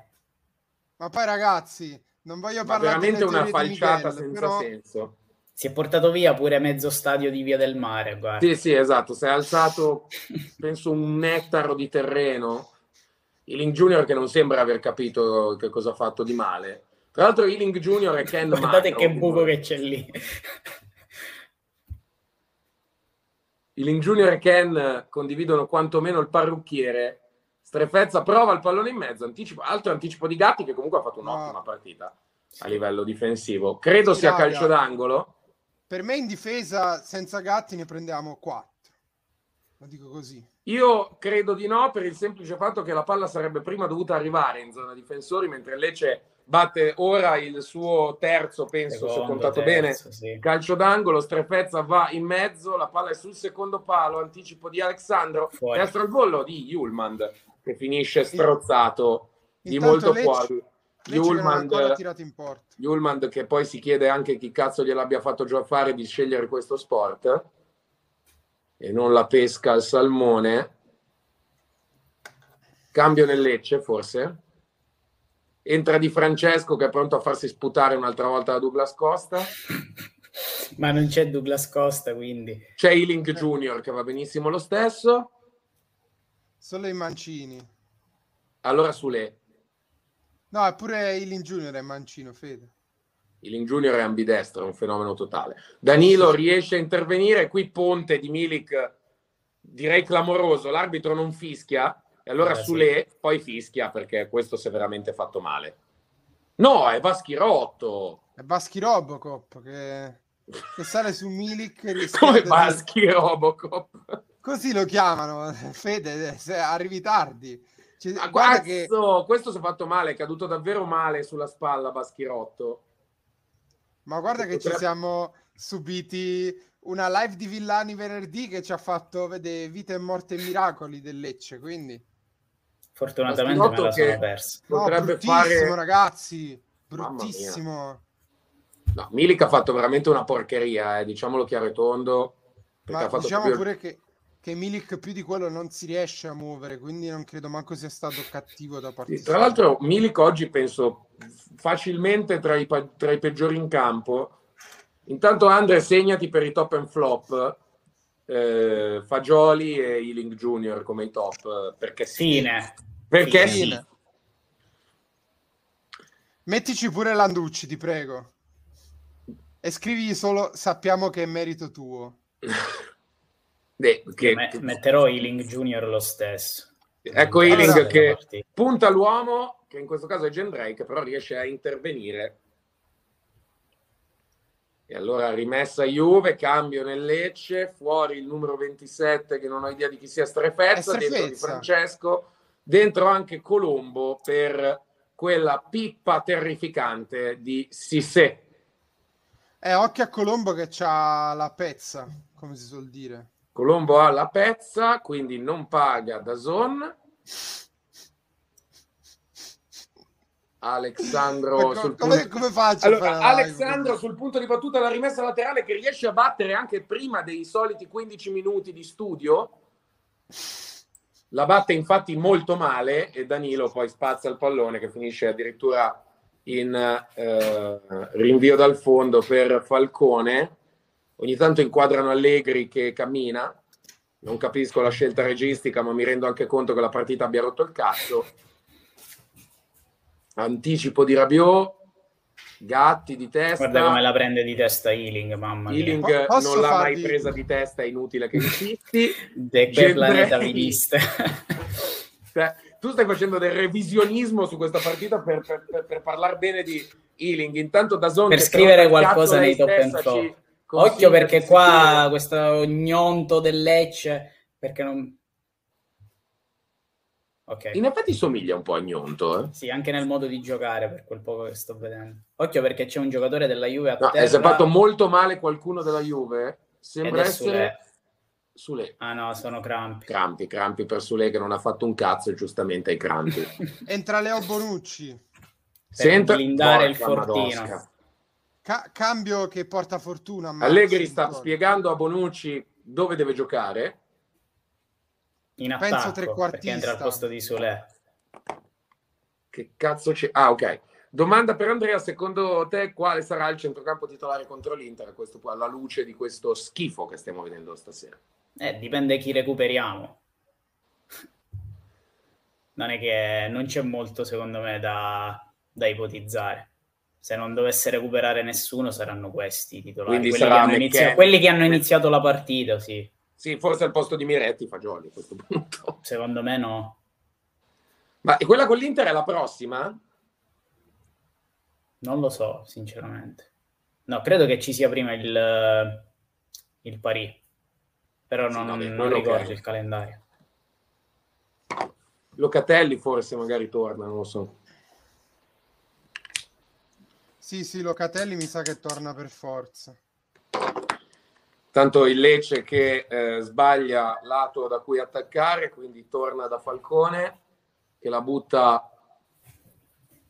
Ma poi ragazzi, non voglio Ma parlare veramente una falciata Miguel, senza però- senso. Si è portato via pure mezzo stadio di Via del Mare, guarda. Sì, sì, esatto. Si è alzato, penso, un nettaro di terreno. Ealing Junior che non sembra aver capito che cosa ha fatto di male. Tra l'altro Ealing Junior e Ken Guardate Magno. che buco che c'è lì. Ealing Junior e Ken condividono quantomeno il parrucchiere. Strefezza prova il pallone in mezzo, anticipo, altro anticipo di Gatti che comunque ha fatto un'ottima No. partita a livello difensivo. Credo Sì, sia raga. calcio d'angolo. Per me in difesa senza gatti ne prendiamo 4. Lo dico così. Io credo di no per il semplice fatto che la palla sarebbe prima dovuta arrivare in zona difensori, mentre Lecce batte ora il suo terzo, penso, se ho Secondo, contato terzo, bene, sì. calcio d'angolo, Strefezza va in mezzo, la palla è sul secondo palo, anticipo di Alexandro, Fuori. destro al volo di Julmand, che finisce strozzato di Intanto molto Lecce- fuori. Julmand che poi si chiede anche chi cazzo gliel'abbia fatto già fare di scegliere questo sport e non la pesca al salmone. Cambio nel Lecce, forse. Entra Di Francesco che è pronto a farsi sputare un'altra volta da Douglas Costa. Ma non c'è Douglas Costa, quindi. C'è Ealing Junior che va benissimo lo stesso. Solo i mancini. Allora Sule. No, eppure Ilin Junior è mancino, Fede. Ealing Junior è ambidestro, è un fenomeno totale. Danilo riesce a intervenire, qui Ponte di Milik direi clamoroso, l'arbitro non fischia e allora Eh, sì. Sule poi fischia perché questo si è veramente fatto male. No, è Baschirotto. È Baschi Robocop che, che sale su Milik. Come di- Baschi Robocop? Così lo chiamano. Fede, se arrivi tardi. Ci- Ah, guarda cazzo, che, questo si è fatto male, è caduto davvero male sulla spalla Baschirotto. ma guarda che ci Potrebbe- siamo subiti una live di Villani venerdì che ci ha fatto vedere vita e morte e miracoli del Lecce. Quindi, Fortunatamente me la sono che- persa. no, Potrebbe bruttissimo, fare- ragazzi. Bruttissimo. No, Milik ha fatto veramente una porcheria, eh, diciamolo chiaro e tondo. Ma ha fatto diciamo proprio- pure che, che Milik più di quello non si riesce a muovere, quindi non credo manco sia stato cattivo da parte Sì, tra l'altro, Milik oggi penso facilmente tra i, tra i peggiori in campo. Intanto, Andre, segnati per i top and flop. eh, Fagioli e Ealing Junior come i top perché sì. Fine. Perché Fine. sì. Mettici pure Landucci, ti prego. E scrivi solo sappiamo che è merito tuo. Beh, che- Me- metterò Ealing Junior lo stesso. Ecco Ealing interessa che punta l'uomo, che in questo caso è Gen Drake, però riesce a intervenire. E allora rimessa Juve, cambio nel Lecce, fuori il numero 27 che non ho idea di chi sia Strefezza, dentro di. Francesco, dentro anche Colombo per quella pippa terrificante di Sissé. Eh, occhio a Colombo che c'ha la pezza, come si suol dire. Colombo ha la pezza, quindi non paga da Zon. Alexandro come, punto- come faccio Allora, Alexandro sul punto di battuta la rimessa laterale che riesce a battere anche prima dei soliti 15 minuti di studio. La batte infatti molto male e Danilo poi spazza il pallone che finisce addirittura in eh, rinvio dal fondo per Falcone. Ogni tanto inquadrano Allegri che cammina. Non capisco la scelta registica, ma mi rendo anche conto che la partita abbia rotto il cazzo. Anticipo di Rabiot, Gatti di testa. Guarda come la prende di testa Ealing, mamma mia. Ealing Po- non l'ha mai farvi- presa di testa, è inutile che insisti. De che planeta viniste. Cioè, tu stai facendo del revisionismo su questa partita per, per, per, per parlare bene di Ealing. Intanto da Zone per scrivere qualcosa nei top and top. Occhio perché qua questo gnonto del Lecce, perché non... Ok. In effetti somiglia un po' a Gnonto. Eh? Sì, anche nel modo di giocare, per quel poco che sto vedendo. Occhio perché c'è un giocatore della Juve a no, terra. Si è fatto molto male qualcuno della Juve. Sembra essere... Sule. Ah no, sono crampi. Crampi, crampi per Sule che non ha fatto un cazzo e giustamente ai crampi. Entra Leo Bonucci. Per blindare il fortino. Ca- cambio che porta fortuna. Allegri sta spiegando a Bonucci dove deve giocare. In attacco, Penso trequartista. perché entra al posto di Sole. Che cazzo c'è? Ah, ok. Domanda per Andrea, secondo te quale sarà il centrocampo titolare contro l'Inter a questo alla luce di questo schifo che stiamo vedendo stasera? Eh, dipende chi recuperiamo. Non è che non c'è molto, secondo me, da, da ipotizzare. Se non dovesse recuperare nessuno, saranno questi i titolari. Quelli che, hanno iniziato, quelli che hanno iniziato la partita, sì. Sì, forse al posto di Miretti Fagioli a questo punto. Secondo me no. Ma e quella con l'Inter è la prossima? Non lo so, sinceramente. No, credo che ci sia prima il, il Parì, però sì, non, non ricordo il calendario. Locatelli forse magari torna, non lo so. Sì, sì, Locatelli mi sa che torna per forza. Tanto il Lecce che eh, sbaglia lato da cui attaccare, quindi torna da Falcone che la butta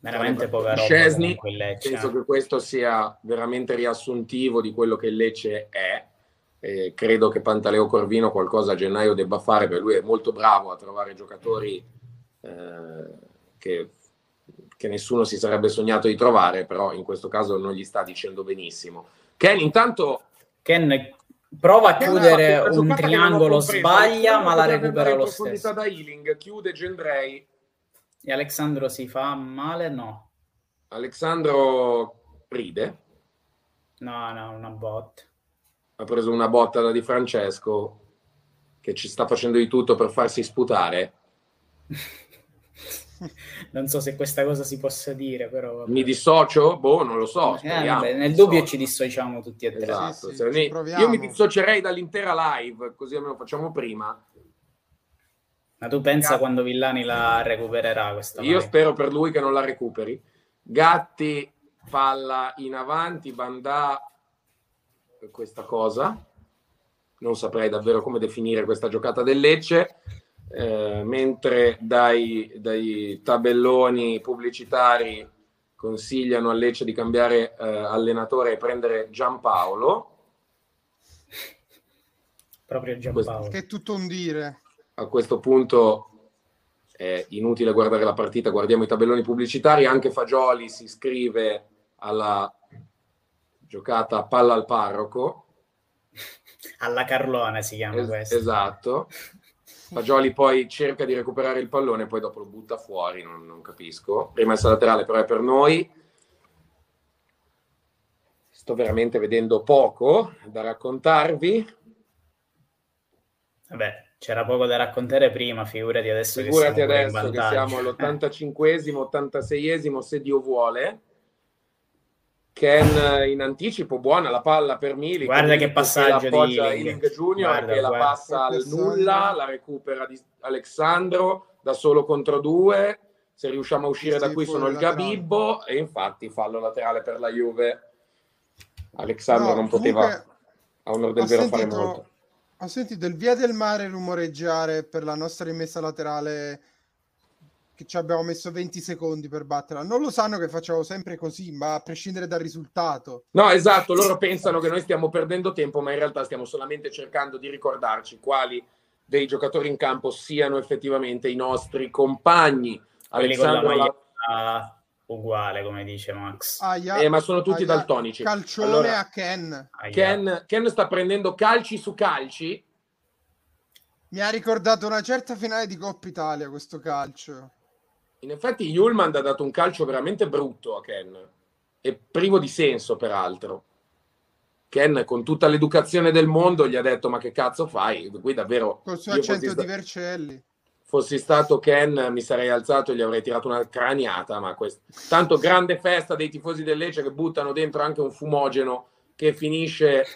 veramente poca roba Scesni, penso che questo sia veramente riassuntivo di quello che il Lecce è eh, credo che Pantaleo Corvino qualcosa a gennaio debba fare perché lui è molto bravo a trovare giocatori eh, che, che, nessuno si sarebbe sognato di trovare però in questo caso non gli sta dicendo benissimo Ken intanto Ken prova a chiudere un triangolo sbaglia ma la recupera lo stesso da healing chiude Gendrei e Alessandro si fa male? No. Alessandro ride? No, no, una botta. Ha preso una botta da Di Francesco che ci sta facendo di tutto per farsi sputare. non so se questa cosa si possa dire, però. Vabbè. Mi dissocio? Boh, non lo so. Eh, vabbè, nel dubbio ci dissociamo tutti e tre. Esatto. Sì, sì, io mi dissocierei dall'intera live, così almeno facciamo prima. Ma tu pensa Gatti. quando Villani la recupererà questa Io mai? spero per lui che non la recuperi. Gatti, palla in avanti, Bandà questa cosa. Non saprei davvero come definire questa giocata del Lecce. Eh, mentre dai, dai, tabelloni pubblicitari consigliano a Lecce di cambiare eh, allenatore e prendere Giampaolo. Proprio Giampaolo. Che è tutto un dire a questo punto è inutile guardare la partita, guardiamo i tabelloni pubblicitari, anche Fagioli si iscrive alla giocata palla al parroco. Alla Carlone si chiama es- questo. Esatto. Fagioli poi cerca di recuperare il pallone, poi dopo lo butta fuori, non, non capisco. Rimessa laterale però è per noi. Sto veramente vedendo poco da raccontarvi. Vabbè, c'era poco da raccontare prima, figurati adesso figurati che siamo adesso che siamo all'85esimo, 86esimo, se Dio vuole. Ken in anticipo, buona la palla per Mili. Guarda che passaggio che di Ealing Junior guarda, che guarda. la passa al nulla, la recupera di Alexandro da solo contro due. Se riusciamo a uscire sì, da qui sono il Gabibbo e infatti fallo laterale per la Juve. Alexandro no, non poteva a onore del vero sentito... fare molto ho sentito il via del mare rumoreggiare per la nostra rimessa laterale che ci abbiamo messo 20 secondi per batterla. Non lo sanno che facciamo sempre così, ma a prescindere dal risultato. No, esatto, loro pensano che noi stiamo perdendo tempo, ma in realtà stiamo solamente cercando di ricordarci quali dei giocatori in campo siano effettivamente i nostri compagni. Quelli Alessandro con la maglia uguale, come dice Max. Aia, eh, ma sono tutti aia, daltonici. Calcione allora, a Ken. Ken. Ken sta prendendo calci su calci. Mi ha ricordato una certa finale di Coppa Italia questo calcio. In effetti Yulman ha dato un calcio veramente brutto a Ken e privo di senso peraltro. Ken con tutta l'educazione del mondo gli ha detto ma che cazzo fai? Qui davvero... Col suo accento di Vercelli. fossi stato Ken mi sarei alzato e gli avrei tirato una craniata, ma questo... tanto grande festa dei tifosi del Lecce che buttano dentro anche un fumogeno che finisce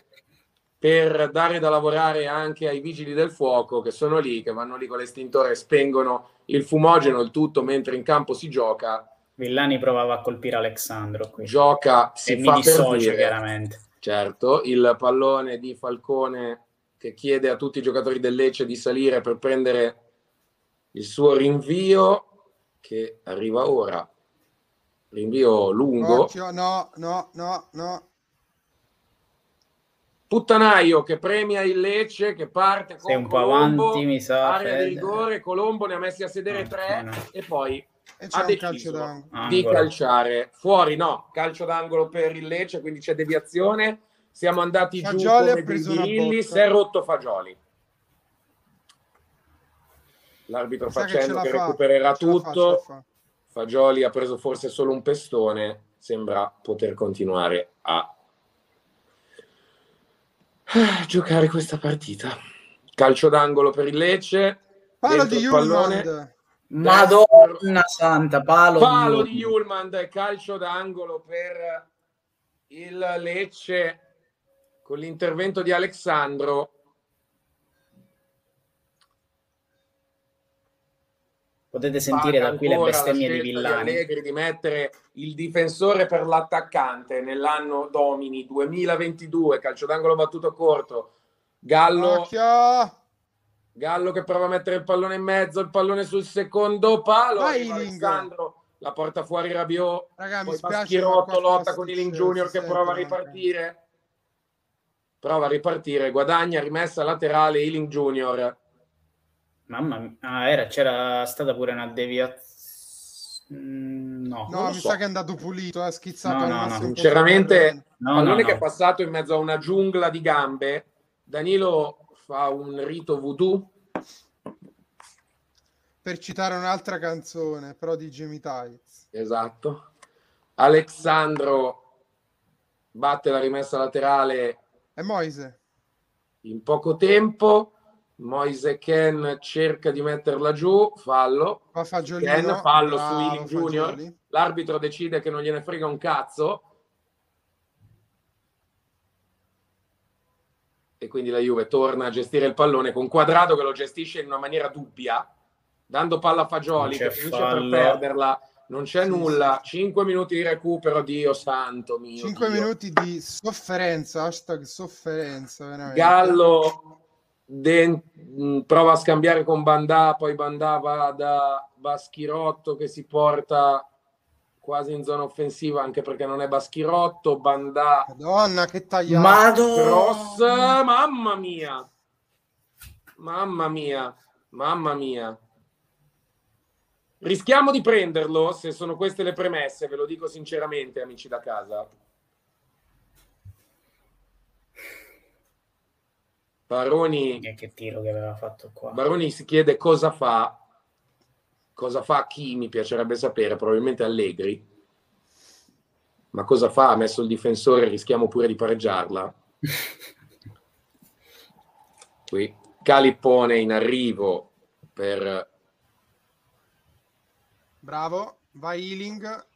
per dare da lavorare anche ai vigili del fuoco che sono lì, che vanno lì con l'estintore e spengono il fumogeno, il tutto mentre in campo si gioca. Villani provava a colpire Alessandro qui. Gioca, si e fa mi dissocio per dire, chiaramente. certo, il pallone di Falcone che chiede a tutti i giocatori del Lecce di salire per prendere il suo rinvio che arriva ora. Rinvio lungo. Occhio, no, no, no, no. Puttanaio che premia il Lecce, che parte con Sei un po' Colombo, avanti, mi sa. area di rigore, Colombo ne ha messi a sedere Ah, tre no. e poi E ha deciso di Angolo. calciare fuori, no, calcio d'angolo per il Lecce, quindi c'è deviazione. Siamo andati Fagioli giù ha come botta. si è rotto Fagioli. L'arbitro che facendo la che fa, recupererà tutto. fa. Fagioli ha preso forse solo un pestone, sembra poter continuare a a giocare questa partita. Calcio d'angolo per il Lecce. Palo di. Julmand. Madonna santa, palo, Palo di di Julmand, calcio d'angolo per il Lecce con l'intervento di Alexandro. Potete sentire da qui le bestemmie di Villani. Allegri di mettere il difensore per l'attaccante nell'anno Domini 2022, calcio d'angolo battuto corto. Gallo, Occhio. Gallo che prova a mettere il pallone in mezzo, il pallone sul secondo palo. Vai. Alessandro, la porta fuori Rabiot. Raga, Poi qua lotta con Ealing si Junior che prova a ripartire. Prova a ripartire, guadagna, rimessa laterale Ealing Junior. Mamma mia, ah, era, c'era stata pure una deviazione. No, No, lo mi so. sa che è andato pulito, ha schizzato No, no, no. Sinceramente, no, pallone no, che no. è passato in mezzo a una giungla di gambe. Danilo fa un rito voodoo. per citare un'altra canzone, però di Jamie Tights. Esatto. Alexandro batte la rimessa laterale E Moise? in poco tempo. Moise Ken cerca di metterla giù, fallo. Fa Fagiolino. Ken, fallo su Ealing Junior. L'arbitro decide che non gliene frega un cazzo. E quindi la Juve torna a gestire il pallone con Quadrado che lo gestisce in una maniera dubbia, dando palla a Fagioli che finisce per perderla. Non c'è Sì, nulla. 5 minuti di recupero, Dio santo mio. 5 Dio. minuti di sofferenza, hashtag sofferenza, veramente. Gallo den- mh, prova a scambiare con Bandà, poi Bandà va da Baschirotto che si porta quasi in zona offensiva anche perché non è Baschirotto, Bandà Madonna, che tagliato. cross, Madonna! mamma mia, mamma mia, mamma mia. Rischiamo di prenderlo se sono queste le premesse, ve lo dico sinceramente amici da casa. Baroni Che, che tiro che aveva fatto qua. Baroni si chiede cosa fa, cosa fa chi mi piacerebbe sapere, probabilmente Allegri. Ma cosa fa? Ha messo il difensore, rischiamo pure di pareggiarla. Qui Calippone in arrivo per Bravo, vai Ealing.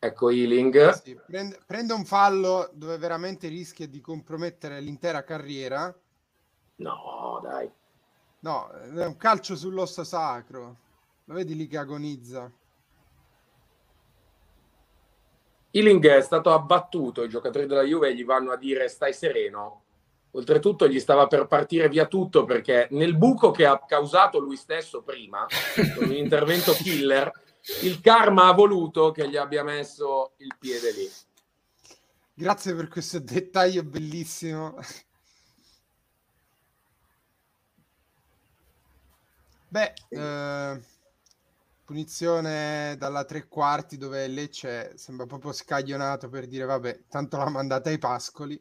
Ecco Ealing. Sì, prende, prende un fallo dove veramente rischia di compromettere l'intera carriera. No, dai. No, è un calcio sull'osso sacro. Lo vedi lì che agonizza. Ealing è stato abbattuto, i giocatori della Juve gli vanno a dire stai sereno. Oltretutto gli stava per partire via tutto perché nel buco che ha causato lui stesso prima, con un intervento killer, il karma ha voluto che gli abbia messo il piede lì. Grazie per questo dettaglio bellissimo. Beh, eh, punizione dalla tre quarti dove Lecce sembra proprio scaglionato per dire vabbè, tanto l'ha mandata ai pascoli.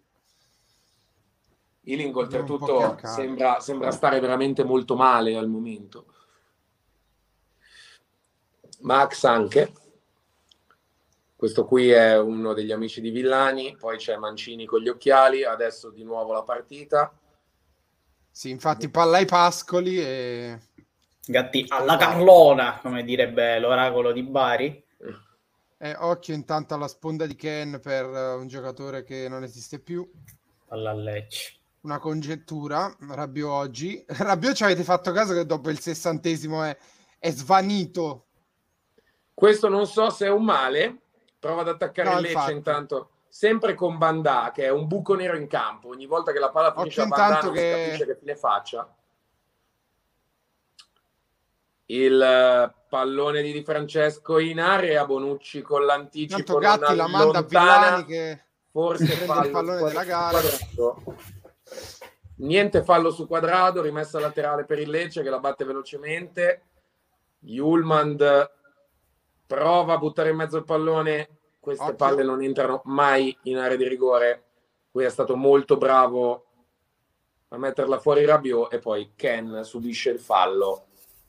Ealing oltretutto sembra, sembra stare veramente molto male al momento. Max anche. Questo qui è uno degli amici di Villani, poi c'è Mancini con gli occhiali, adesso di nuovo la partita. Sì, infatti palla ai pascoli e... Gatti alla Carlona, come direbbe l'oracolo di Bari. e occhio intanto alla sponda di Ken per eh, un giocatore che non esiste più. Palla a Lecce. Una congettura, Rabbio oggi. Rabbio ci avete fatto caso che dopo il sessantesimo è, è svanito. Questo non so se è un male. Prova ad attaccare No, il Lecce infatti. intanto. Sempre con Bandà, che è un buco nero in campo. Ogni volta che la palla finisce a Bandà non che- si capisce che fine faccia. Il eh, pallone di Di Francesco in area, Bonucci con l'anticipo. Intanto Gatti la manda a allontana. Villani che Forse prende il fallo pallone della gara. Niente fallo su quadrado, rimessa laterale per il Lecce che la batte velocemente. Julmand prova a buttare in mezzo il pallone. Queste Occhio. palle non entrano mai in area di rigore. Qui è stato molto bravo a metterla fuori Rabiot e poi Ken subisce il fallo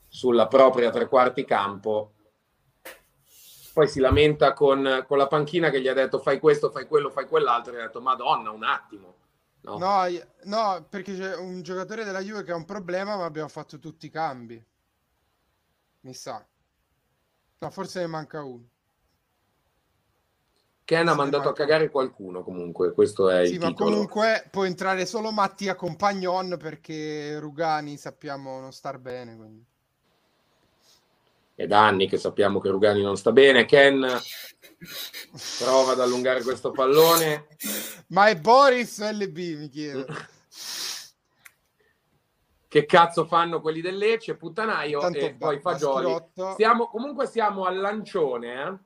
sulla propria tre quarti campo poi si lamenta con, con la panchina che gli ha detto fai questo, fai quello, fai quell'altro, e gli ha detto madonna un attimo. No. No, no, perché c'è un giocatore della Juve che ha un problema, ma abbiamo fatto tutti i cambi. Mi sa. No, forse ne manca uno. Ken ha mandato a cagare qualcuno comunque, questo è Sì, il ma titolo. comunque può entrare solo Mattia Compagnon perché Rugani sappiamo non star bene. quindi. È da anni che sappiamo che Rugani non sta bene. Ken prova ad allungare questo pallone. Ma è Boris o LB, mi chiedo. Che cazzo fanno quelli del Lecce? Puttanaio Tanto e poi Fagioli. Siamo, comunque siamo al lancione. Eh?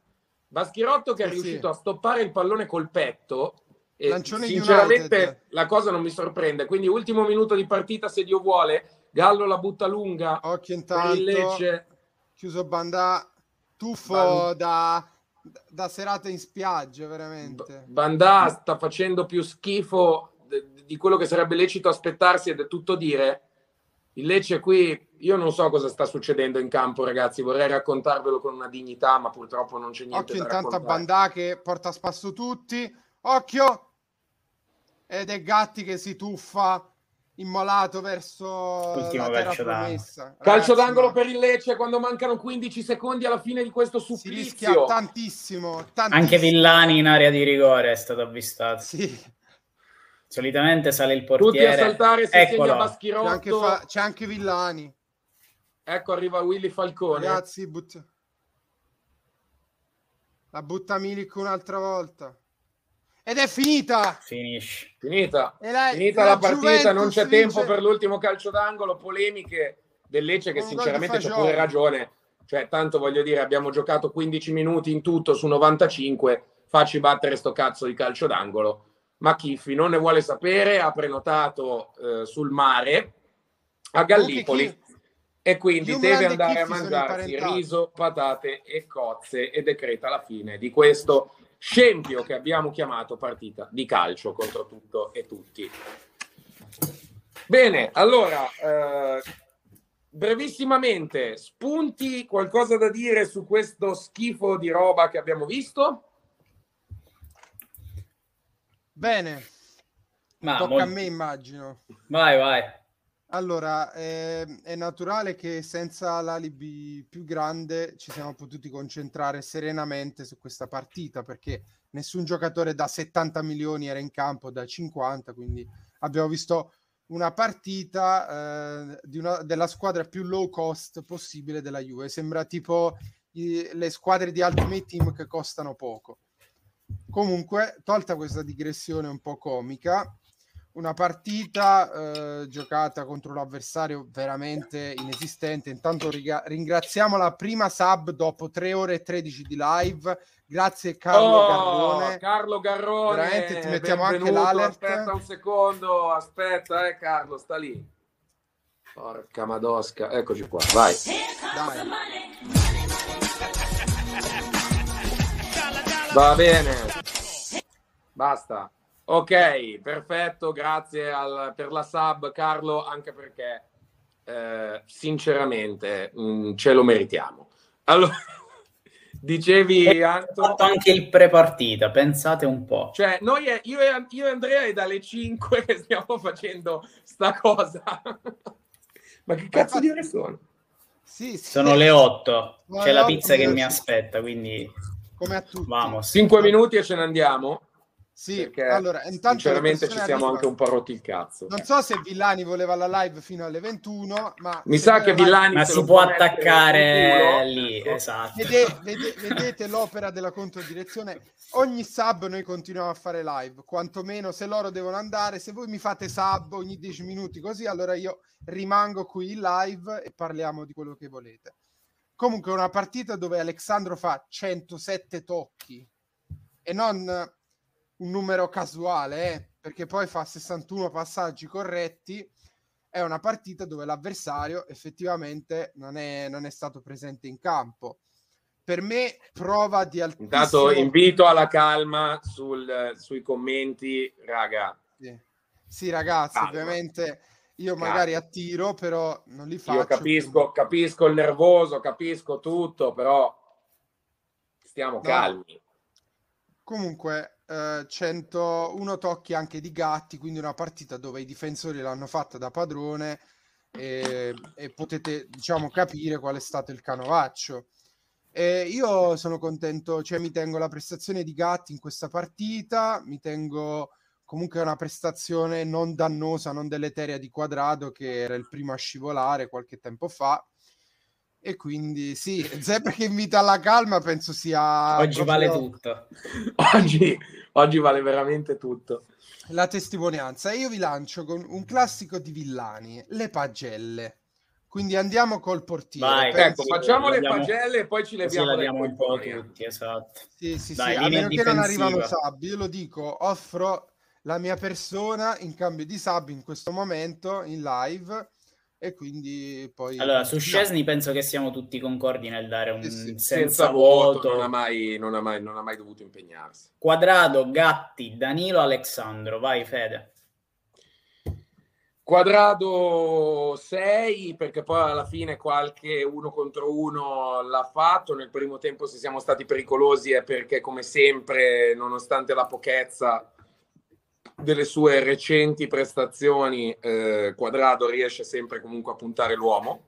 Baschirotto che è Sì, riuscito sì. a stoppare il pallone col petto. E Lancione sinceramente United. la cosa non mi sorprende. Quindi ultimo minuto di partita se Dio vuole. Gallo la butta lunga Occhio intanto. Lecce. Chiuso Banda. Tuffo Ban- da, da serata in spiaggia, veramente. Bandà sta facendo più schifo di quello che sarebbe lecito aspettarsi ed è tutto dire. Il Lecce qui, io non so cosa sta succedendo in campo, ragazzi. Vorrei raccontarvelo con una dignità, ma purtroppo non c'è niente Occhio da intanto a. Bandà che porta a spasso tutti. Occhio! Ed è Gatti che si tuffa immolato verso Ultimo la terra calcio d'angolo. Calcio d'angolo per il Lecce quando mancano 15 secondi alla fine di questo Si supplizio. rischia tantissimo, tantissimo. Anche Villani in area di rigore è stato avvistato. Sì, Solitamente sale il Tutti a portiere. saltare, se Eccolo. segna c'è Baschirotto. anche, Fa- c'è anche Villani. Ecco, arriva Willy Falcone. Ragazzi, but- la butta Milik un'altra volta. Ed è finita! Finisce. Finita. E la- Finita la la partita, Juventus non c'è vince- tempo per l'ultimo calcio d'angolo, polemiche del Lecce che sinceramente c'è pure ragione. Cioè, tanto voglio dire, abbiamo giocato 15 minuti in tutto su 95, facci battere sto cazzo di calcio d'angolo. Ma Chiffi non ne vuole sapere, ha prenotato eh, sul mare a Gallipoli e quindi deve andare a mangiarsi riso, patate e cozze e decreta la fine di questo scempio che abbiamo chiamato partita di calcio contro tutto e tutti. Bene, allora, eh, brevissimamente, spunti, qualcosa da dire su questo schifo di roba che abbiamo visto? Bene, Ma tocca mol- a me immagino. Vai, vai. Allora, ehm, è naturale che senza l'alibi più grande ci siamo potuti concentrare serenamente su questa partita perché nessun giocatore da 70 milioni era in campo da 50, quindi abbiamo visto una partita eh, di una- della squadra più low cost possibile della Juve. Sembra tipo i- le squadre di Ultimate Team che costano poco. Comunque, tolta questa digressione un po' comica, una partita eh, giocata contro un avversario veramente inesistente. Intanto riga- ringraziamo la prima sub dopo 3 ore e 13 di live. Grazie Carlo Oh, Garrone. Carlo Garrone, Veramente ti mettiamo anche l'alert. Aspetta un secondo, aspetta, eh Carlo, sta lì. Porca madosca, eccoci qua, vai. Dai. Va bene. Basta. Ok, perfetto, grazie al- per la sub Carlo, anche perché eh, sinceramente mh, ce lo meritiamo. Allora, Dicevi, ho Anto? fatto anche il pre-partita, pensate un po'. Cioè, noi, è- io, e, io e Andrea è dalle 5 che stiamo facendo sta cosa. Ma che cazzo di ore sono? Sì, sì. Sono le 8, Ma c'è la pizza che mi aspetta, quindi Come a tutti. vamos. 5 minuti e ce ne andiamo? Sì, Perché allora, intanto sinceramente ci siamo arrivano. anche un po' rotti il cazzo. Non so se Villani voleva la live fino alle 21, ma... Mi sa che Villani Ma si può attaccare lì, Ecco. esatto. Vede- vede- vedete l'opera della controdirezione? Ogni sub noi continuiamo a fare live, quantomeno se loro devono andare, se voi mi fate sub ogni 10 minuti così, allora io rimango qui in live e parliamo di quello che volete. Comunque una partita dove Alexandro fa 107 tocchi e non un numero casuale, eh, perché poi fa 61 passaggi corretti. È una partita dove l'avversario effettivamente non è, non è stato presente in campo. Per me, prova di altissimo... Intanto invito alla calma sul- sui commenti, raga. Sì. Sì, ragazzi, Calma. ovviamente io magari attiro, però non li faccio. Io capisco, capisco il nervoso, capisco tutto, però stiamo No. calmi. Comunque, eh, 101 tocchi anche di Gatti, quindi una partita dove i difensori l'hanno fatta da padrone e, e potete, diciamo, capire qual è stato il canovaccio. E io sono contento, cioè mi tengo la prestazione di Gatti in questa partita, mi tengo comunque una prestazione non dannosa, non deleteria di Quadrado, che era il primo a scivolare qualche tempo fa. E quindi sì, Zeppe che invita alla calma penso sia Oggi proprio- vale tutto. Oggi, oggi vale veramente tutto. la testimonianza. E io vi lancio con un classico di Villani, le pagelle. Quindi andiamo col portiere. Vai, Penso- Ecco, facciamo le Abbiamo- pagelle e poi ci leviamo dai diamo un po' tutti, esatto. Sì, sì, Dai, sì, a linea meno che non arrivano sub, io lo dico, offro la mia persona in cambio di sub in questo momento in live e quindi poi... Allora, su No, Scesni penso che siamo tutti concordi nel dare un Sì, sì. senza, Senza voto. voto, non ha, mai, non, ha mai, non ha mai dovuto impegnarsi. Quadrado, Gatti, Danilo, Alessandro. Vai, Fede. Quadrado 6 perché poi alla fine qualche uno contro uno l'ha fatto. Nel primo tempo se siamo stati pericolosi è perché come sempre, nonostante la pochezza delle sue recenti prestazioni, eh, Quadrado riesce sempre comunque a puntare l'uomo.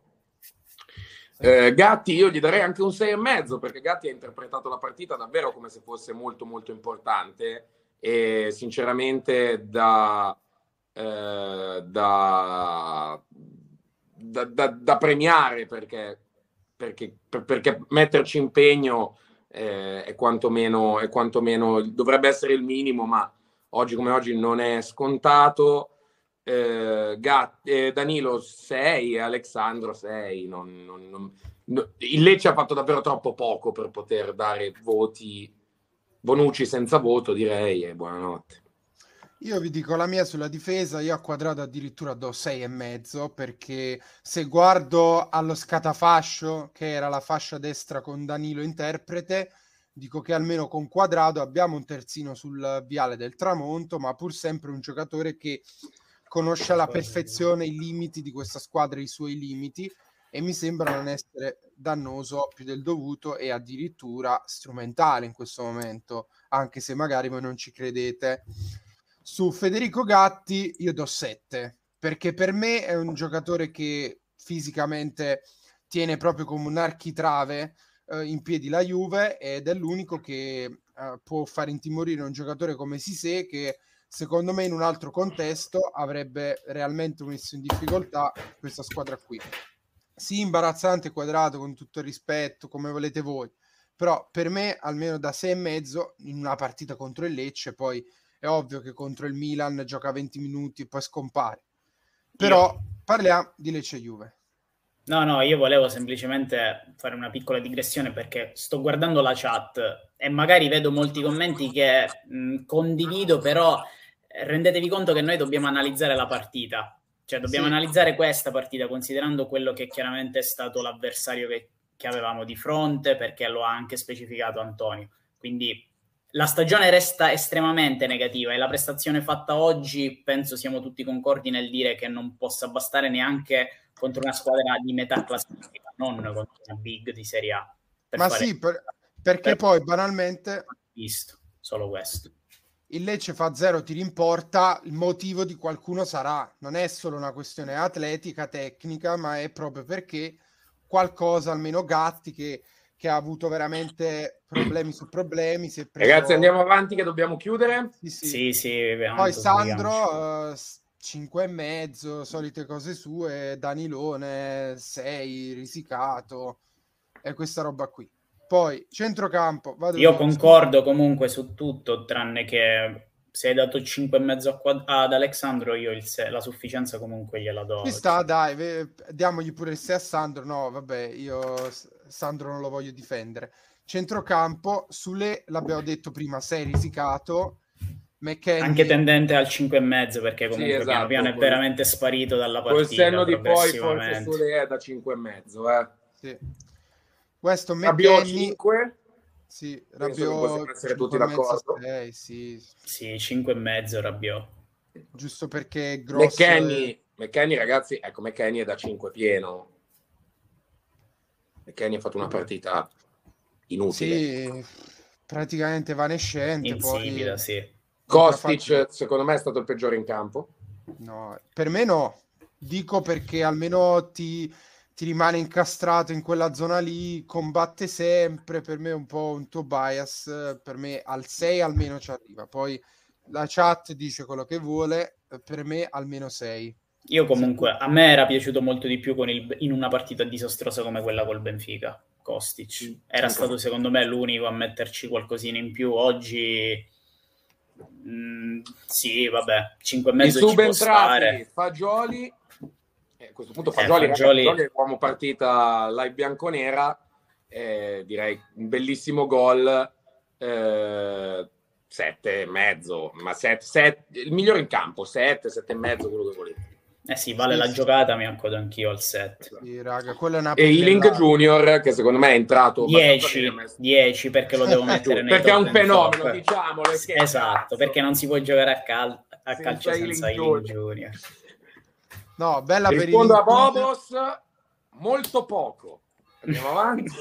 Eh, Gatti io gli darei anche un 6,5 perché Gatti ha interpretato la partita davvero come se fosse molto molto importante e sinceramente da eh, da, da, da- da premiare perché, perché, per- perché metterci impegno eh, è, quantomeno, è quantomeno dovrebbe essere il minimo, ma oggi come oggi non è scontato. Eh, Gat- eh, Danilo 6 Alexandro 6 non, non- non- no- il Lecce ha fatto davvero troppo poco per poter dare voti Bonucci senza voto direi e buonanotte Io vi dico la mia sulla difesa, io a quadrato addirittura do 6 e mezzo perché se guardo allo scatafascio che era la fascia destra con Danilo interprete, dico che almeno con quadrato abbiamo un terzino sul viale del tramonto, ma pur sempre un giocatore che conosce alla perfezione i limiti di questa squadra, i suoi limiti e mi sembra non essere dannoso più del dovuto e addirittura strumentale in questo momento, anche se magari voi non ci credete. Su Federico Gatti io do 7 perché per me è un giocatore che fisicamente tiene proprio come un architrave eh, in piedi la Juve ed è l'unico che eh, può far intimorire un giocatore come Sisè che secondo me in un altro contesto avrebbe realmente messo in difficoltà questa squadra qui. Sì, imbarazzante quadrato con tutto il rispetto, come volete voi, però per me almeno da 6 e mezzo in una partita contro il Lecce, poi è ovvio che contro il Milan gioca 20 minuti e poi scompare. Però parliamo di Lecce Juve. No, no, io volevo semplicemente fare una piccola digressione perché sto guardando la chat e magari vedo molti commenti che mh, condivido, però eh, rendetevi conto che noi dobbiamo analizzare la partita, cioè dobbiamo Sì. analizzare questa partita considerando quello che chiaramente è stato l'avversario che, che avevamo di fronte, perché lo ha anche specificato Antonio. Quindi la stagione resta estremamente negativa e la prestazione fatta oggi penso siamo tutti concordi nel dire che non possa bastare neanche contro una squadra di metà classifica, non contro una big di Serie A. Per Ma fare... sì, per, perché per... poi banalmente... Visto, solo questo. Il Lecce fa zero ti rimporta, il motivo di qualcuno sarà, non è solo una questione atletica, tecnica, ma è proprio perché qualcosa, almeno Gatti, che, che ha avuto veramente problemi su problemi. Preso... Ragazzi, andiamo avanti che dobbiamo chiudere. Sì, sì, sì, sì Poi Sandro, uh, 5 e mezzo, solite cose sue, Danilone 6, risicato è questa roba qui. Poi centrocampo. Vado Io concordo comunque su tutto, tranne che se hai dato 5,5 a quad- ad Alessandro, io il 6, la sufficienza comunque gliela do. Ci sta, dai, ve- diamogli pure il 6 a Sandro. No, vabbè, io Sandro non lo voglio difendere. Centrocampo, sulle, l'abbiamo detto prima, 6 risicato, McKennie, Anche tendente al 5,5 perché comunque esatto, piano piano è veramente sparito dalla partita. Col senno di poi forse. Sule è da 5 e mezzo. Eh. sì. Questo Rabiot McKennie, 5. sì, Rabiot, essere tutti cinque e mezzo, d'accordo. sei, sì, Sì, 5,5 Rabiot. giusto perché grosso. McKennie, McKennie, ragazzi, ecco, McKennie è da 5 pieno. McKennie ha fatto una partita inutile. Sì, praticamente evanescente. Insipida, poi... sì. Kostic, secondo me, è stato il peggiore in campo. No, per me no. Dico perché almeno ti, ti rimane incastrato in quella zona lì, combatte sempre. Per me è un po' un tuo bias. Per me al 6 almeno ci arriva. Poi la chat dice quello che vuole. Per me almeno 6. Io comunque, a me era piaciuto molto di più con il- in una partita disastrosa come quella col Benfica, Kostic. Era stato secondo me l'unico a metterci qualcosina in più. Oggi, mm, sì, vabbè, 5 e mezzo ci può stare. Fagioli. eh, a questo punto Eh, Fagioli, ragazzi, Fagioli- Fagioli uomo partita live bianconera. eh, direi un bellissimo gol. Eh, sette e mezzo, ma sette, sette- il migliore in campo, sette, sette e mezzo, quello che volete. Eh sì, vale Sì, la sì. giocata, mi accodo anch'io al 7. Sì, raga, quella è una E Ealing. Junior, che secondo me è entrato abbastanza 10, bene, ma- 10 perché lo devo mettere nei perché è un 10 fenomeno, top. diciamolo. Sì, che esatto, cazzo. perché non si può giocare a, cal- a Senza calcio senza Ealing Junior. Junior. No, bella per Rispondo a. Bobos, molto poco. Andiamo avanti.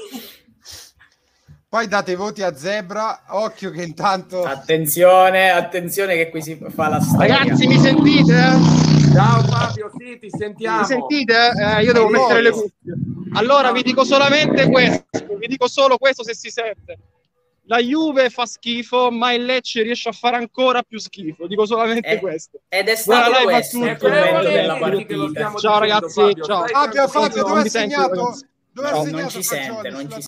Poi date i voti a Zebra. Occhio che intanto... Attenzione, attenzione che qui si fa la storia. Ragazzi, mi sentite? Ciao Fabio, sì, ti sentiamo. Mi sentite? Eh, io devo mettere le cuffie. Allora vi dico solamente questo, vi dico solo questo se si sente. La Juve fa schifo, ma il Lecce riesce a fare ancora più schifo. Dico solamente Eh, questo. Ed è stato Buona live a questo il commento Eh, della che lo partita. Ciao, ragazzi, Fabio, ciao. Fabio. Fabio, dove ha segnato? Dove ha No, segnato non ci sente, non ci